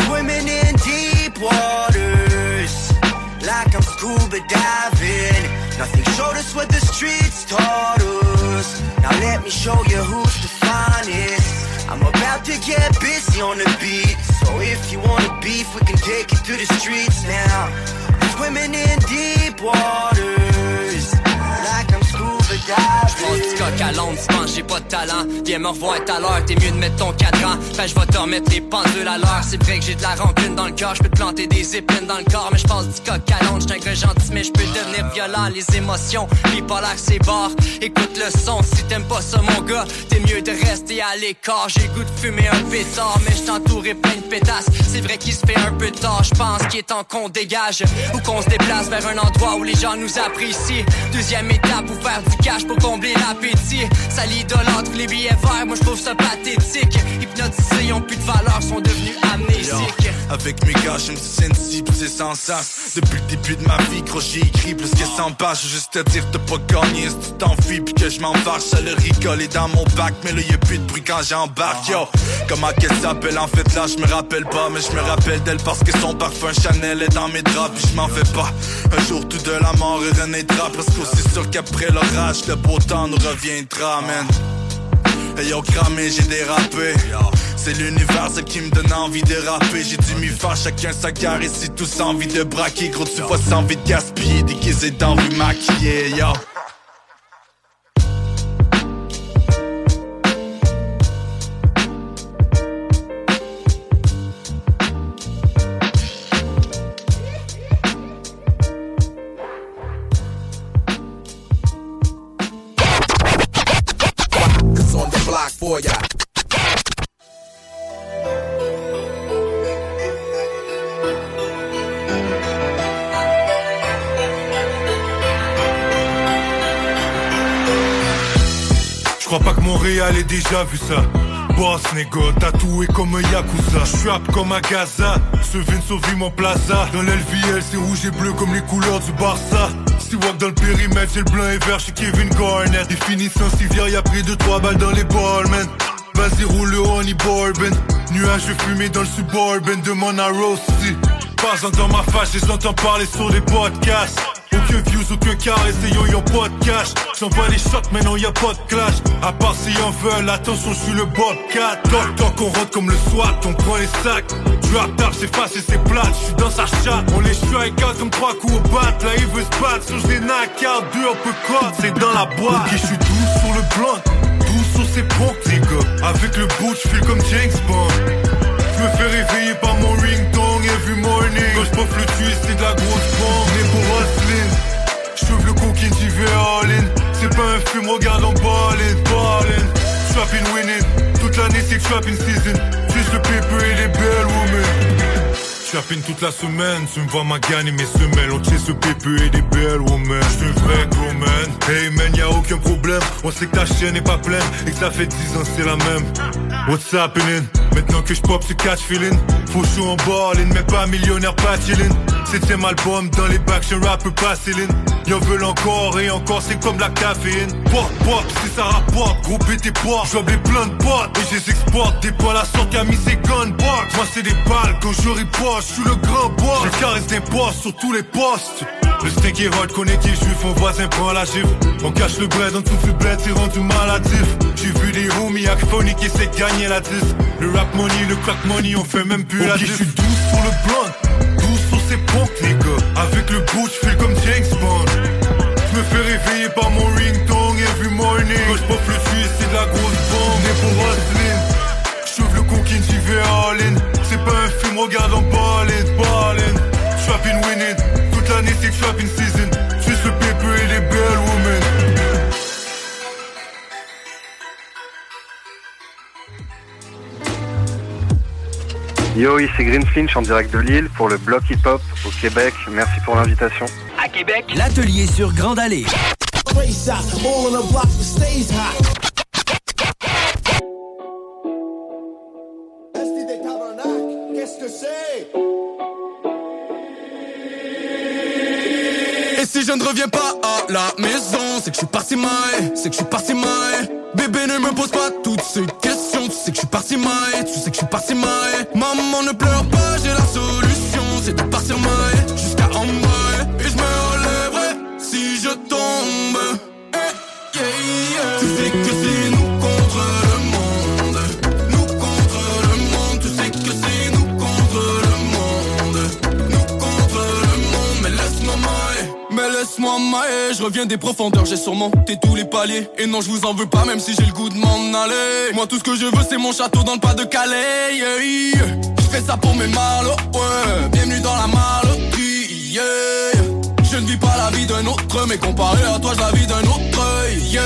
Swimming in deep waters, like I'm scuba diving. Nothing showed us what the streets taught us. Now let me show you who's the finest. I'm about to get busy on the beat. So if you wanna beef, we can take it to the streets now. Swimming in deep waters, like I'm J'prends du coq à l'ombre, tu j'ai pas de talent. Viens me revoir à l'heure, t'es mieux de mettre ton cadran. Ben je vais te remettre les pendules à l'heure. C'est vrai que j'ai de la rancune dans le cœur Je peux te planter des épines dans le corps Mais je passe du coq à l'ombre, j'suis gentil Mais je peux devenir violent, les émotions Bipolaire c'est barre, écoute le son Si t'aimes pas ça mon gars, t'es mieux de rester à l'écart. J'ai goût de fumer un pétard Mais je t'entourerai plein de pétasses. C'est vrai qu'il se fait un peu tard, je pense qu'il est temps qu'on dégage. Ou qu'on se déplace vers un endroit où les gens nous apprécient. Deuxième étape, pour faire du pour combler l'appétit Ça l'idolâtre, les billets verts, moi je trouve ça pathétique Hypnotisés, ils ont plus de valeur, sont devenus amnésiques Avec mes gars, je me sensible, c'est sans sens. Depuis le début de ma vie, gros, j'ai écrit plus que 100 pages. Juste te dire de pas gagner si tu t'enfuis puis que je m'en fâche. Ça le rigole est dans mon bac, mais là, y a plus de bruit quand j'embarque, yo. Comment qu'elle s'appelle, en fait, là, je me rappelle pas, mais je me rappelle d'elle parce que son parfum Chanel est dans mes draps, puis je m'en fais pas. Un jour, tout de la mort renaîtra, parce qu'aussi sûr qu'après l'orage, le beau temps nous reviendra, man. Hey yo cramé, j'ai dérapé. C'est l'univers qui me donne envie de rapper. J'ai dû m'y faire chacun sa carre Ici tous envie de braquer Gros tu vois sans envie de gaspiller Déguisé rue maquillée yo déjà vu ça. Boss négo, tatoué comme un Yakuza. Apte comme un Gaza, ce vin sauve mon plaza. Dans l'LVL, c'est rouge et bleu comme les couleurs du Barça. Si walk dans le périmètre, c'est le blanc et vert chez Kevin Garnett. Définition civière, y'a pris 2-3 balles dans les balles, man. Vas-y, roule le honey bourbon. Nuages fumés dans le suburban, demande à Rossi. Pas dans ma face, je les entends parler sur des podcasts. Aucun views, aucun caresse, ayant y'a pas de cash. J'envoie les shots, maintenant y a pas de clash. À part si en veulent, attention, je suis le bobcat. Toc toc, on rentre comme le SWAT, on prend les sacs. Drop tap, c'est facile, c'est plate, je suis dans sa chatte. On les strike out comme trois coups au bat. Là, il veut se battre, sur les out, deux un peu code, c'est dans la boîte. Ok, je suis doux sur le blunt, doux sur ses pocs, les gars. Avec le boot, je comme James Bond. Je me fais réveiller par mon ringtone every morning. Quand je le tuer, c'est de la grosse je le coquine, j'y vais all in. C'est pas un film, regarde en ballin', ballin'. Trapping winning, toute l'année c'est trapping season. Juste le paper et les belles women. Trapping toute la semaine, tu me vois ma gagne et mes semelles. On ce pépé et des belles women. J'suis un vrai gros man. Hey man, y'a aucun problème. On sait que ta chaîne est pas pleine et que ça fait 10 ans c'est la même. What's happening? Maintenant que j'pop ce catch feeling. Faut chaud en ballin', mais pas millionnaire, pas chillin'. Septième album dans les bacs, un rapper pas céline. Y'en veulent encore et encore, c'est comme la caféine. Pop, pop, si ça rapporte, gros tes poids. J'ouvre les plein de potes et je exporte. Des poils à sortir, à mis ses gunbox. Moi c'est des balles quand je riposte je suis le grand boss. Je caresse des postes sur tous les postes. Le steak est hot, connaît qui juif, mon voisin prend la gifle. On cache le bled, on tout le bled, c'est rendu maladif. J'ai vu des homies acphoniques qui essaient de gagner la 10. Le rap money, le crack money, on fait même plus la diff. Je suis douce sur le blunt, douce sur ses pompes, les gars. Avec le bout, je fais comme James Bond. Je me fais réveiller par mon ringtone every morning. Quand je pop le c'est de la grosse bombe. Et pour hustling, j'ouvre le coquine, j'y vais all in. C'est pas un film, regarde en ballin', ballin'. Trapping winning, c'est trapping season. J'suis le paper et les belles women. Yo, ici Green Flinch en direct de Lille pour le bloc hip-hop au Québec. Merci pour l'invitation. À Québec, l'atelier sur Grande Allée. Si je ne reviens pas à la maison, c'est que je suis parti mal, c'est que je suis parti mal. Bébé ne me pose pas toutes ces questions, tu sais que je suis parti mal, tu sais que je suis parti mal. Maman ne pleure pas, mailler. Je reviens des profondeurs, j'ai surmonté tous les paliers. Et non, je vous en veux pas, même si j'ai le goût de m'en aller. Moi, tout ce que je veux, c'est mon château dans le pas de Calais. yeah, yeah. Je fais ça pour mes malos, ouais. Bienvenue dans la maloterie, yeah. Je ne vis pas la vie d'un autre, mais comparé à toi, je la vis d'un autre, yeah.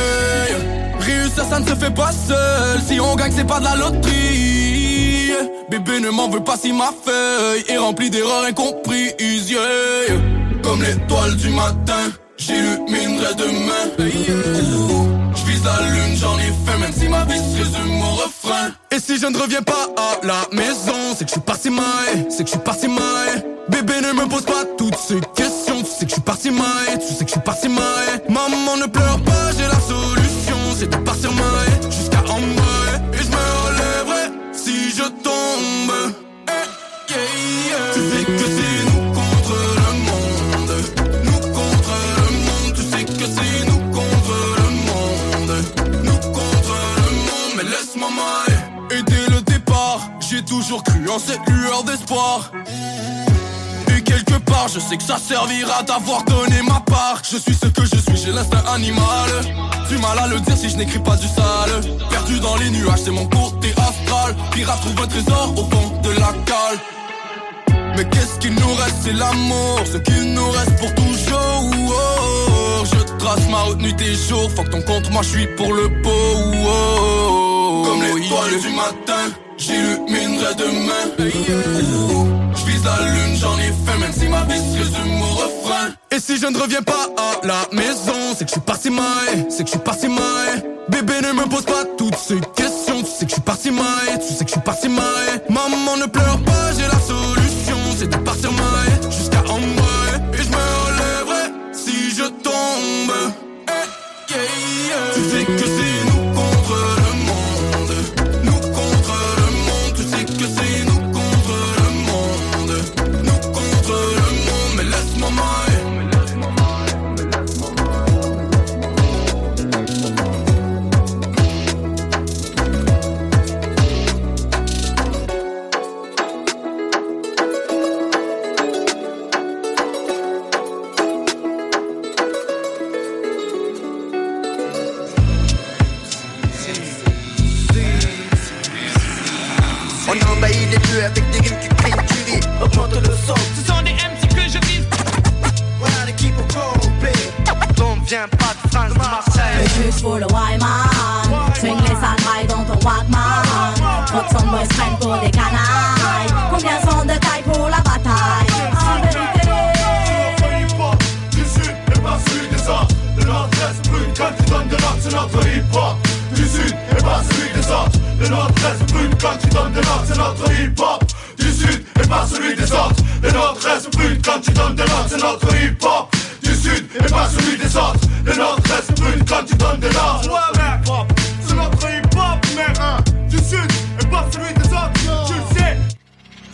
Réussir, ça ne se fait pas seul. Si on gagne, c'est pas de la loterie. Bébé ne m'en veut pas si ma feuille est remplie d'erreurs incomprises, yeah. Comme l'étoile du matin, j'illuminerai demain. Je vise la lune, j'en ai fait, même si ma vie se résume au refrain. Et si je ne reviens pas à la maison, c'est que je suis parti mal, c'est que je suis parti mal. Bébé ne me pose pas toutes ces questions, tu sais que je suis parti mal, tu sais que je suis parti mal. Maman ne pleure pas, j'ai la toujours cru en cette lueur d'espoir. Et quelque part, je sais que ça servira d'avoir donné ma part. Je suis ce que je suis, j'ai l'instinct animal. Du mal à le dire si je n'écris pas du sale. Perdu dans les nuages, c'est mon côté astral. Pirate trouve un trésor au fond de la cale. Mais qu'est-ce qu'il nous reste, c'est l'amour, ce qu'il nous reste pour toujours. Je trace ma route nuit et jour, fuck ton compte, moi je suis pour le oh. Comme l'étoile du matin, j'illuminerai demain. Je vise la lune, j'en ai fait, même si ma vie se résume au refrain. Et si je ne reviens pas à la maison, c'est que je suis parti mal, c'est que je suis parti mal. Bébé ne me pose pas toutes ces questions, tu sais que je suis parti mal, tu sais que je suis parti mal. Maman ne pleure pas, j'ai la solution, c'est de partir mal jusqu'à en bas. Et je me relèverai si je tombe. Eh. Tu que On vient pas de France, de Marseille. Le juge pour le Wyman Swing les sacrailles dans ton Walkman. Trop son boys prennent pour des canailles. Combien sont de taille pour la bataille? En vérité. Du sud et pas celui des autres Le nord-est brûle quand tu donnes de l'ordre, c'est notre hip-hop. Du sud et pas celui des autres Le nord-est brûle quand tu donnes de l'ordre, c'est notre hip-hop. Du sud et pas celui des autres Le nord-est brûle quand tu donnes de c'est notre hip-hop sud et pas celui des autres Le nord-est brûle quand tu donnes de l'ordre Ouais mec, c'est notre hip-hop mec hein. Du sud et pas celui des autres, tu le sais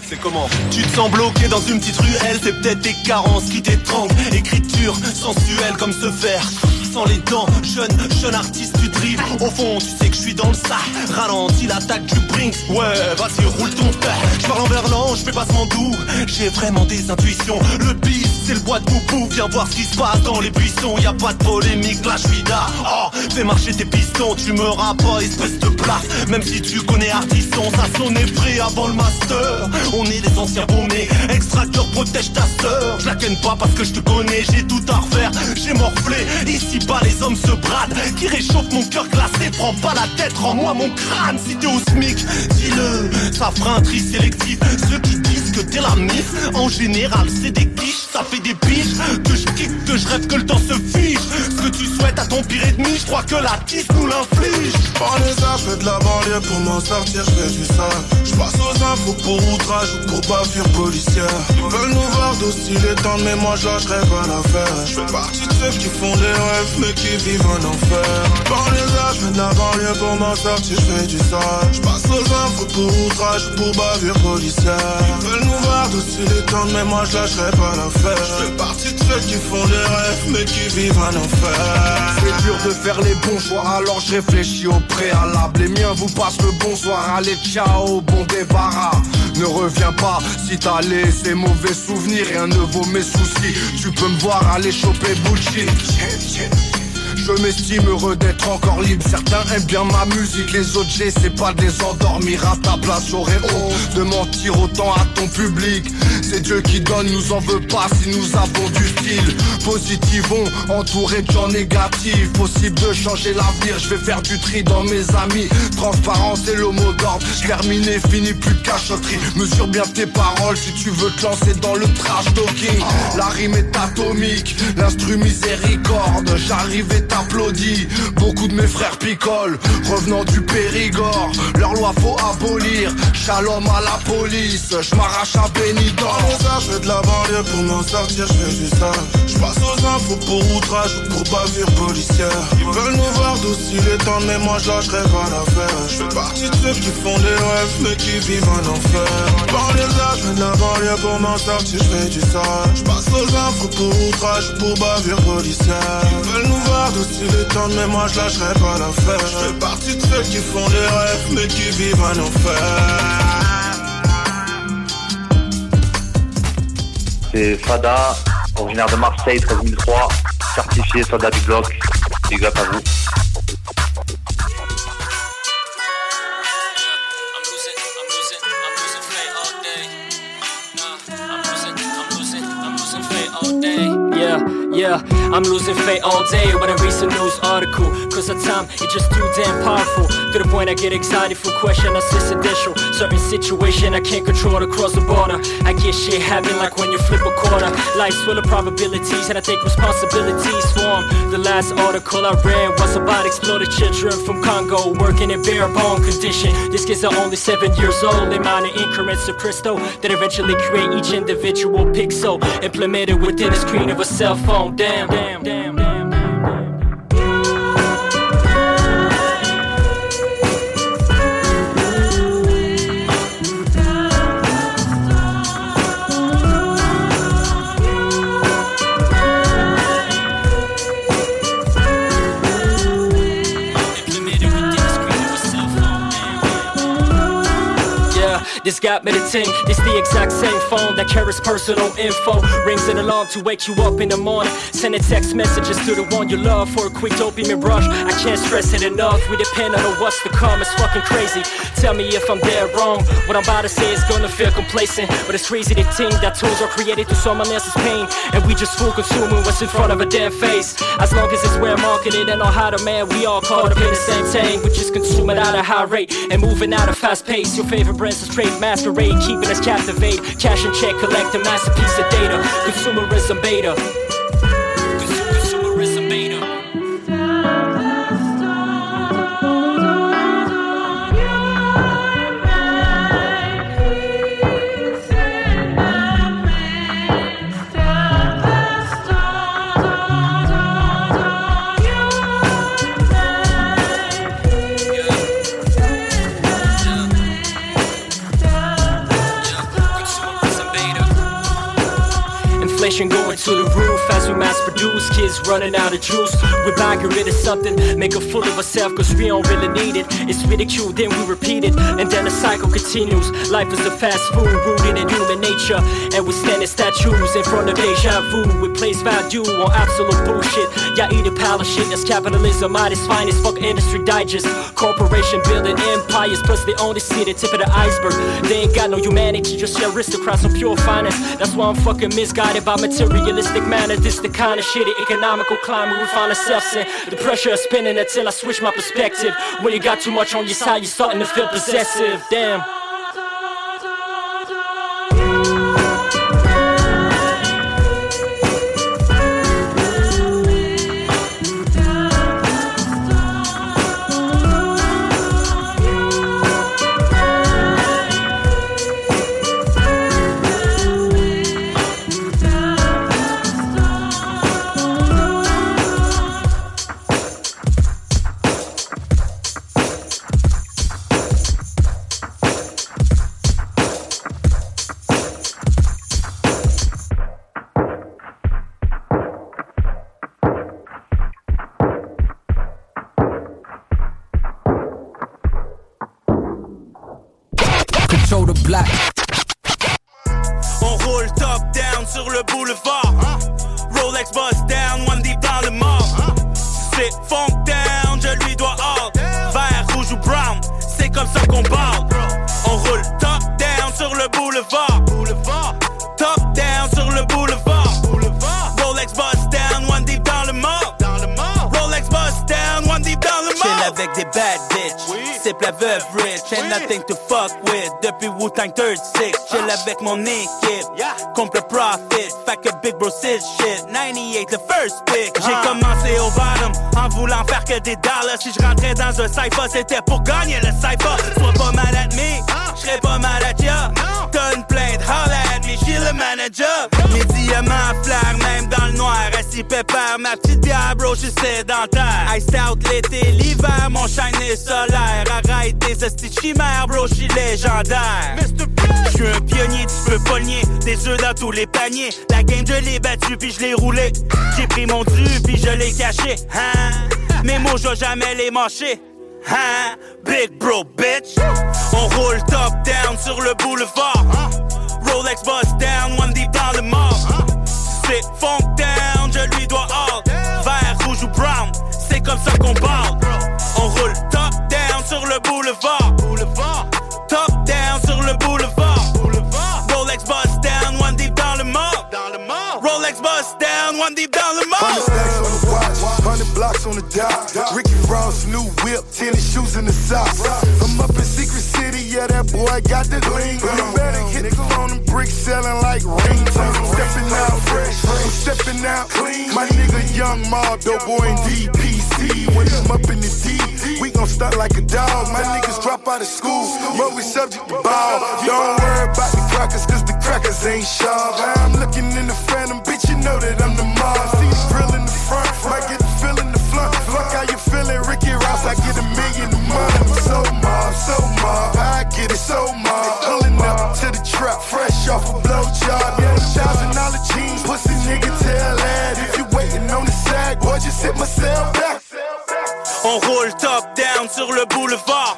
C'est comment? Tu te sens bloqué dans une petite ruelle, c'est peut-être tes carences qui t'étranglent. Écriture sensuelle comme ce faire. Sans les dents, jeune, jeune artiste du drive. Au fond, tu sais que je suis dans le sac. Ralentis l'attaque du Brinks. Ouais, vas-y, roule ton père. Je parle en verlan, je fais pas ce doux. J'ai vraiment des intuitions. Le bis, c'est le bois de poupou. Viens voir ce qui se passe dans les buissons. Y a pas de polémique, là je suis là. Oh, fais marcher tes pistons. Tu me pas, espèce de place. Même si tu connais Artisson, ça sonnait prêt avant le master. On est des anciens paumés. Extracteur protège ta sœur. Je la ken pas parce que je te connais. J'ai tout à refaire. J'ai morflé. Ici bas, les hommes se bradent. Qui réchauffe mon cœur glacé. Prends pas la tête, rends-moi mon crâne. Si t'es au SMIC, dis-le. Ça fera un sélectif. Ceux qui que t'es la mif, en général, c'est des quiches. Ça fait des piges. Que je kiffe, que je rêve, que le temps se fiche. Ce que tu souhaites à ton pire ennemi, je crois que la tisse nous l'inflige. Prends les arts, je de la banlieue pour m'en sortir, je fais du sale. Je passe aux infos pour outrage ou pour bavure policière. Ils veulent nous voir les temps, mais moi je lâcherai pas l'affaire. Je fais partie de ceux qui font des rêves, mais qui vivent en enfer. Prends les arts, je de la pour m'en sortir, je du sale. Je passe aux infos pour outrage ou pour bavure policière. Nous voir les temps, mais moi je lâcherai pas l'affaire. Je fais partie de ceux qui font des rêves, mais qui vivent en enfer. C'est dur de faire les bons choix, alors je réfléchis au préalable. Les miens vous passent le bonsoir, allez ciao, bon débarras. Ne reviens pas si t'as laissé mauvais souvenirs, rien ne vaut mes soucis. Tu peux me voir aller choper bullshit. Je m'estime heureux d'être encore libre. Certains aiment bien ma musique Les autres j'essaie pas de les endormir. À ta place j'aurais honte de mentir autant à ton public. C'est Dieu qui donne, nous en veut pas Si nous avons du style Positivons, entouré de gens négatifs. Possible de changer l'avenir Je vais faire du tri dans mes amis. Transparence c'est le mot d'ordre Terminé, fini, plus de cachotterie Mesure bien tes paroles si tu veux te lancer dans le trash talking. La rime est atomique L'instru miséricorde. J'arrive et t'applaudis Beaucoup de mes frères picolent Revenant du Périgord Leur loi faut abolir Shalom à la police Je m'arrache à Benidorm je fais de la banlieue pour m'en sortir, je fais du sale. Je passe aux infos pour outrage ou pour bavure policière. Ils veulent nous voir d'aussi les temps, mais moi je lâcherai pas l'affaire. Je fais partie de ceux qui font des rêves, mais qui vivent en enfer. Arts, je fais de la banlieue pour m'en sortir, je fais du sale. Je passe aux infos pour outrage ou pour bavure policière. Ils veulent nous voir d'aussi les temps, mais moi je lâcherai pas l'affaire. Je fais partie de ceux qui font des rêves, mais qui vivent en enfer. C'est Fada, originaire de Marseille, 13003, certifié soldat du bloc. Big up à vous. Yeah, yeah, I'm losing faith all day when I read some news article. Cause the time it's just too damn powerful. To the point I get excited for question existential. Certain situation I can't control to cross the border. I get shit happen like when you flip a quarter. Life's full of probabilities and I take responsibilities for 'em. The last article I read was about exploded children from Congo working in bare bone condition. These kids are only seven years old. They minor increments of crystal that eventually create each individual pixel implemented within the screen of a cell phone damn, damn, damn, damn. Niggas got me the ting. It's the exact same phone that carries personal info. Rings an alarm to wake you up in the morning. Sending text messages to the one you love for a quick dopamine rush. I can't stress it enough. We depend on what's to come. It's fucking crazy. Tell me if I'm dead wrong. What I'm about to say is gonna feel complacent. But it's crazy to think that tools are created to someone else's pain. And we just full consuming what's in front of a damn face. As long as it's where marketed and on how to man, we all caught up in the same tank. We just consuming at a high rate and moving at a fast pace. Your favorite brands are straight masquerade, keeping us captivate. Cash and check, collect a masterpiece of data. Consumerism beta. To the roof as we mass produce. Kids running out of juice. We're get rid of something, make a fool of ourselves cause we don't really need it. It's ridiculed, then we repeat it, and then the cycle continues. Life is a fast food rooted in human nature, and we stand as statues in front of deja vu. We place value on absolute bullshit. Y'all eat a pile of shit, that's capitalism at its finest. Fuck industry digest. Corporation building empires, plus they only see the tip of the iceberg. They ain't got no humanity, just aristocrats on pure finance. That's why I'm fucking misguided by materialistic manner. This the kind of shitty economical climate we find ourselves in. The pressure is spinning until I switch my perspective. When you got too much on your side, you're starting to feel possessive. Damn. Avec mon équipe. Compte le profit, fait que Big Bro c'est shit. 98 le first pick. J'ai commencé au bottom en voulant faire que des dollars. Si je rentrais dans un cypher, c'était pour gagner le cypher. Sois pas mal Assis pépère, ma petite bière, bro, j'suis sédentaire. Iced out l'été, l'hiver, mon shine est solaire. Arrête tes estis chimères, bro, j'suis légendaire. J'suis un pionnier, tu peux pogner des œufs dans tous les paniers. La game, je l'ai battu puis je l'ai roulé. J'ai pris mon dû puis je l'ai caché. Hein? Mes mots, je jamais les mâcher. Hein? Big bro, bitch. On roule top down sur le boulevard. Rolex bust down, one deep dans le mort. C'est funk comme ça qu'on parle. On roule top down sur le boulevard. Top down sur le boulevard. Rolex bust down, one deep dans le mort. Rolex bust down, one deep dans le mort. hundred blocks on the dot. Ricky Ross, new whip, tennis shoes in the socks. I'm up in Secret City, yeah, that boy got the gleam. You better hit the phone and bricks selling like ringtones. I'm stepping out fresh, I'm stepping out clean. My nigga Young Mob, dope boy in DPC. When I'm up in the D, we gon' start like a dog. My niggas drop out of school, but we subject to ball. Don't worry about the crackers, cause the crackers ain't sharp. I'm looking in the phantom, bitch, you know that I'm the mob. See the grill in the front, might get the feel in the front. Fuck how you feeling, Ricky Ross, I get a million a month. I'm so mob, so mob, I get it so mob. Pulling up to the trap, fresh off a blow job. Yeah, thousand dollar jeans, pussy nigga tell that. If you waiting on the sag, boy, just hit myself back. On roule top down sur le boulevard.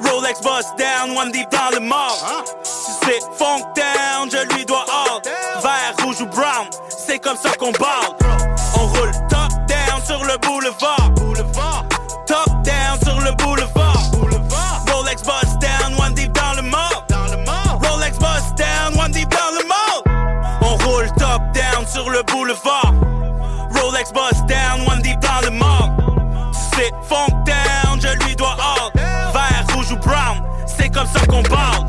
Rolex boss down, one deep dans le mort. Si c'est funk down, je lui dois all. Vert, rouge ou brown, c'est comme ça qu'on parle. Ça qu'on parle.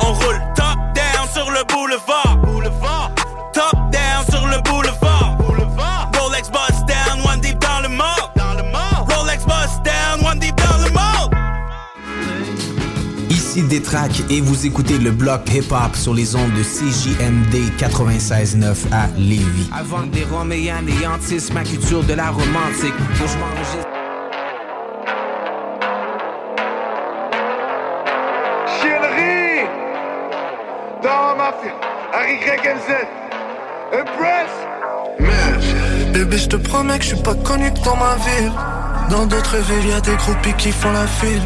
On roule top down sur le boulevard. Top down sur le boulevard. Rolex boss down, one deep dans le mort. Rolex boss down, one deep dans le mort. Ici Détrac et vous écoutez le bloc hip-hop sur les ondes de CJMD 96.9 à Lévis. Avant des roms et anéantissent ma culture de la romantique, que je m'enregistre. Mafia, Harry MZ Impress. Bébé, je te promets que je suis pas connu que dans ma ville. Dans d'autres villes, y'a des groupies qui font la file.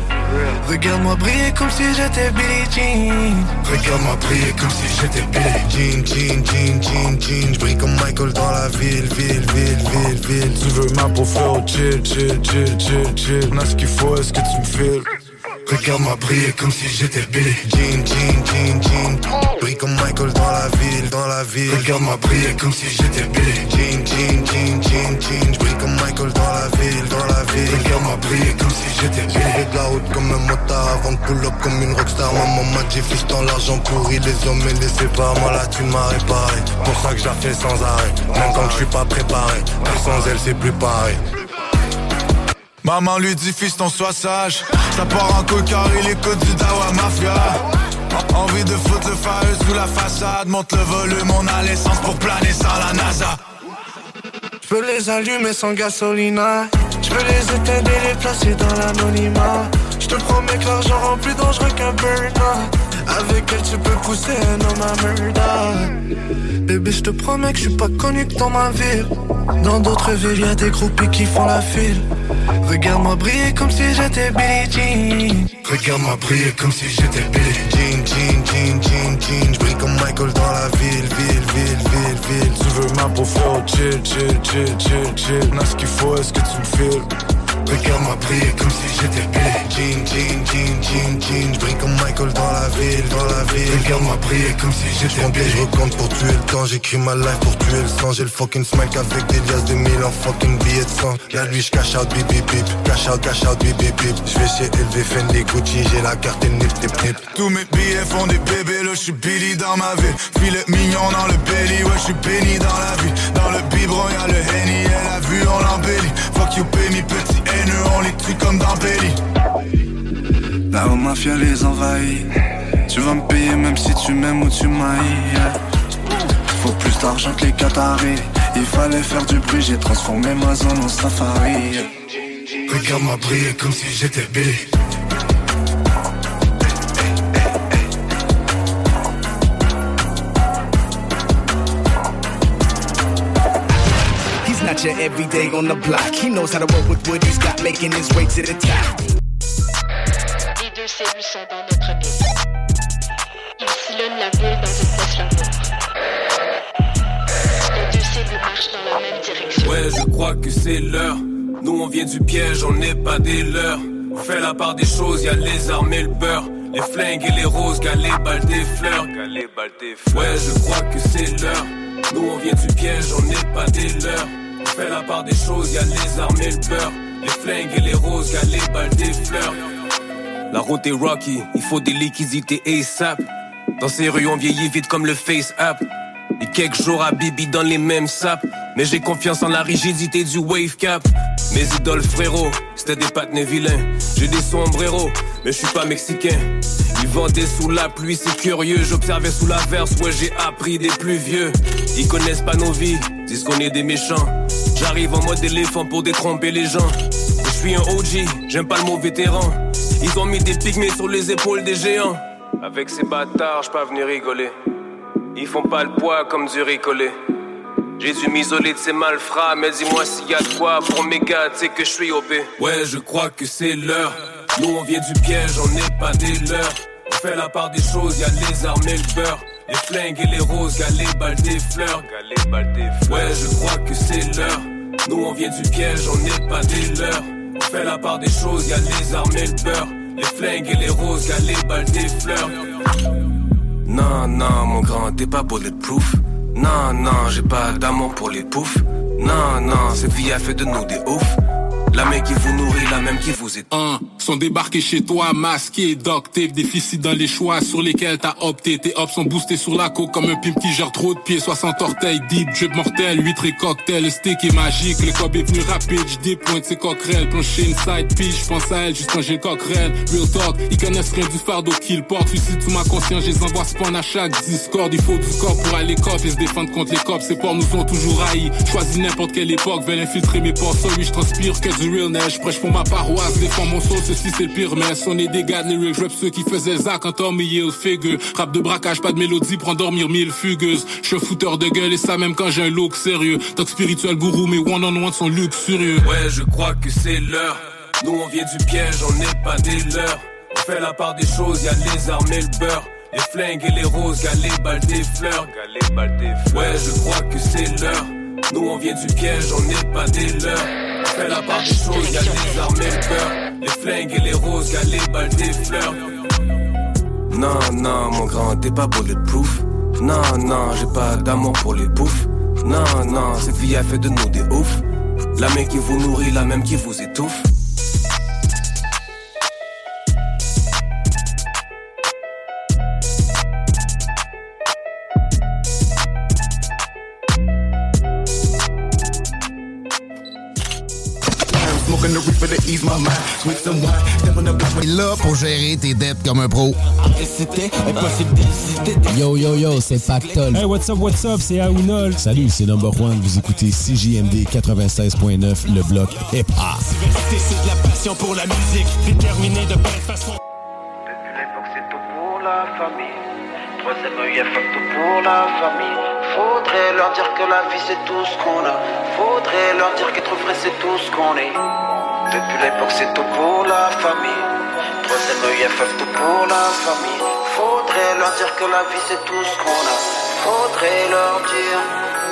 Regarde-moi briller comme si j'étais Billie Jean. Regarde-moi briller comme si j'étais Billie Jean, Jean, Jean, Jean, Jean. J'brille comme Michael dans la ville, ville, ville, ville, ville. Tu veux ma peau frérot, chill, chill, chill, chill, chill. Ce qu'il faut, est-ce que tu me files? Regarde-moi briller comme si j'étais Billie Jean, Jean, Jean, Jean. Brille comme Michael dans la ville, dans la ville. Regarde-moi briller comme si j'étais Billie Jean, Jean, Jean, Jean, Jean. J'brille comme Michael dans la ville, dans la ville. Regarde-moi briller comme si j'étais J'ai de la route comme un motard avant de up comme une rockstar. Maman m'a dit fils dans l'argent pourri Les hommes et les séparent, la thune m'a réparé. Pour ça que je la fais sans arrêt. Même quand je suis pas préparé. Car sans elle c'est plus pareil Maman lui dit fiston sois sage Ça part en cocard il écoute du Dawa Mafia En- Envie de foutre le fire sous la façade Monte le volume, on a l'essence pour planer sans la NASA Je peux les allumer sans gasolina. Je peux les éteindre les placer dans l'anonymat. Je te promets que l'argent rend plus dangereux qu'un burner. Avec elle, tu peux pousser un homme à. Bébé, je te promets que je suis pas connu que dans ma ville. Dans d'autres villes, y'a des groupies qui font la file. Regarde-moi briller comme si j'étais Billie Jean. Regarde-moi briller comme si j'étais Billie Jean, Jean, Jean, Jean, Jean J'brille comme Michael dans la ville, ville, ville, ville, ville Tu veux ma peau frérot, chill, chill, chill, chill, chill On a ce qu'il faut, est-ce que tu me files? Regarde-moi briller comme si j'étais Billie Jean, Jean, Jean, Jean, Jean J'brille comme Michael dans la ville, dans la ville. Regarde-moi briller comme si j'étais Billie Je recompte pour tuer le temps, j'écris ma life pour tuer le sang. J'ai le fucking smile avec des liasses de mille en fucking billets de sang. La nuit je cash out, bip bip bip. Cash out, cash out, bip bip bip. J'vais chez LV, Fendi, Gucci. J'ai la carte et nip, nip, nip. Tous mes billets font des bébés, là j'suis Billy dans ma ville. Filet mignon dans le belly, ouais j'suis béni dans la vie. Dans le biberon y'a le Henny, elle a vu on l'embellit. Fuck you pay me petit haineux, on les tue comme dans Belly La haut mafia les envahit. Tu vas me payer même si tu m'aimes ou tu m'haïs. yeah. Faut plus d'argent que les Qataris. Il fallait faire du bruit, j'ai transformé ma zone en safari. yeah. Regarde-moi briller comme si j'étais Billy He's not your everyday on the block. He knows how to work with what he's got, making his way to the top. Cellules sont dans notre ville. Ils sillonnent la ville dans une poche l'amour. Les deux cellules marchent dans la même direction. Ouais, je crois que c'est l'heure. Nous, on vient du piège, on n'est pas des leurs. On fait la part des choses, y a les armes et le beurre. Les flingues et les roses, galets, balles des fleurs. Ouais, je crois que c'est l'heure. Nous, on vient du piège, on n'est pas des leurs. On fait la part des choses, y a les armes et le beurre. Les flingues et les roses, galets, balles des fleurs. La route est rocky, il faut des liquidités ASAP. Dans ces rues, on vieillit vite comme le face app. Et quelques jours à Bibi dans les mêmes sapes. Mais j'ai confiance en la rigidité du wave cap. Mes idoles frérot, c'était des patnais vilains. J'ai des sombreros, mais je suis pas mexicain. Ils vendaient sous la pluie, c'est curieux. J'observais sous la verse, ouais, j'ai appris des plus vieux. Ils connaissent pas nos vies, disent qu'on est des méchants. J'arrive en mode éléphant pour détromper les gens. Je suis un OG, j'aime pas le mot vétéran. Ils ont mis des pygmées sur les épaules des géants. Avec ces bâtards, je pas venir rigoler. Ils font pas le poids comme du ricolé. J'ai dû m'isoler de ces malfrats, mais dis-moi s'il y a de quoi pour mes gars, tu sais que je suis OP. Ouais, je crois que c'est l'heure. Nous on vient du piège, on n'est pas des leurs. On fait la part des choses, y a les armes et le beurre. Les flingues et les roses, y'a les balles des fleurs. Ouais, je crois que c'est l'heure. Nous on vient du piège, on n'est pas des leurs. On fait la part des choses, y a les armes et le beurre. Les flingues et les roses, y'a les balles des fleurs. Non, non, mon grand, t'es pas bulletproof. Non, non, j'ai pas d'amour pour les poufs. Non, non, cette vie a fait de nous des oufs. La même qui vous nourrit, la même qui vous éteint. sont débarqués chez toi, masqués, doctés, déficit dans les choix sur lesquels t'as opté. Tes hops sont boostés sur la coke comme un pimp qui gère trop de pieds. 60 orteils, deep, drip mortel, 8 et cocktail. Le steak est magique, le cob est venu rapide. J'dépointe ses coquerelles, plancher inside pitch. J'pense à elle juste quand j'ai le coquerelle. Real talk, ils connaissent rien du fardeau qu'ils portent. Suicide sous ma conscience, je les envoie spawn à chaque discord. Il faut du corps pour aller cop et se défendre contre les cops. Ces porcs nous ont toujours haïs. Choisis n'importe quelle époque, veulent infiltrer mes porcs. Sur lui, j'transpire que du real neige. Prêche pour ma paroisse, défends mon soul, ceci c'est le pire mess. On est des gars de lyrics, rap ceux qui faisaient Zach en Tommy Hill figure. Rap de braquage, pas de mélodie pour endormir mille fugueuses. Je suis fouteur de gueule et ça même quand j'ai un look sérieux. Talk spirituel gourou, mais one on one sont luxurieux. Ouais, je crois que c'est l'heure. Nous on vient du piège, on n'est pas des leurs. On fait la part des choses, y a les armes et le beurre. Les flingues et les roses, y'a les balles des fleurs. Ouais, je crois que c'est l'heure. Nous on vient du piège, on n'est pas des leurs. On fait la part des choses, y'a les armes et beurre. Les flingues et les roses, y'a les balles des fleurs. Non, non, mon grand, t'es pas bulletproof. Non, non, j'ai pas d'amour pour les bouffes. Non, non, cette vie a fait de nous des oufs. La même qui vous nourrit, la même qui vous étouffe. Là pour gérer tes dettes comme un pro. C'était impossible d'hésiter. Yo yo yo, c'est Pactol. Hey, what's up, what's up, c'est Aounol. Salut, c'est Number One. Vous écoutez CJMD 96.9, le bloc hip-hop. C'est de la passion pour la musique. Déterminé de belle façon. pour la famille. Troisième œil, tout pour la famille. Faudrait leur dire que la vie c'est tout ce qu'on a. Faudrait leur dire qu'être vrai c'est tout ce qu'on est. Depuis l'époque c'est tout pour la famille. Troisième œil, tout pour la famille. Faudrait leur dire que la vie c'est tout ce qu'on a.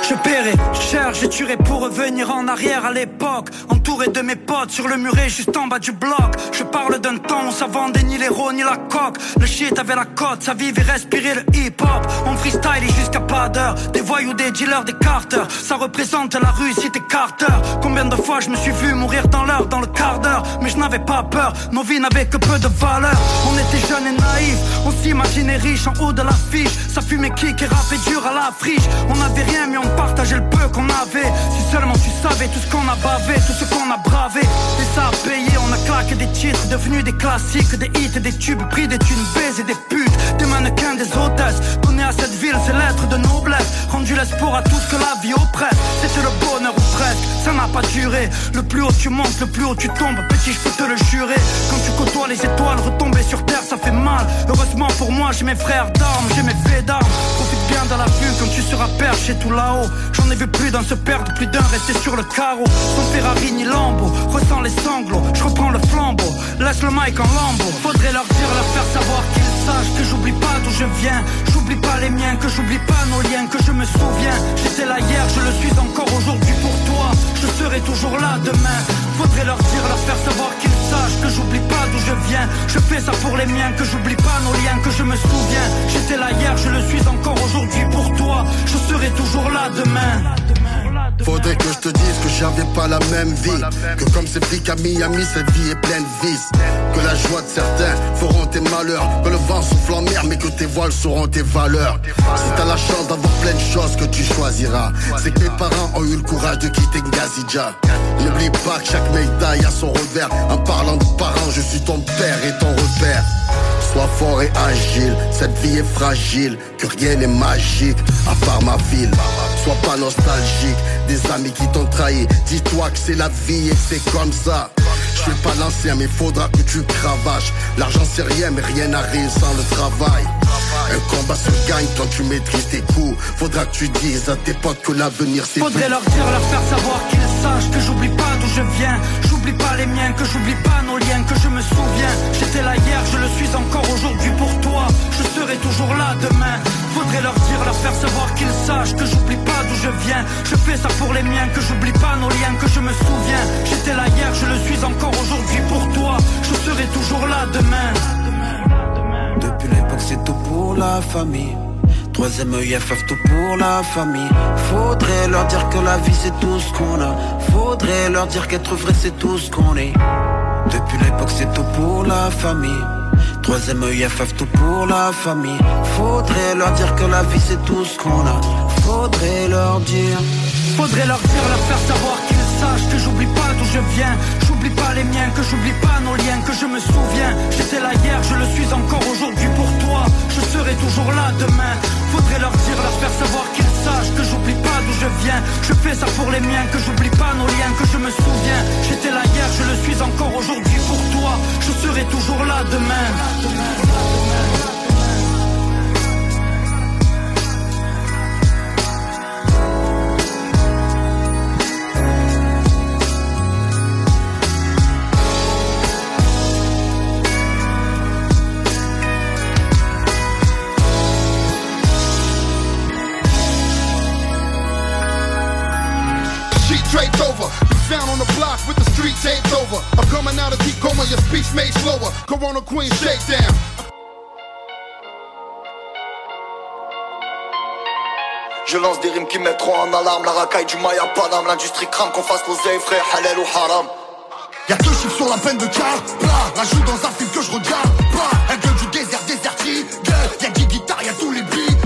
Je paierai cher, je tuerai pour revenir en arrière à l'époque. Entouré de mes potes sur le muret juste en bas du bloc. Je parle d'un temps où ça vendait ni l'héros ni la coque. Le shit avait la cote, ça vivait et respirait le hip-hop. On freestyle et jusqu'à pas d'heure. Des voyous, des dealers, des carters. Ça représente la rue, cité Carter. Combien de fois je me suis vu mourir dans l'heure, dans le quart d'heure? Mais je n'avais pas peur, nos vies n'avaient que peu de valeur. On était jeunes et naïfs, on s'imaginait riche en haut de l'affiche. Ça fumait kick et On avait rien mais on partageait le peu qu'on avait. Si seulement tu savais tout ce qu'on a bavé, tout ce qu'on a bravé. Et ça a payé, on a claqué des titres Devenus des classiques, des hits et des tubes Pris des thunes, baisés des putes. Des mannequins, des hôtesses. Donner à cette c'est l'être de noblesse. Rendu l'espoir à tout ce que la vie oppresse. C'était le bonheur ou presque, ça n'a pas duré. Le plus haut tu montes, le plus haut tu tombes. Petit, je peux te le jurer. Quand tu côtoies les étoiles, retomber sur terre, ça fait mal. Heureusement pour moi, j'ai mes frères d'armes, j'ai mes faits d'armes. Profite bien de la vue quand tu seras perché tout là-haut. J'en ai vu plus d'un se perdre, plus d'un rester sur le carreau. Sans Ferrari ni Lambo, ressens les sanglots. Je reprends le flambeau, laisse le mic en lambeau. Faudrait leur dire, leur faire savoir qu'ils sachent Que j'oublie pas d'où je viens. J'oublie pas les miens, que j'oublie pas nos liens Que je me souviens, j'étais là hier, je le suis encore aujourd'hui pour toi. Je serai toujours là demain. Faudrait leur dire, leur faire savoir qu'ils sachent Que j'oublie pas d'où je viens. Je fais ça pour les miens, que j'oublie pas nos liens Que je me souviens, j'étais là hier, je le suis encore aujourd'hui pour toi. Je serai toujours là demain Faudrait que je te dise que j'avais pas la même vie. Que comme ces flics à Miami, cette vie est pleine de vices. Que la joie de certains feront tes malheurs. Que le vent souffle en mer mais que tes voiles seront tes valeurs. Si t'as la chance d'avoir plein de choses que tu choisiras C'est que mes parents ont eu le courage de quitter Ngazidja N'oublie pas que chaque médaille a son revers. En parlant de parents, je suis ton père et ton repère. Sois fort et agile, cette vie est fragile, que rien n'est magique, à part ma ville sois pas nostalgique des amis qui t'ont trahi. Dis-toi que c'est la vie et c'est comme ça. Je suis pas l'ancien, mais faudra que tu cravaches. L'argent c'est rien, mais rien n'arrive sans le travail. Un combat se gagne quand tu maîtrises tes coups. Faudra que tu dises à tes potes que l'avenir c'est Faudrait leur dire, leur faire savoir qu'ils sachent que j'oublie pas d'où je viens. J'oublie pas les miens, que j'oublie pas nos liens, que je me souviens. J'étais là hier, je le suis encore aujourd'hui pour toi. Je serai toujours là demain. Faudrait leur dire, leur faire savoir qu'ils sachent que j'oublie pas d'où je viens. Je fais ça pour les miens, que j'oublie pas nos liens, que je me souviens. J'étais là hier, je le suis encore aujourd'hui pour toi. Je serai toujours là demain. Depuis l'époque, c'est tout pour la famille. Troisième œil FF tout pour la famille. Faudrait leur dire que la vie c'est tout ce qu'on a. Faudrait leur dire qu'être vrai c'est tout ce qu'on est. Depuis l'époque c'est tout pour la famille. Troisième œil FF tout pour la famille. Faudrait leur dire que la vie c'est tout ce qu'on a. Faudrait leur dire. Faudrait leur dire, leur faire savoir qu'ils sachent que j'oublie pas d'où je viens J'oublie pas les miens, que j'oublie pas nos liens, que je me souviens. J'étais là hier, je le suis encore aujourd'hui pour toi. Je serai toujours là demain. Faudrait leur dire, leur faire savoir qu'ils sachent que j'oublie pas d'où je viens. Je fais ça pour les miens, que j'oublie pas nos liens, que je me souviens. J'étais là hier, je le suis encore aujourd'hui pour toi. Je serai toujours là demain. Sheet over. You found on the block with the street taped over. I'm coming out of deep coma, your speech made slower. Corona Queen shakedown. Je lance des rimes qui mettront en alarme. La racaille du Maya Panam. L'industrie crame qu'on fasse l'oseille frère Halal ou haram. Y'a deux chiffres sur la peine de car la joue dans un film que je regarde Pas, un gueule du désert déserti Gueule, y'a des guitares, y'a tous les beats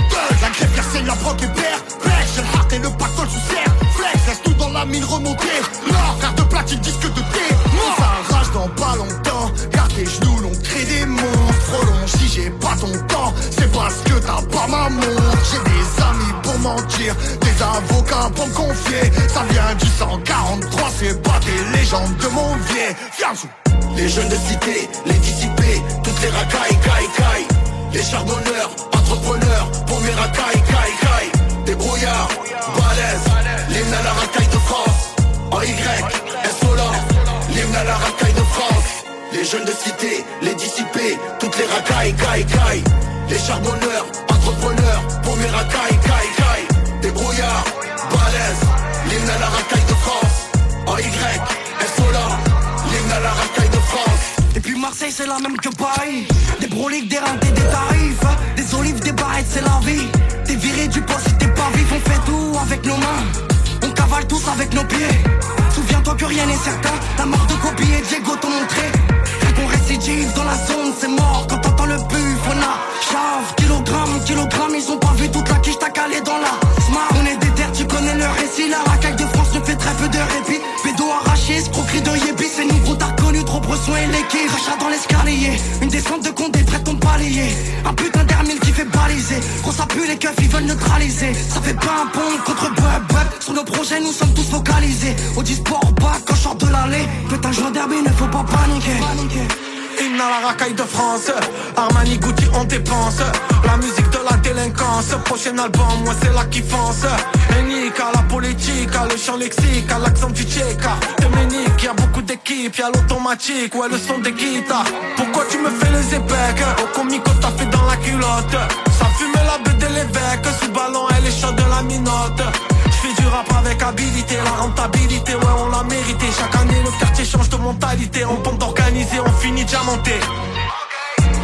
la grève, la la broc et père Pêche, j'ai le et le pactole sous serre Flex, laisse tout dans la mine remonter L'or, frère de platine, disque de thé Moi, ça rage dans pas longtemps. Garde tes genoux, l'on crée des monstres Prolonge si j'ai pas ton temps C'est parce que t'as pas ma montre. J'ai des amis pour mentir Des avocats pour me confier. Ça vient du 143 C'est pas des légendes de mon vieux Viens Les jeunes de cité, les dissipés Toutes les racailles, caille, caille Les charbonneurs, entrepreneurs Pour mes racailles, caille, caille Des brouillards, balèzes L'hymne à la racaille de France. En Y, insolent L'hymne à la racaille de France. Les jeunes de cité, les dissipés Toutes les racailles, caille, caille Les charbonneurs, entrepreneurs Pour mes racailles, caille, caille Des brouillards, balèzes. L'hymne à la racaille de France. En Y, insolent L'hymne à la racaille de France. Et puis Marseille c'est la même que Paris. Des broliques, des rentés, des tarifs. Des olives, des barrettes, c'est la vie. T'es viré du poste si t'es pas vif. On fait tout avec nos mains Tous avec nos pieds. Souviens-toi que rien n'est certain. La mort de Kobe et Diego t'ont montré Quand dans la zone c'est mort Quand t'entends le buff on a chave Kilogramme, kilogramme Ils ont pas vu toute la quiche t'as calé dans la smart. On est des terres, tu connais le récit La racaille de France ne fait très peu de répit. Pédo arraché, escroquerie de yébi C'est gros t'as connu, trop besoin et l'équipe. Rachat dans l'escalier, une descente de condé prête ton balayer Un putain d'hermine qui fait baliser Gros ça pue les keufs, ils veulent neutraliser. Ça fait pas un pont contre bub bub Sur nos projets nous sommes tous focalisés. Au sport bas quand je sors de l'allée. Putain je derby, ne faut pas paniquer Hymne à la racaille de France. Armani Gucci on dépense. La musique de la délinquance. Prochain album moi c'est la kiffance Unique à la politique À le chant lexique À l'accent du tchéka Dominique Y'a beaucoup d'équipes Y'a l'automatique. Ouais le son des guitares. Pourquoi tu me fais les épecs Au comico t'as fait dans la culotte. Ça fume la bête de l'évêque. Sous ballon elle est chaude de la minote rap avec habilité. La rentabilité ouais on l'a mérité. Chaque année le quartier change de mentalité. On pompe d'organiser on finit diamanté.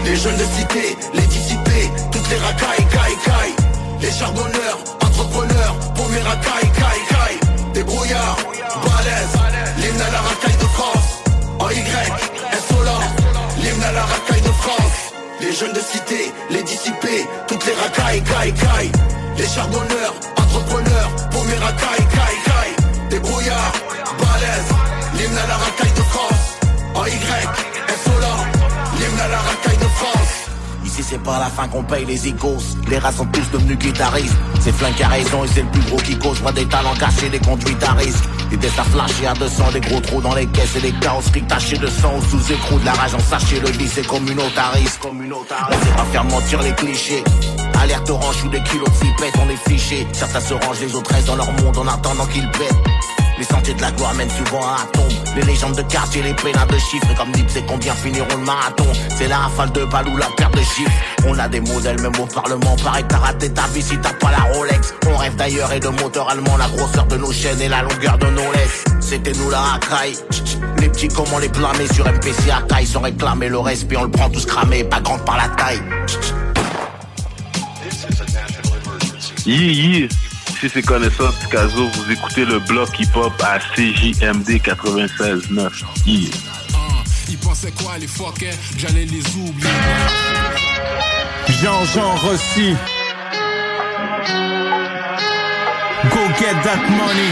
Les jeunes de cité, les dissipés Toutes les racailles, caille, caille Les charbonneurs, entrepreneurs Pour mes racailles, caille, caille Des brouillards, balèzes L'hymne à la racaille de France. En Y, insolent L'hymne à la racaille de France. Les jeunes de cité, les dissipés Toutes les racailles, caille, caille Les charbonneurs, entrepreneurs Pour mes racailles, caille, caille Des brouillards, balèzes L'hymne à la racaille de France. En Y, insolent L'hymne à la racaille de France. Ici c'est pas la fin qu'on paye les icos Les rats sont tous devenus guitaristes. C'est flingue a raison et c'est le plus gros qui cause. Moi des talents cachés, des conduites à risque. Des tests à flasher à 200, des gros trous dans les caisses Et des carrosseries tachées de sang. Sous écrou De la rage en sachet, le vice est communautariste On sait pas faire mentir les clichés Alerte orange ou des kilos de cipettes, on est fichés Certains se rangent, les autres restent dans leur monde en attendant qu'ils pètent Les sentiers de la gloire mènent souvent à la tombe. Les légendes de quartier, les pénats de chiffres. Et comme dit, c'est combien finiront le marathon? C'est la rafale de balles ou la perte de chiffres. On a des modèles, même au Parlement. Pareil que t'as raté ta vie si t'as pas la Rolex. On rêve d'ailleurs et de moteur allemand. La grosseur de nos chaînes et la longueur de nos laisses. C'était nous la racaille. Les petits, comment les blâmer sur MPC à taille? Sans réclamer le respect, on le prend tous cramé. Pas grande par la taille. Yeah, yeah. Si c'est connaissance Picasso, vous écoutez le bloc hip-hop à CJMD 96.9. Yeah. Ils pensaient quoi les fuckers J'allais les oublier. Jean-Jean Rossi. Go get that money.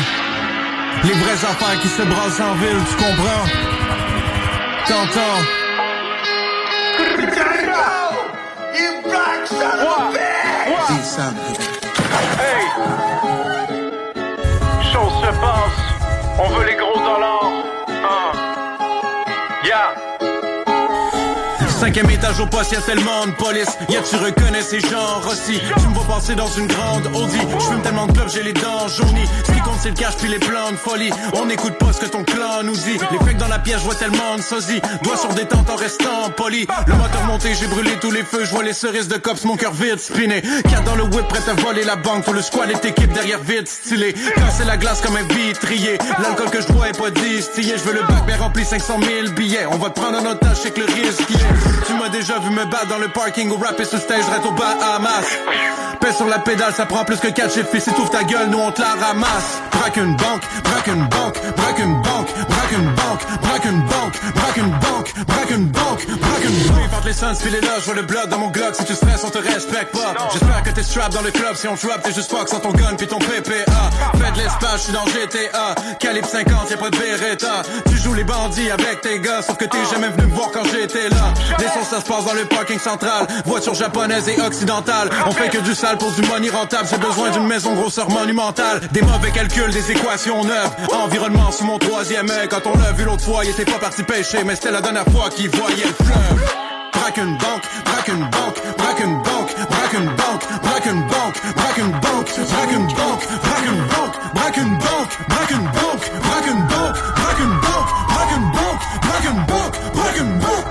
Les vraies affaires qui se brassent en ville, tu comprends? T'entends? Chose se passe, on veut les gros Cinquième étage au poste, y'a tellement de police. Y'a tu reconnais ces gens aussi. Tu me vois passer dans une grande Audi. Je fume tellement de clubs, j'ai les dents jaunies. Ce qui compte, c'est le cash puis les plans de folie. On n'écoute pas ce que ton clan nous dit. Les fakes dans la pièce, vois tellement de sosie. Doigts sur détente en restant poli. Le moteur monté, j'ai brûlé tous les feux. Je vois les cerises de cops, mon cœur vide spiné. Car dans le whip, prêt à voler la banque. Pour le squad et équipe derrière vide stylé. Casser la glace comme un vitrier. L'alcool que je bois est pas distillé. Je veux le bac, mais rempli 500 000 billets. On va te prendre en otage, c'est que le risque est. Tu m'as déjà vu me battre dans le parking ou rapper sur stage, reste au Bahamas. Pèse sur la pédale, ça prend plus que 4 chiffres. Si t'ouvres ta gueule, nous on te la ramasse. Braque une banque, braque une banque, braque une banque, braque une banque, braque une banque, braque une banque, braque une banque, braque une banque. Entre les sons, puis les là, je vois le bloc dans mon glock. Si tu stresses, on te respecte pas. J'espère que t'es strap dans le club. Si on drop, t'es juste fuck sans ton gun puis ton PPA. Fais de l'espace, je suis dans GTA. Calibre 50, y'a pas de Beretta. Tu joues les bandits avec tes gars, sauf que t'es jamais venu me voir quand j'étais là. Les sons, ça se passe dans le parking central. Voiture japonaise et occidentale. On fait que du sale pour du money rentable. J'ai besoin d'une maison grosseur monumentale. Des mauvais calculs, des équations neuves. Environnement sous mon troisième œil. Quand on l'a vu l'autre fois, il était pas parti pêcher, mais c'était la dernière fois qu'il voyait le fleuve. Braque une banque, braque une banque, braque une banque, braque une banque, braque une banque, braque une banque, braque une banque, braque une banque, braque une banque,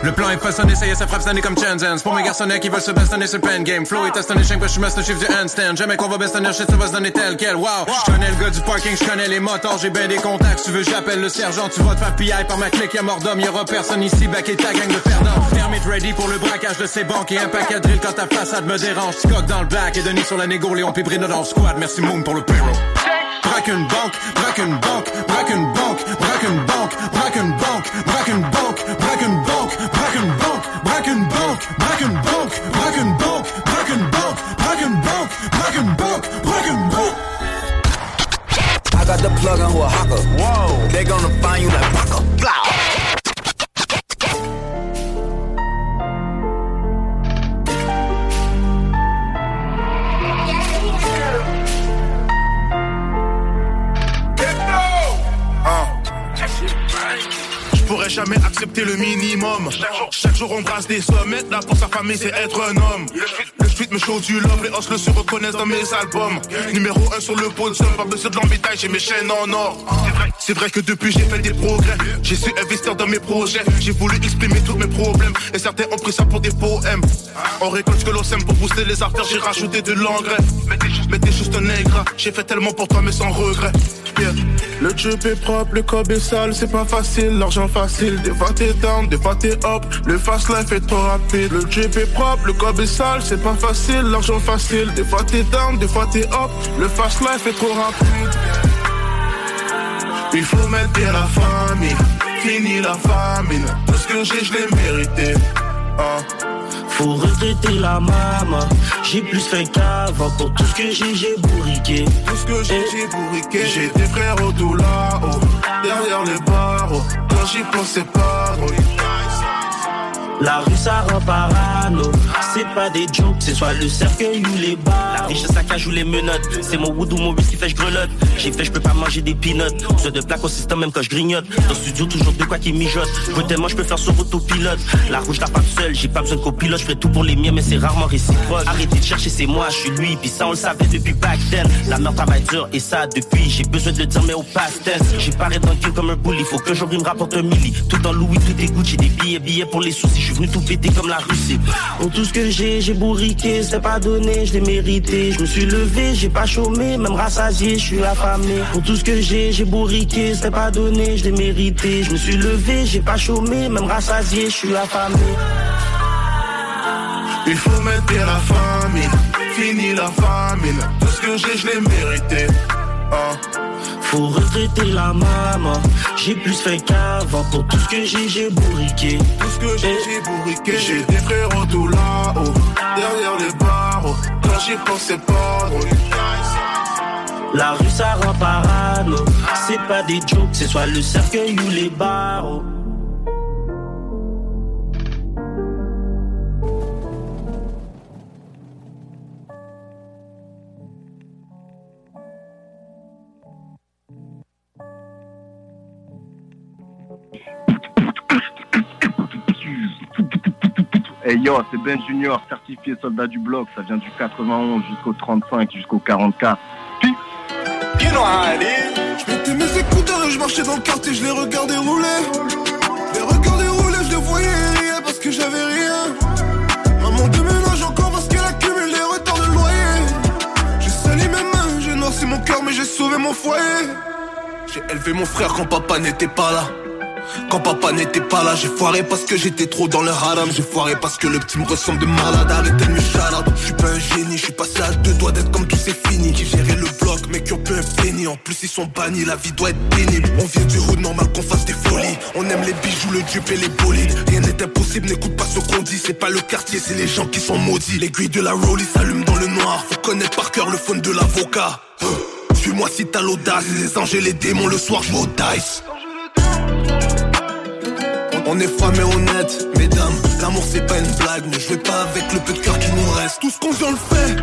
Le plan est façonné, ça y est, ça frappe cette année comme Shenzhen. C'est pour mes garçonnets qui veulent se bastonner sur le pen game. Flow est astonné, j'aime que je suis master chief du handstand. Jamais qu'on va bastonner, shit, ça va se donner tel quel. Wow, je connais le gars du parking, je connais les moteurs, j'ai bien des contacts. Tu veux, j'appelle le sergent, tu vas te faire PI par ma clique, y'a mort d'homme, y'aura personne ici, back et ta gang de perdants. Permit ready pour le braquage de ces banques et un paquet de drill quand ta façade me dérange. Coques dans le back et Denis sur la négo, Léon Pibrino dans le squad. Merci Moon pour le payroll. Braque une banque, braque une banque, braque une banque, braque une banque, braque une banque, braque une banque, braque une banque, banque, braque une banque, braque une banque. I got the plug on who a hawker. Whoa. They gonna find you like Waka. Je pourrais jamais accepter le minimum. Chaque jour on brasse des sommes. Être là pour sa famille, c'est être un homme. Le street me show du love, les os le se reconnaissent dans mes albums. Numéro 1 sur le podium, pas besoin de l'embêtage, j'ai mes chaînes en or. C'est vrai que depuis j'ai fait des progrès. J'ai su investir dans mes projets. J'ai voulu exprimer tous mes problèmes. Et certains ont pris ça pour des poèmes. On récolte ce que l'on sème pour booster les affaires, j'ai rajouté de l'engrais. Mais t'es juste un nègre. J'ai fait tellement pour toi, mais sans regret. Le tube est propre, le cob est sale, c'est pas facile, l'argent facile. Des fois t'es down, des fois t'es up, le fast life est trop rapide. Le tube est propre, le cob est sale, c'est pas facile, l'argent facile. Des fois t'es down, des fois t'es up, le fast life est trop rapide. Il faut mettre la famille, fini la famine. Tout ce que j'ai, je l'ai mérité. Ah. Faut retraiter la maman. J'ai plus faim qu'avant. Pour tout ce que j'ai, j'ai bourriqué. Tout ce que j'ai, j'ai bourriqué. J'ai des frères au tout là-haut, derrière les barreaux. Quand j'y pense, c'est pas. La rue ça rend parano. C'est pas des jokes, c'est soit le cercueil ou les bas La richesse à cage ou les menottes. C'est mon wood ou mon whisky fait je grelotte. J'ai fait je peux pas manger des peanuts. Besoin de au système même quand je grignote. Dans le studio toujours de quoi qui mijote. Je tellement je peux faire sur autopilote. La rouge t'as pas seul, j'ai pas besoin de copilote. Je ferai tout pour les miens mais c'est rarement réciproque. Arrêtez de chercher c'est moi, je suis lui. Puis ça on le savait depuis back then. La merde travaille dur et ça depuis J'ai besoin de le dire mais au past tense. J'ai paré dans comme un bully. Faut que j'oublie me rapporte un milli. Tout en Louis, tout est Gucci. Des billets, billets pour les soucis suis venu tout péter comme la Russie. Pour tout ce que j'ai, j'ai bourriqué C'est pas donné, je l'ai mérité. Je me suis levé, j'ai pas chômé Même rassasié, je suis affamé. Pour tout ce que j'ai, j'ai bourriqué C'est pas donné, je l'ai mérité. Je me suis levé, j'ai pas chômé Même rassasié, je suis affamé. Il faut mettre la famine Fini la famine. Tout ce que j'ai, je l'ai mérité. Hein. Faut regretter la maman J'ai plus fait qu'avant. Pour tout ce que j'ai, j'ai bourriqué. Tout ce que j'ai, j'ai bourriqué. J'ai des frérots tout là-haut. Derrière les barreaux. Quand j'y pense, c'est pas drôle. La rue ça rend parano. C'est pas des jokes C'est soit le cercueil ou les barreaux Hey yo, c'est Ben Junior, certifié soldat du bloc. Ça vient du 91 jusqu'au 35, jusqu'au 44. You know. Je mettais mes écouteurs et je marchais dans le quartier, je les regardais rouler. Les regardais rouler, je les voyais rire parce que j'avais rien. Maman déménage encore parce qu'elle accumule les retards de loyer. J'ai sali mes mains, j'ai noirci mon cœur, mais j'ai sauvé mon foyer. J'ai élevé mon frère quand papa n'était pas là. Quand papa n'était pas là, j'ai foiré parce que j'étais trop dans le haram. J'ai foiré parce que le petit me ressemble de malade. Arrêtez de me shout Je suis pas un génie, je suis passé à deux doigts d'être comme tout c'est fini. Qui gérait le bloc, mais qui ont peu un. En plus, ils sont bannis, la vie doit être pénible. On vient du hood, normal qu'on fasse des folies. On aime les bijoux, le dupe et les bolides. Rien n'est impossible, n'écoute pas ce qu'on dit. C'est pas le quartier, c'est les gens qui sont maudits. L'aiguille de la rollie s'allume dans le noir. Faut connaître par cœur le phone de l'avocat. Suis-moi si t'as l'audace. Les anges et les démons, le soir, je dice. On est froid mais honnête, mesdames L'amour c'est pas une blague, ne jouez pas avec le peu de cœur qui nous reste. Tout ce qu'on vient le fait.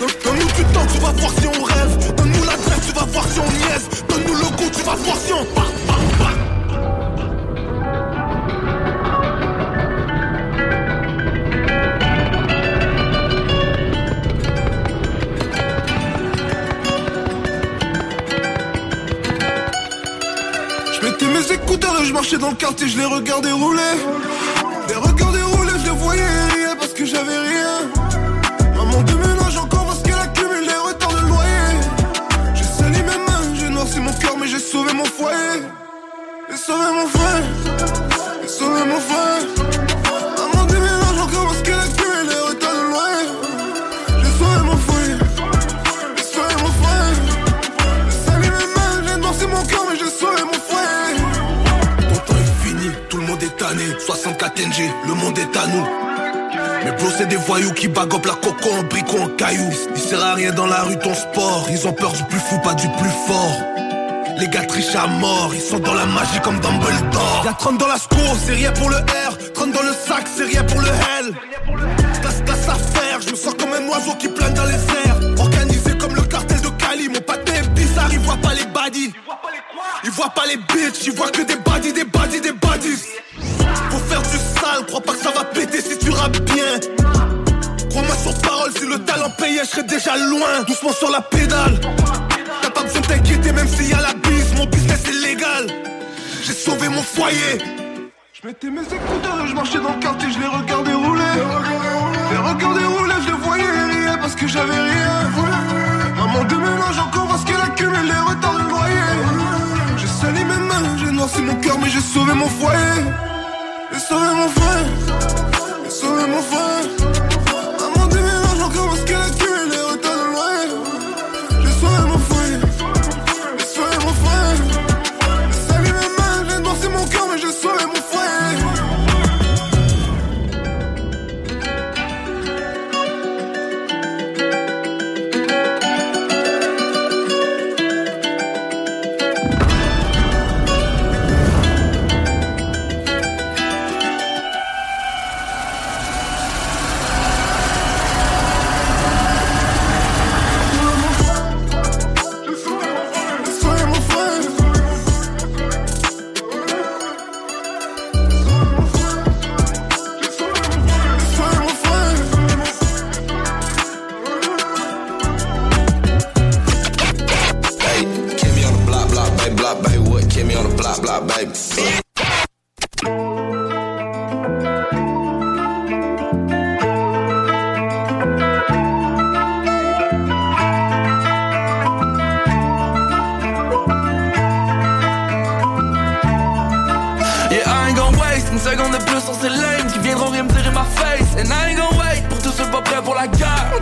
Donne-nous du temps, tu vas voir si on rêve. Donne-nous l'adresse, tu vas voir si on niaise. Donne-nous le goût, tu vas voir si on part. Mes écouteurs et je marchais dans le quartier, je les regardais rouler. Les regardais rouler, je les voyais rire parce que j'avais rien. Maman déménage encore parce qu'elle accumule les retards de loyer. J'ai sali mes mains, j'ai noirci mon cœur, mais j'ai sauvé mon foyer. J'ai sauvé mon frère, j'ai sauvé mon frère. Le monde est tanné. 64 NG, le monde est à nous. Mais bro, c'est des voyous qui bagopent la coco en bricot en caillou. Il sert à rien dans la rue ton sport. Ils ont peur du plus fou, pas du plus fort. Les gars trichent à mort, ils sont dans la magie comme Dumbledore. Y'a 30 dans la score, c'est rien pour le R. 30 dans le sac, c'est rien pour le L. Classe, classe à faire, je me sens comme un oiseau qui plane dans les airs. Organisé comme le cartel de Cali, mon pâté est bizarre, il voit pas les baddies. Il voit pas les bitches, il voit que des baddies, des baddies, des baddies. Faut faire du sale, crois pas que ça va péter si tu rappes bien. Crois-moi sur parole, si le talent payait, je serais déjà loin. Doucement sur la pédale. T'as pas besoin de t'inquiéter, même s'il y a la bise, mon business est légal. J'ai sauvé mon foyer. Je mettais mes écouteurs et je marchais dans le quartier, je les regardais rouler. Les regardais rouler, je les voyais rire parce que j'avais rien. Maman déménage encore parce qu'elle accumule les retards de loyer. J'ai sali mes mains, j'ai noirci mon cœur, mais j'ai sauvé mon foyer. J'ai sauvé mon frère, j'ai sauvé mon frère.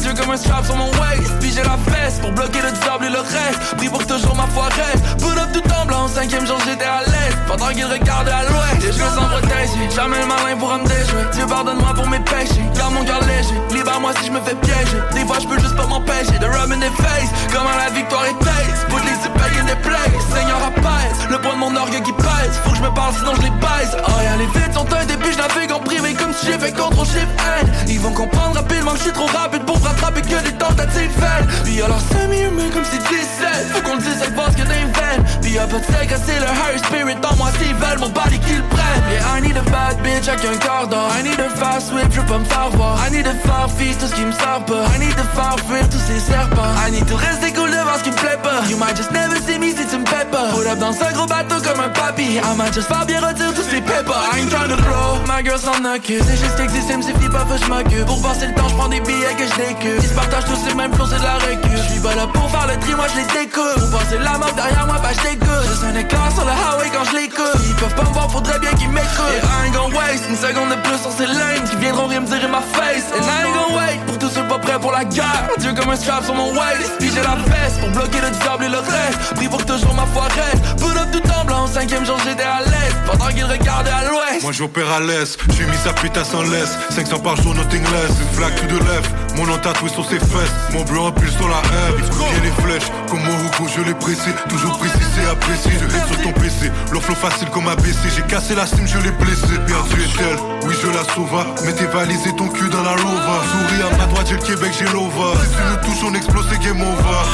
Jigger straps on my waist j'ai la veste pour bloquer le diable et le reste. Prie pour toujours ma foi reste. Put up tout en blanc, cinquième jour j'étais à l'est. Pendant qu'il regardait à l'ouest, et je me sens protégé. Jamais le malin pourra me déjouer. Dieu pardonne-moi pour mes péchés. Garde mon cœur léger, libère-moi si je me fais piéger. Des fois je peux juste pas m'empêcher de rub in the face. Comment la victoire est taste. Put les in des places. Seigneur apaise, le poids de mon orgueil qui pèse. Faut que je me parle sinon je les baise. Oh y'a les vides sont un début, je navigue en privé comme si j'ai contre chiffre N. Ils vont comprendre rapidement que je suis trop rapide pour rattraper que des tentatives vaines. Puis alors c'est mieux mais comme c'est 17. Faut qu'on le dise avec ce que des veines. Puis y'a pas de secret, c'est le high spirit en moi s'ils veulent mon body qu'ils prennent. Yeah, I need a bad bitch avec un quart d'or. I need a fast whip, je veux pas me faire voir. I need a faire fils tout ce qui me sert pas. I need a faire fuir tous ces serpents. I need to rester cool devant ce qui me plaît pas. You might just never see me si tu me fais pas. Put up dans un gros bateau comme un papy. I might just faire bien retirer tous ces papers. I ain't trying to blow, my girl s'en occupe. C'est juste qu'existe, me suffit que je m'occupe. Pour passer le temps, je prends des billets que je décupe. Ils partagent tous les mêmes flots, c'est de la récup. Je suis pas là pour faire le tri, moi je les découpe. Pour passer la mort derrière moi, bah dégoûte. Juste un éclat sur le highway quand je l'écoute. Ils peuvent pas me voir, faudrait bien qu'ils m'écoutent. Et I ain't gon' waste une seconde de plus sur ces lanes qui viendront rien me dire ma face. And I ain't gon' wait pour tous ceux pas prêts pour la guerre. Dieu comme un strap sur mon waist. Puis j'ai la veste pour bloquer le diable et le reste. Pris pour toujours ma foi reste. Up tout en blanc, cinquième jour j'étais à l'est. Pendant qu'il regardait à l'ouest. Moi j'opère à l'est, j'ai mis sa putain sans laisse. 500 par jour, nothing less. Une flaque tout de lèvres, mon nom tatoué sur ses fesses. Mon bleu empile sur la il bien les flèches. Comme mon Hugo, je l'ai pressé. Toujours précis, c'est apprécié. Je hit sur ton PC. Flow facile comme ABC. J'ai cassé la cime, je l'ai blessé. Perdu est elle, oui je la sauva. Mets tes valises et ton cul dans la lova. Souris à ma droite, j'ai le Québec, j'ai l'ova. Si tu nous touches, on explose, c'est game over.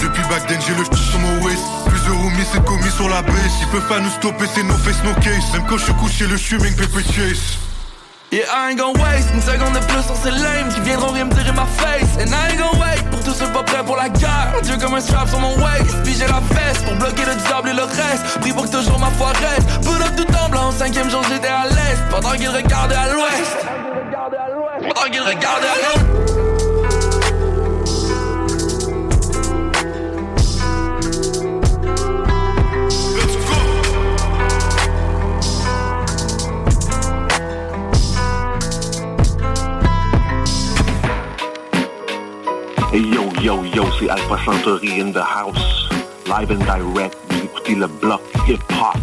Depuis back then j'ai le sur mon waist Plusieurs roomies c'est commis sur la baisse Ils peuvent pas nous stopper c'est no face no case Même quand je suis couché le streaming paper chase Yeah, I ain't gon' waste une seconde de plus sur ces lames qui viendront rien me tirer ma face. And I ain't gon' wait pour tous ceux pas prêts pour la guerre. Dieu comme un strap sur mon waist. Puis j'ai la veste pour bloquer le diable et le reste. Pris pour que toujours ma foi reste. Put up tout en blanc, cinquième jour j'étais à l'est. Pendant qu'il regardait à l'ouest. Pendant qu'il regardait à l'ouest. Yo, yo, c'est Alpha Santori in the house. Live and direct. Vous écoutez le bloc hip-hop.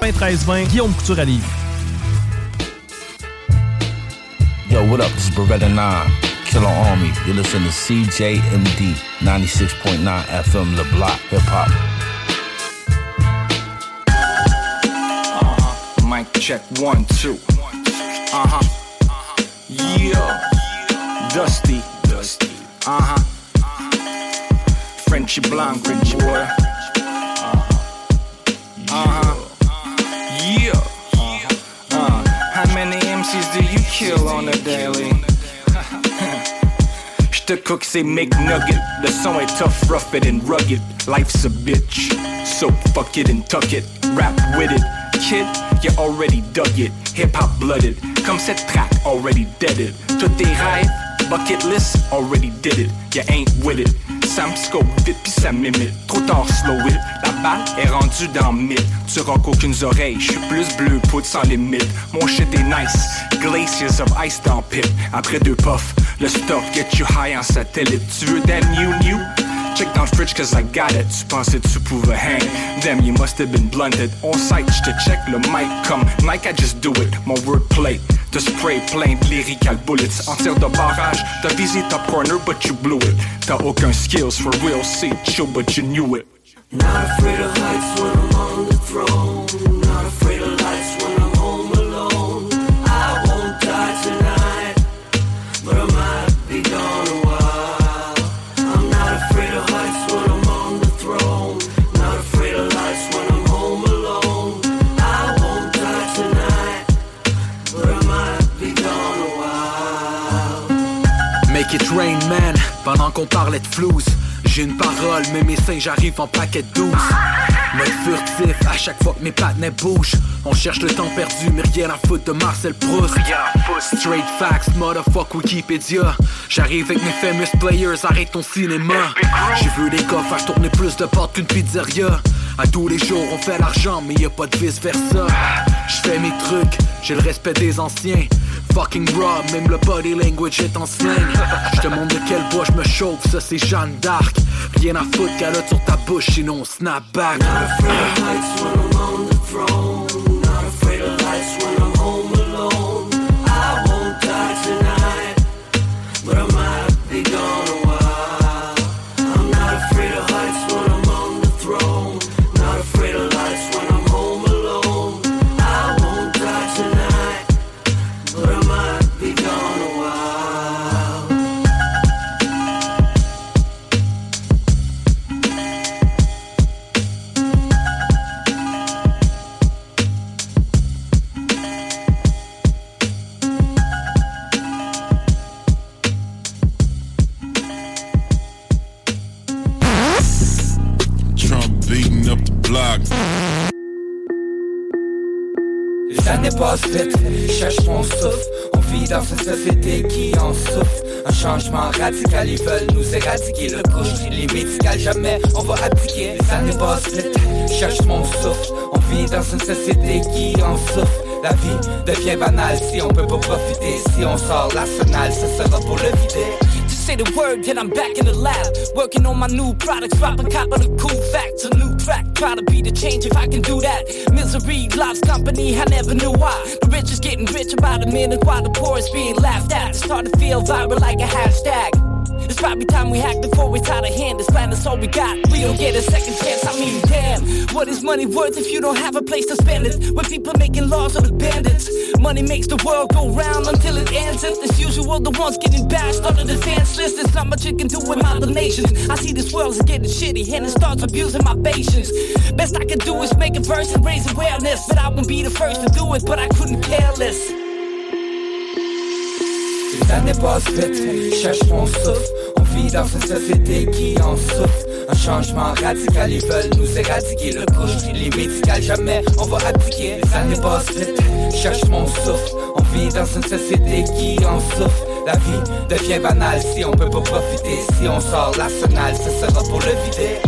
13-20, Guillaume Couture à Livre. Yo, what up? This is Beretta 9, Killer Army. You listen to CJMD 96.9 FM, Le Block Hip Hop. Uh-huh. Mic check one, two. Uh-huh. Yeah. Dusty. Dusty. Uh-huh. Frenchy Blanc, Frenchy boy. Uh-huh. Yeah. Uh, how many MCs do you kill on a daily? [LAUGHS] J'te cook, c'est McNugget. The song est tough, rough it and rugged. Life's a bitch. So fuck it and tuck it. Rap with it. Kid, you already dug it. Hip hop blooded. come set track, already deaded. Tous tes rêves, bucket list, already did it. You ain't with it. Ça scope vite pis ça m'imite. Trop tard, slow it. La balle est rendue dans mythe. Tu rock aucune oreille. J'suis plus bleu, poudre sans limite. Mon shit est nice. Glaciers of ice dans pit. Après deux puffs, le stuff get you high en satellite. Tu veux that new new? Check down fridge cause I got it. Tu pensais tu pouvais hang. Damn you must have been blunted. On site j'te check le mic. Comme Like I just do it. Mon wordplay. The spray plein de lyrical bullets. En tir de barrage. T'as visé top corner but you blew it. T'as aucun skills for real. See chill but you knew it. Not afraid of heights when I'm on the throne rain man, pendant qu'on parlait de flouze J'ai une parole, mais mes seins j'arrive en paquet douce Mode furtif, à chaque fois que mes patinets bougent On cherche le temps perdu, mais rien à foutre de Marcel Proust. Straight facts, motherfuck Wikipédia J'arrive avec mes famous players, arrête ton cinéma. J'ai vu des gars faire tourner plus de portes qu'une pizzeria. À tous les jours on fait l'argent, mais y a pas de vice versa Je fais mes trucs, j'ai le respect des anciens. Fucking raw, même le body language est en slang. Je te montre de quel bois je me chauffe, ça c'est Jeanne d'Arc. Rien à foutre, calotte sur ta bouche, sinon snap back. Passent vite, je cherche mon souffle. On vit dans une société qui en souffre. Un changement radical, ils veulent nous éradiquer. Le couche, les médicales, jamais on va Les années passent vite, je cherche mon souffle. On vit dans une société qui en souffre. La vie devient banale si on peut pas profiter. Si on sort l'arsenal, ce sera pour le vider say the word, then I'm back in the lab. Working on my new products, drop a cop the cool facts. A new track, try to be the change if I can do that. Misery loves company, I never knew why. The rich is getting rich about a minute while the poor is being laughed at. Starting to feel viral like a hashtag. It's probably time we hack before we tie the hand. This plan is all we got. We don't get a second chance. I mean, damn. What is money worth if you don't have a place to spend it? When people making laws are the bandits. Money makes the world go round until it ends. And as usual, the ones getting bashed on the defense list. There's not much you can do with my donations. I see this world's getting shitty and it starts abusing my patience. Best I can do is make a verse and raise awareness. But I won't be the first to do it, but I couldn't care less. Années passent vite, je cherche mon souffle. On vit dans une société qui en souffre. Un changement radical, ils veulent nous éradiquer. Le couche, les médicales, jamais on va abdiquer Les années passent vite, cherche mon souffle. On vit dans une société qui en souffre. La vie devient banale si on peut pas profiter. Si on sort l'arsenal, ce sera pour le vider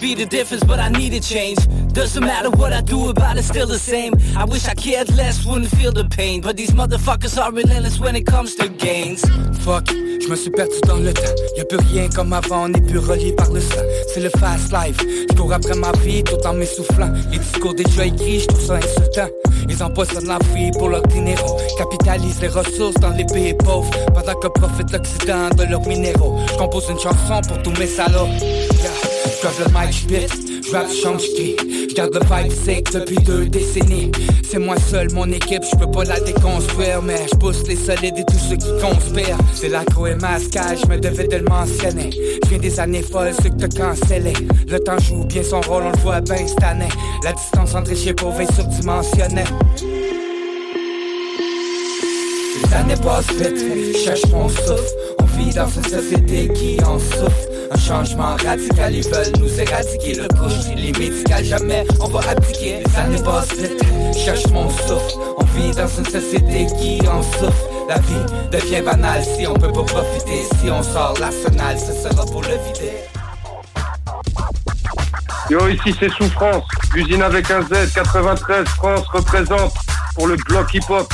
Be the difference, but I need a change. Doesn't matter what I do about it, still the same. I wish I cared less, wouldn't feel the pain. But these motherfuckers are relentless when it comes to gains. Fuck, je me suis perdu dans le temps. Y'a plus rien comme avant, on n'est plus relié par le sang. C'est le fast life. Je cours après ma vie tout en m'essoufflant. Les discours déjà écrits, je trouve ça insultant. Ils empoisonnent la vie pour leur dinero. Capitalisent les ressources dans les pays pauvres. Pendant que profite l'Occident de leurs minéraux. Je compose une chanson pour tous mes salauds. J'grave le mic, j'pite, j'rappe, j'chante, j'crie J'garde le vibe sick depuis deux décennies. C'est moi seul, mon équipe, j'peux pas la déconstruire Mais j'pousse les solides et tous ceux qui conspirent. C'est l'accro et masquage, j'me devais de le mentionner. J'viens des années folles, ceux que t'as cancellé. Le temps joue bien son rôle, on le voit bien cette année. La distance entre les pauvres est surdimensionnée. Les années passent vite, cherche mon souffle. On vit dans une société qui en souffre Un changement radical, ils veulent nous éradiquer Le couche, les médicales, jamais on va abdiquer Les années passent vite, cherche mon souffle. On vit dans une société qui en souffre. La vie devient banale si on peut pas profiter. Si on sort l'arsenal, ce sera pour le vider. Yo, ici c'est Souffrance, l'usine avec un Z, 93, France représente pour le bloc hip-hop.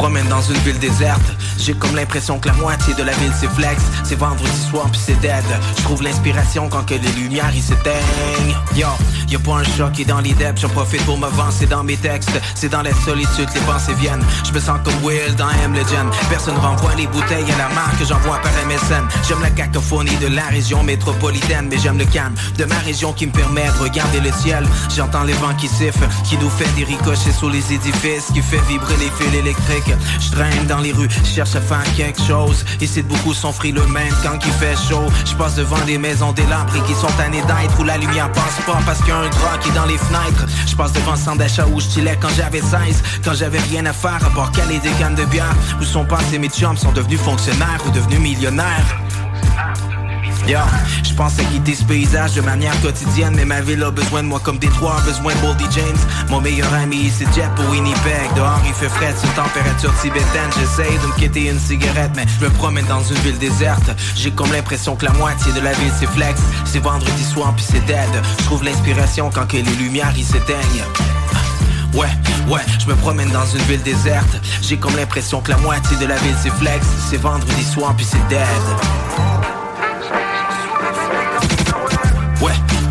Promène dans une ville déserte. J'ai comme l'impression que la moitié de la ville c'est flex. C'est vendredi soir puis c'est dead. Je trouve l'inspiration quand que les lumières ils s'éteignent. Yo, y'a pas un choc qui est dans les. J'en profite pour c'est dans mes textes. C'est dans la solitude les pensées viennent. Je me sens comme Will dans M Legend. Personne renvoie les bouteilles à la marque que j'envoie par MSN. J'aime la cacophonie de la région métropolitaine, mais j'aime le calme de ma région qui me permet de regarder le ciel. J'entends les vents qui sifflent, qui nous fait des ricochets sous les édifices, qui fait vibrer les fils électriques. Je traîne dans les rues, je cherche à quelque chose. Ici beaucoup sont frileux même quand il fait chaud. Je passe devant des maisons délabrées qui sont tannées d'être où la lumière passe pas parce qu'il y a un drap qui est dans les fenêtres. Je passe devant le centre d'achat où je quand j'avais 16, quand j'avais rien à faire à part caler des cannes de bière. Où sont passés mes chums, sont devenus fonctionnaires ou devenus millionnaires. Yo, je pense à quitter ce paysage de manière quotidienne, mais ma ville a besoin de moi comme Détroit a besoin de Boldy James. Mon meilleur ami, c'est Jet pour Winnipeg. Dehors, il fait frais, c'est température tibétaine. J'essaye de me quitter une cigarette, mais je me promène dans une ville déserte. J'ai comme l'impression que la moitié de la ville c'est flex. C'est vendredi soir puis c'est dead. Je trouve l'inspiration quand que les lumières ils s'éteignent. Ouais, ouais, je me promène dans une ville déserte. J'ai comme l'impression que la moitié de la ville c'est flex. C'est vendredi soir puis c'est dead.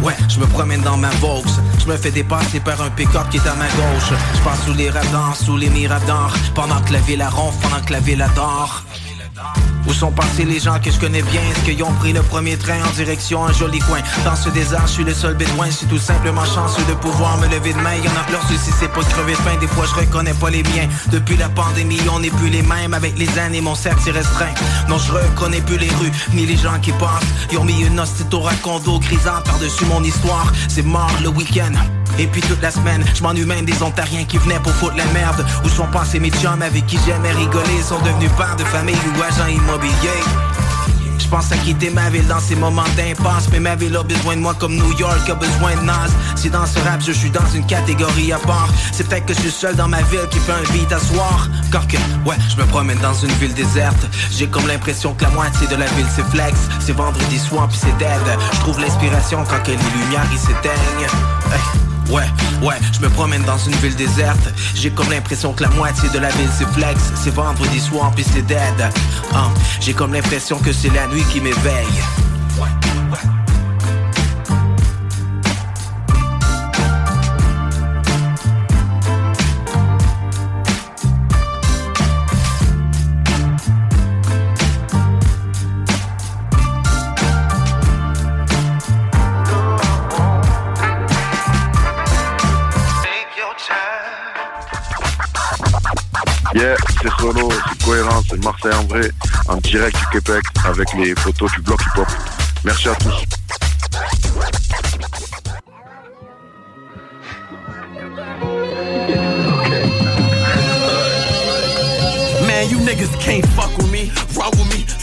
Ouais, je me promène dans ma Vaux. Je me fais dépasser par un pick-up qui est à ma gauche. Je passe sous les radars, sous les miradors. Pendant que la ville ronfle, pendant que la ville adore. Où sont passés les gens que je connais bien? Est-ce qu'ils ont pris le premier train en direction un joli coin? Dans ce désert, je suis le seul bédouin Je suis tout simplement chanceux de pouvoir me lever de main. Y'en a leur souci, c'est pas de crever de faim. Des fois, je reconnais pas les miens. Depuis la pandémie, on n'est plus les mêmes. Avec les années, mon cercle s'est restreint. Non, je reconnais plus les rues, ni les gens qui passent. Ils ont mis une hostie au racondo grisant par-dessus mon histoire. C'est mort le week-end. Et puis toute la semaine, je m'ennuie même des Ontariens qui venaient pour foutre la merde. Où sont passés mes chums avec qui j'aimais rigoler, sont devenus pères de famille ou agents immobiliers. Je pense à quitter ma ville dans ces moments d'impasse. Mais ma ville a besoin de moi comme New York a besoin de Nas. Si dans ce rap je suis dans une catégorie à part. C'est peut-être que je suis seul dans ma ville qui fait un beat à soir. Car que, ouais, je me promène dans une ville déserte. J'ai comme l'impression que la moitié de la ville c'est flex. C'est vendredi soir puis c'est dead. Je trouve l'inspiration quand que les lumières ils s'éteignent. Ouais, ouais, je me promène dans une ville déserte. J'ai comme l'impression que la moitié de la ville c'est flex C'est vendredi soir puis c'est dead. Hein, J'ai comme l'impression que c'est la nuit qui m'éveille Yeah, c'est Solo, c'est cohérent, c'est Marseille en vrai, en direct du Québec avec les photos du bloc hip-hop. Merci à tous.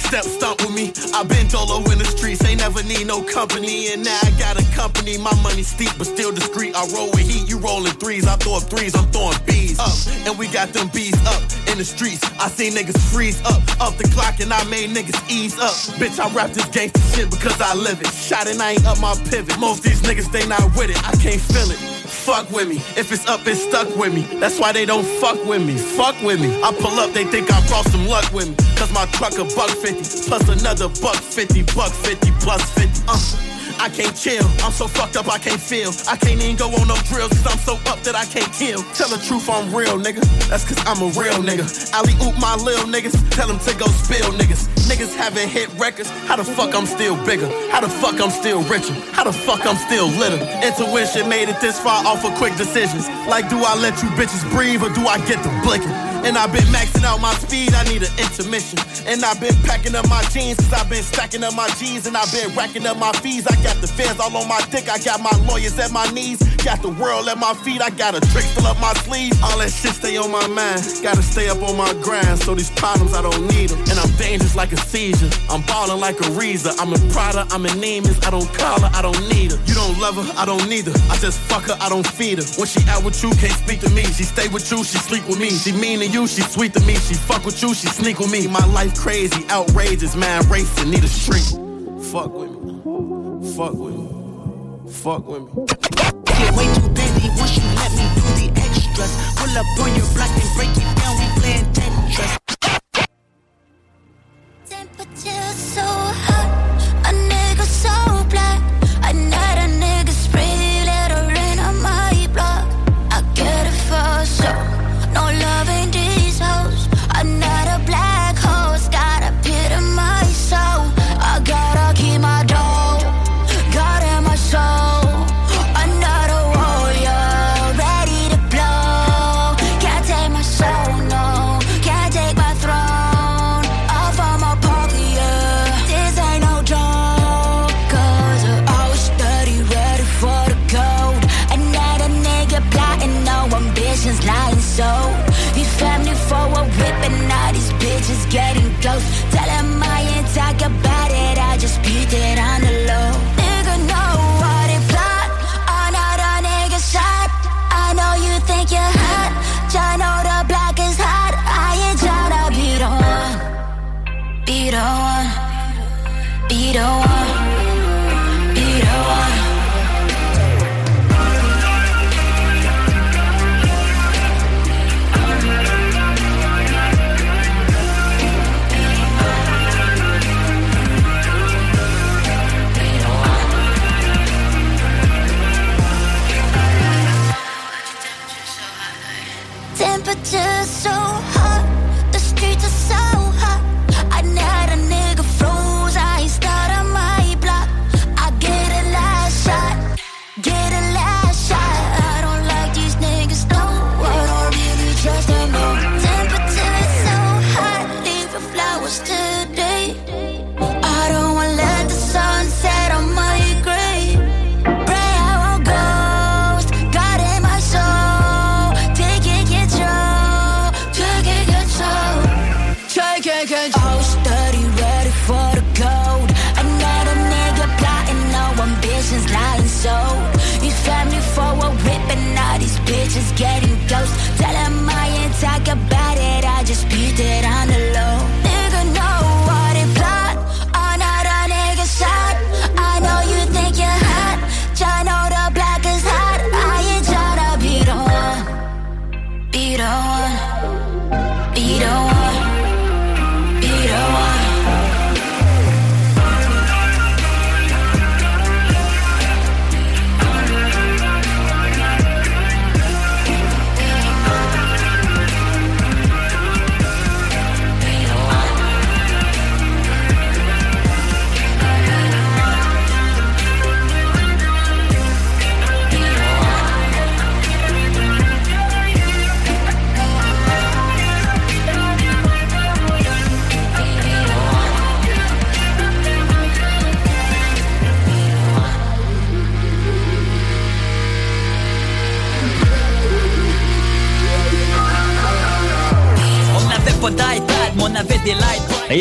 Step stomp with me. i been dolo in the streets, ain't never need no company. And now I got a company, my money steep, but still discreet. I roll with heat, you rolling threes, I throw up threes, I'm throwing bees up. And we got them bees up in the streets. I seen niggas freeze up, up the clock, and I made niggas ease up. Bitch, I rap this gangsta shit because I live it. Shot and I ain't up my pivot. Most these niggas, they not with it, I can't feel it. Fuck with me. If it's up, it's stuck with me. That's why they don't fuck with me. Fuck with me. I pull up, they think I brought some luck with me. Cause my truck a buck 50. Plus another buck 50. Buck 50 plus 50. Uh. I can't chill. I'm so fucked up I can't feel. I can't even go on no drills cause I'm so up that I can't kill. Tell the truth, I'm real, nigga. That's cause I'm a real nigga. Alley oop my lil niggas. Tell them to go spill niggas. Niggas haven't hit records. How the fuck I'm still bigger? How the fuck I'm still richer? How the fuck I'm still litter? Intuition made it this far off of quick decisions. Like, do I let you bitches breathe or do I get the blinking? And I've been maxing out my speed, I need an intermission. And I've been packing up my jeans, cause I've been stacking up my G's and I've been racking up my fees. I got the fans all on my dick, I got my lawyers at my knees, got the world at my feet, I got a trick still up my sleeve. All that shit stay on my mind, gotta stay up on my grind, so these problems I don't need them. And I'm dangerous like a seizure, I'm ballin' like a Reza. I'm in Prada, I'm in Neiman's, I don't call her, I don't need her. You don't love her, I don't need her. I just fuck her, I don't feed her. When she out with you, can't speak to me. She stay with you, she sleep with me. She mean to you, she sweet to me. She fuck with you, she sneak with me. My life crazy, outrageous, man, racing, need a shrink. Fuck with me, fuck with me, fuck with me. Get way too busy once you let me do the extras. Pull up on your block and break it down, we playing Tetris. Temperature so hot,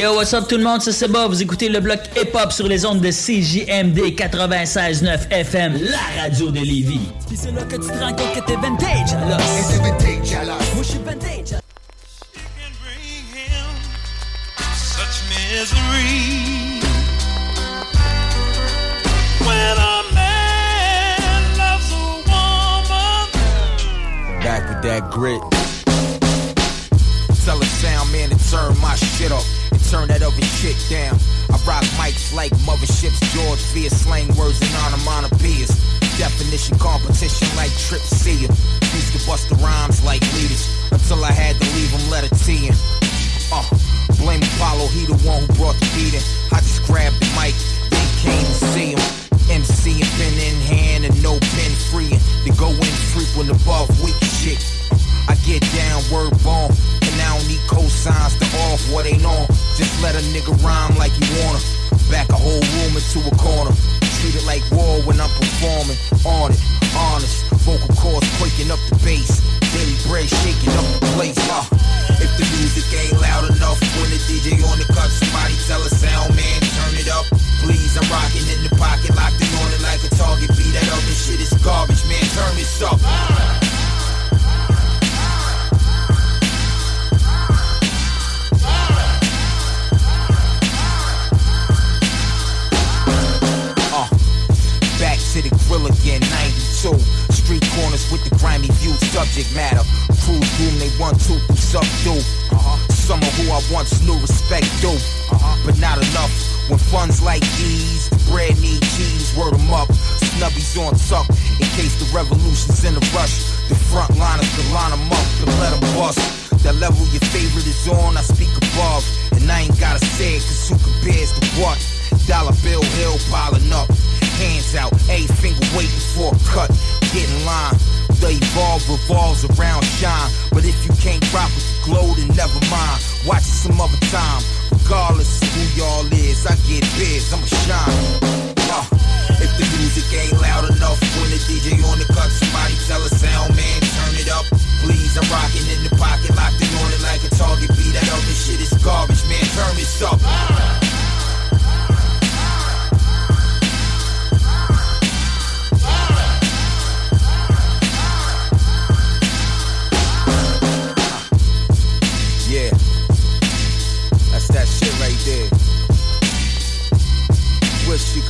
yo, what's up tout le monde, c'est Bob. Vous écoutez le bloc hip-hop sur les ondes de CJMD 96.9 FM, la radio de Lévis. Puis c'est là que tu te rends compte que t'es vintage alors. Et t'es vintage alors. Moi je suis vintage. such misery. When a man loves a woman, Back with that grit. Turn that other shit down. I rock mics like motherships, George Veer, slang words and onomatopoeias. Definition competition like Trip Seer. Used to bust the rhymes like leaders until I had to leave them letter T in. Uh, blame Apollo, he the one who brought the beat in. I just grabbed the mic, then came to see him. MC and pen in hand and no pen free. To go in frequent above weak shit. I get down, word bomb, and I don't need cosigns to off what ain't on. Just let a nigga rhyme like you wanna. Back a whole room into a corner. Treat it like war when I'm performing. On it, honest. Vocal cords quaking up the bass. Daily bread shaking up the place. Uh, if the music ain't loud enough when the DJ on the cut, somebody tell a sound man turn it up. Please, I'm rocking in the pocket, locked in on it like a target. Be that other shit is garbage, man. Turn this up. Grill again, 92. Street corners with the grimy view, subject matter. Cruise room, they want to subdue. Uh-huh. Some of who I once knew respect do, uh-huh. but not enough. When funds like these, the bread need cheese, word 'em up. Snubbies on tuck, in case the revolution's in a rush. The front liners can line 'em up and let 'em bust. That level your favorite is on, I speak above. And I ain't gotta say it, cause who compares to what? Dollar bill hill piling up. Hands out, a finger waiting for a cut. Get in line. The evolve revolves around shine. But if you can't rock with the glow, then never mind. Watch it some other time. Regardless of who y'all is, I get biz, I'ma shine. Uh, if the music ain't loud enough when the DJ on the cut, somebody tell a sound man turn it up. Please, I'm rocking in the pocket, locked in on it like a target. Be that other shit is garbage, man. Turn this up.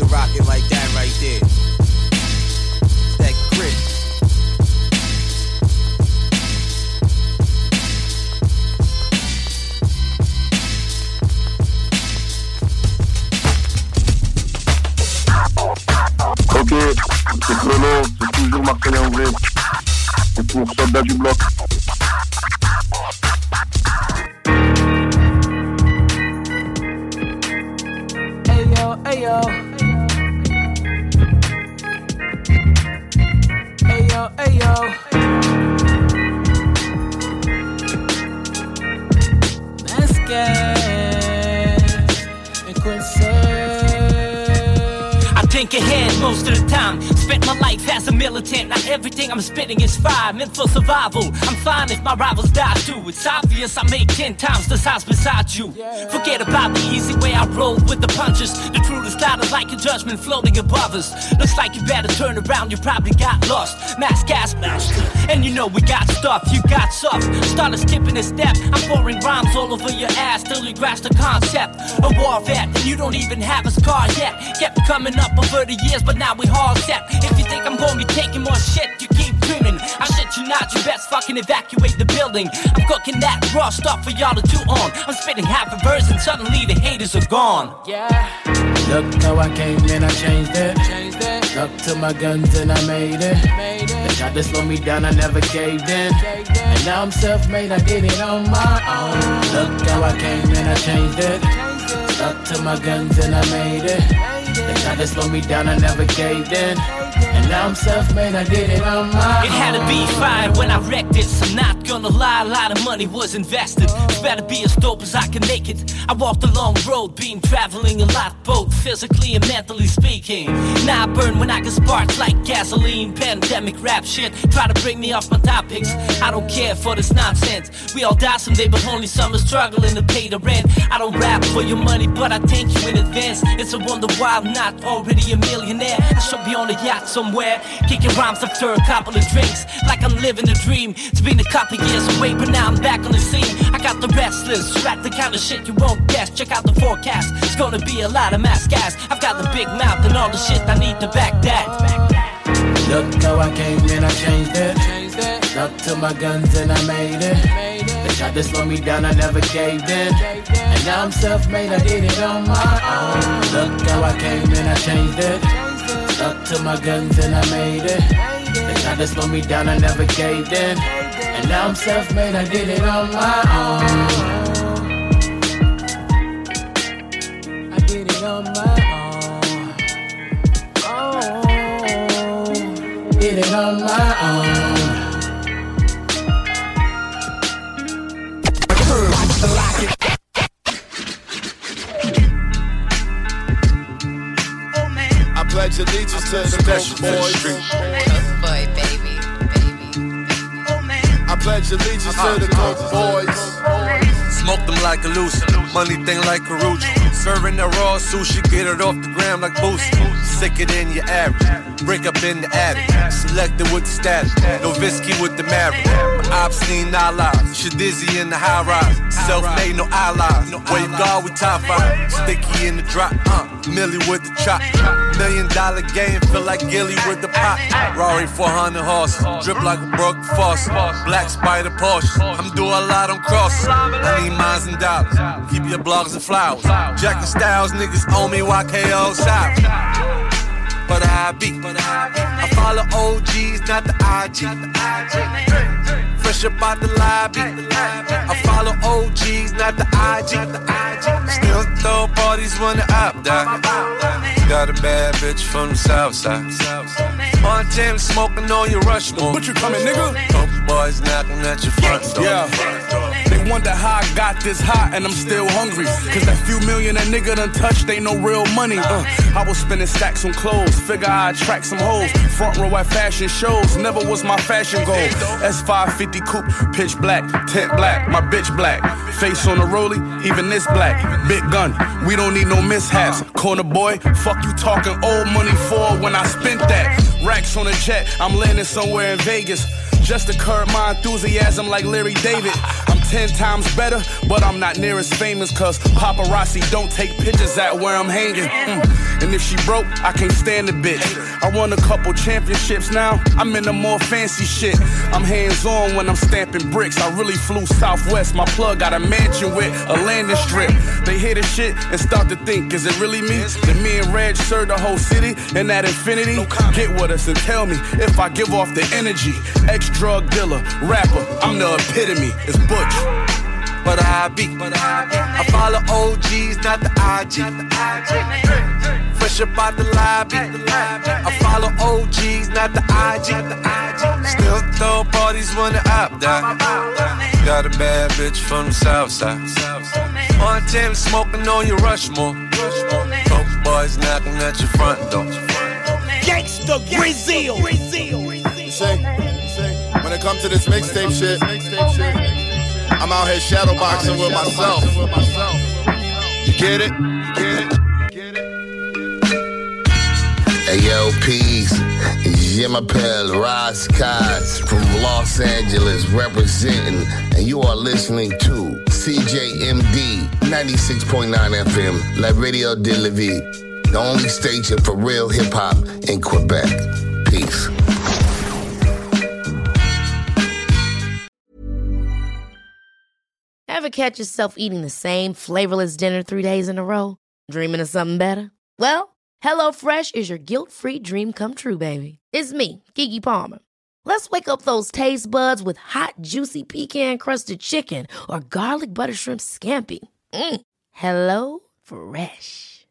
Could rock it like that right there. That grit. Ok, c'est Chrono, c'est toujours Marcel en vrai. C'est pour Soldat du Bloc. Most of the time. Spent my life as a militant. Not everything I'm spitting is fire, meant for survival. I'm fine if my rivals die too. It's obvious I make ten times the size beside you. Forget about the easy way I roll with the punches. The truth is louder like a judgment floating above us. Looks like you better turn around, you probably got lost. Mass gas master. And you know we got stuff, you got stuff. Started skipping a step. I'm pouring rhymes all over your ass till you grasp the concept. A war vet, and you don't even have a scar yet. Kept coming up over the years, but now we hard set. If you think I'm gonna be taking more shit, you keep dreaming. I shit you not, you best fucking evacuate the building. I'm cooking that raw stuff for y'all to chew on. I'm spitting half a verse, and suddenly the haters are gone. Yeah. Look how I came and I changed it. Stuck to my guns and I made it. They tried to slow me down, I never caved in. And now I'm self-made, I did it on my own. Look how I came and I changed it. Stuck to my guns and I made it. They tried to slow me down, I never caved in. And now I'm self-made, I did it on my own. It had to be fire when I wrecked this. I'm not gonna lie, a lot of money was invested. Better be as dope as I can make it. I walked a long road, been traveling a lot, both physically and mentally speaking. Now I burn when I get sparks like gasoline, pandemic rap shit. Try to bring me off my topics. I don't care for this nonsense. We all die someday, but only some are struggling to pay the rent. I don't rap for your money, but I thank you in advance. It's a wonder why I'm not already a millionaire. I should be on a yacht somewhere, kicking rhymes after a couple of drinks, like I'm living a dream. It's been a couple years away, but now I'm back on the scene. I got the restless, rap the kind of shit you won't guess. Check out the forecast, it's gonna be a lot of mass gas. I've got the big mouth and all the shit I need to back that. Look how I came and I changed it. Stuck to my guns and I made it. Tried to slow me down, I never caved in. And now I'm self-made, I did it on my own. Look how I came and I changed it. Stuck to my guns and I made it. They tried to slow me down, I never caved in. And now I'm self-made, I did it on my own. I did it on my own. Oh, did it on my own. Pledge allegiance to the Ghost Boys. Boy, baby. I pledge allegiance to uh-huh. the Ghost Boys. Smoke them like a loose, money thing like Karuchi. Serving that raw sushi, get it off the gram like Boosie. Sicker than your average, break up in the attic. Selected with the status, no Visky with the marriage. My obscene allies, Shadizzy in the high rise. Self made, no allies. Wave guard with top five, sticky in the drop. Uh, Millie with the chop. Million dollar game, feel like Gilly with the pop. Rari 400 horses, drip like a broke faucet. Black spider Porsche, I'm doing a lot on crosses. I need mines and dollars, keep your blogs and flowers. Jack and Styles, niggas owe me YKO South. But I be, but I follow OGs, not the IG. Fresh up out the lobby. I follow OGs, not the IG. Still throw parties when the up die. Got a bad bitch from the south side. Montana smoking on your Rushmore. But you coming, nigga? Couple boys knocking at your front door. Yeah. Wonder how I got this hot and I'm still hungry. Cause that few million that nigga done touched ain't no real money. Uh, I was spending stacks on clothes, figure I'd attract some hoes. Front row at fashion shows, never was my fashion goal. S550 coupe, pitch black, tent black, my bitch black. Face on the rollie, even this black. Big gun, we don't need no mishaps. Corner boy, fuck you talking old money for when I spent that. Racks on a jet, I'm landing somewhere in Vegas. Just to curb my enthusiasm like Larry David. I'm ten times better, but I'm not near as famous cause paparazzi don't take pictures at where I'm hanging. Mm. And if she broke, I can't stand the bitch. I won a couple championships now, I'm in the more fancy shit. I'm hands on when I'm stamping bricks. I really flew southwest, my plug got a mansion with a landing strip. They hear the shit and start to think, is it really me? That me and Reg serve the whole city and that infinity? Get with us and tell me if I give off the energy. Ex drug dealer, rapper, I'm the epitome. It's Butch. But I be, I follow OGs, not the IG. Fresh up out the lobby. I follow OGs, not the IG. Still throw parties when the up die. Got a bad bitch from the south side. On Tim smoking on your Rushmore. Coke boys knocking at your front door. Gangsta Brazil. You see? When it comes to this mixtape shit, I'm out here shadowboxing with myself. You get it? You get it? Hey yo, peace. Jimapel Rascas from Los Angeles representing, and you are listening to CJMD 96.9 FM, La Radio de la Vie, the only station for real hip hop in Quebec. Peace. Ever catch yourself eating the same flavorless dinner three days in a row? Dreaming of something better? Well, HelloFresh is your guilt free dream come true, baby. It's me, Kiki Palmer. Let's wake up those taste buds with hot, juicy pecan crusted chicken or garlic butter shrimp scampi. Mm. Hello Fresh.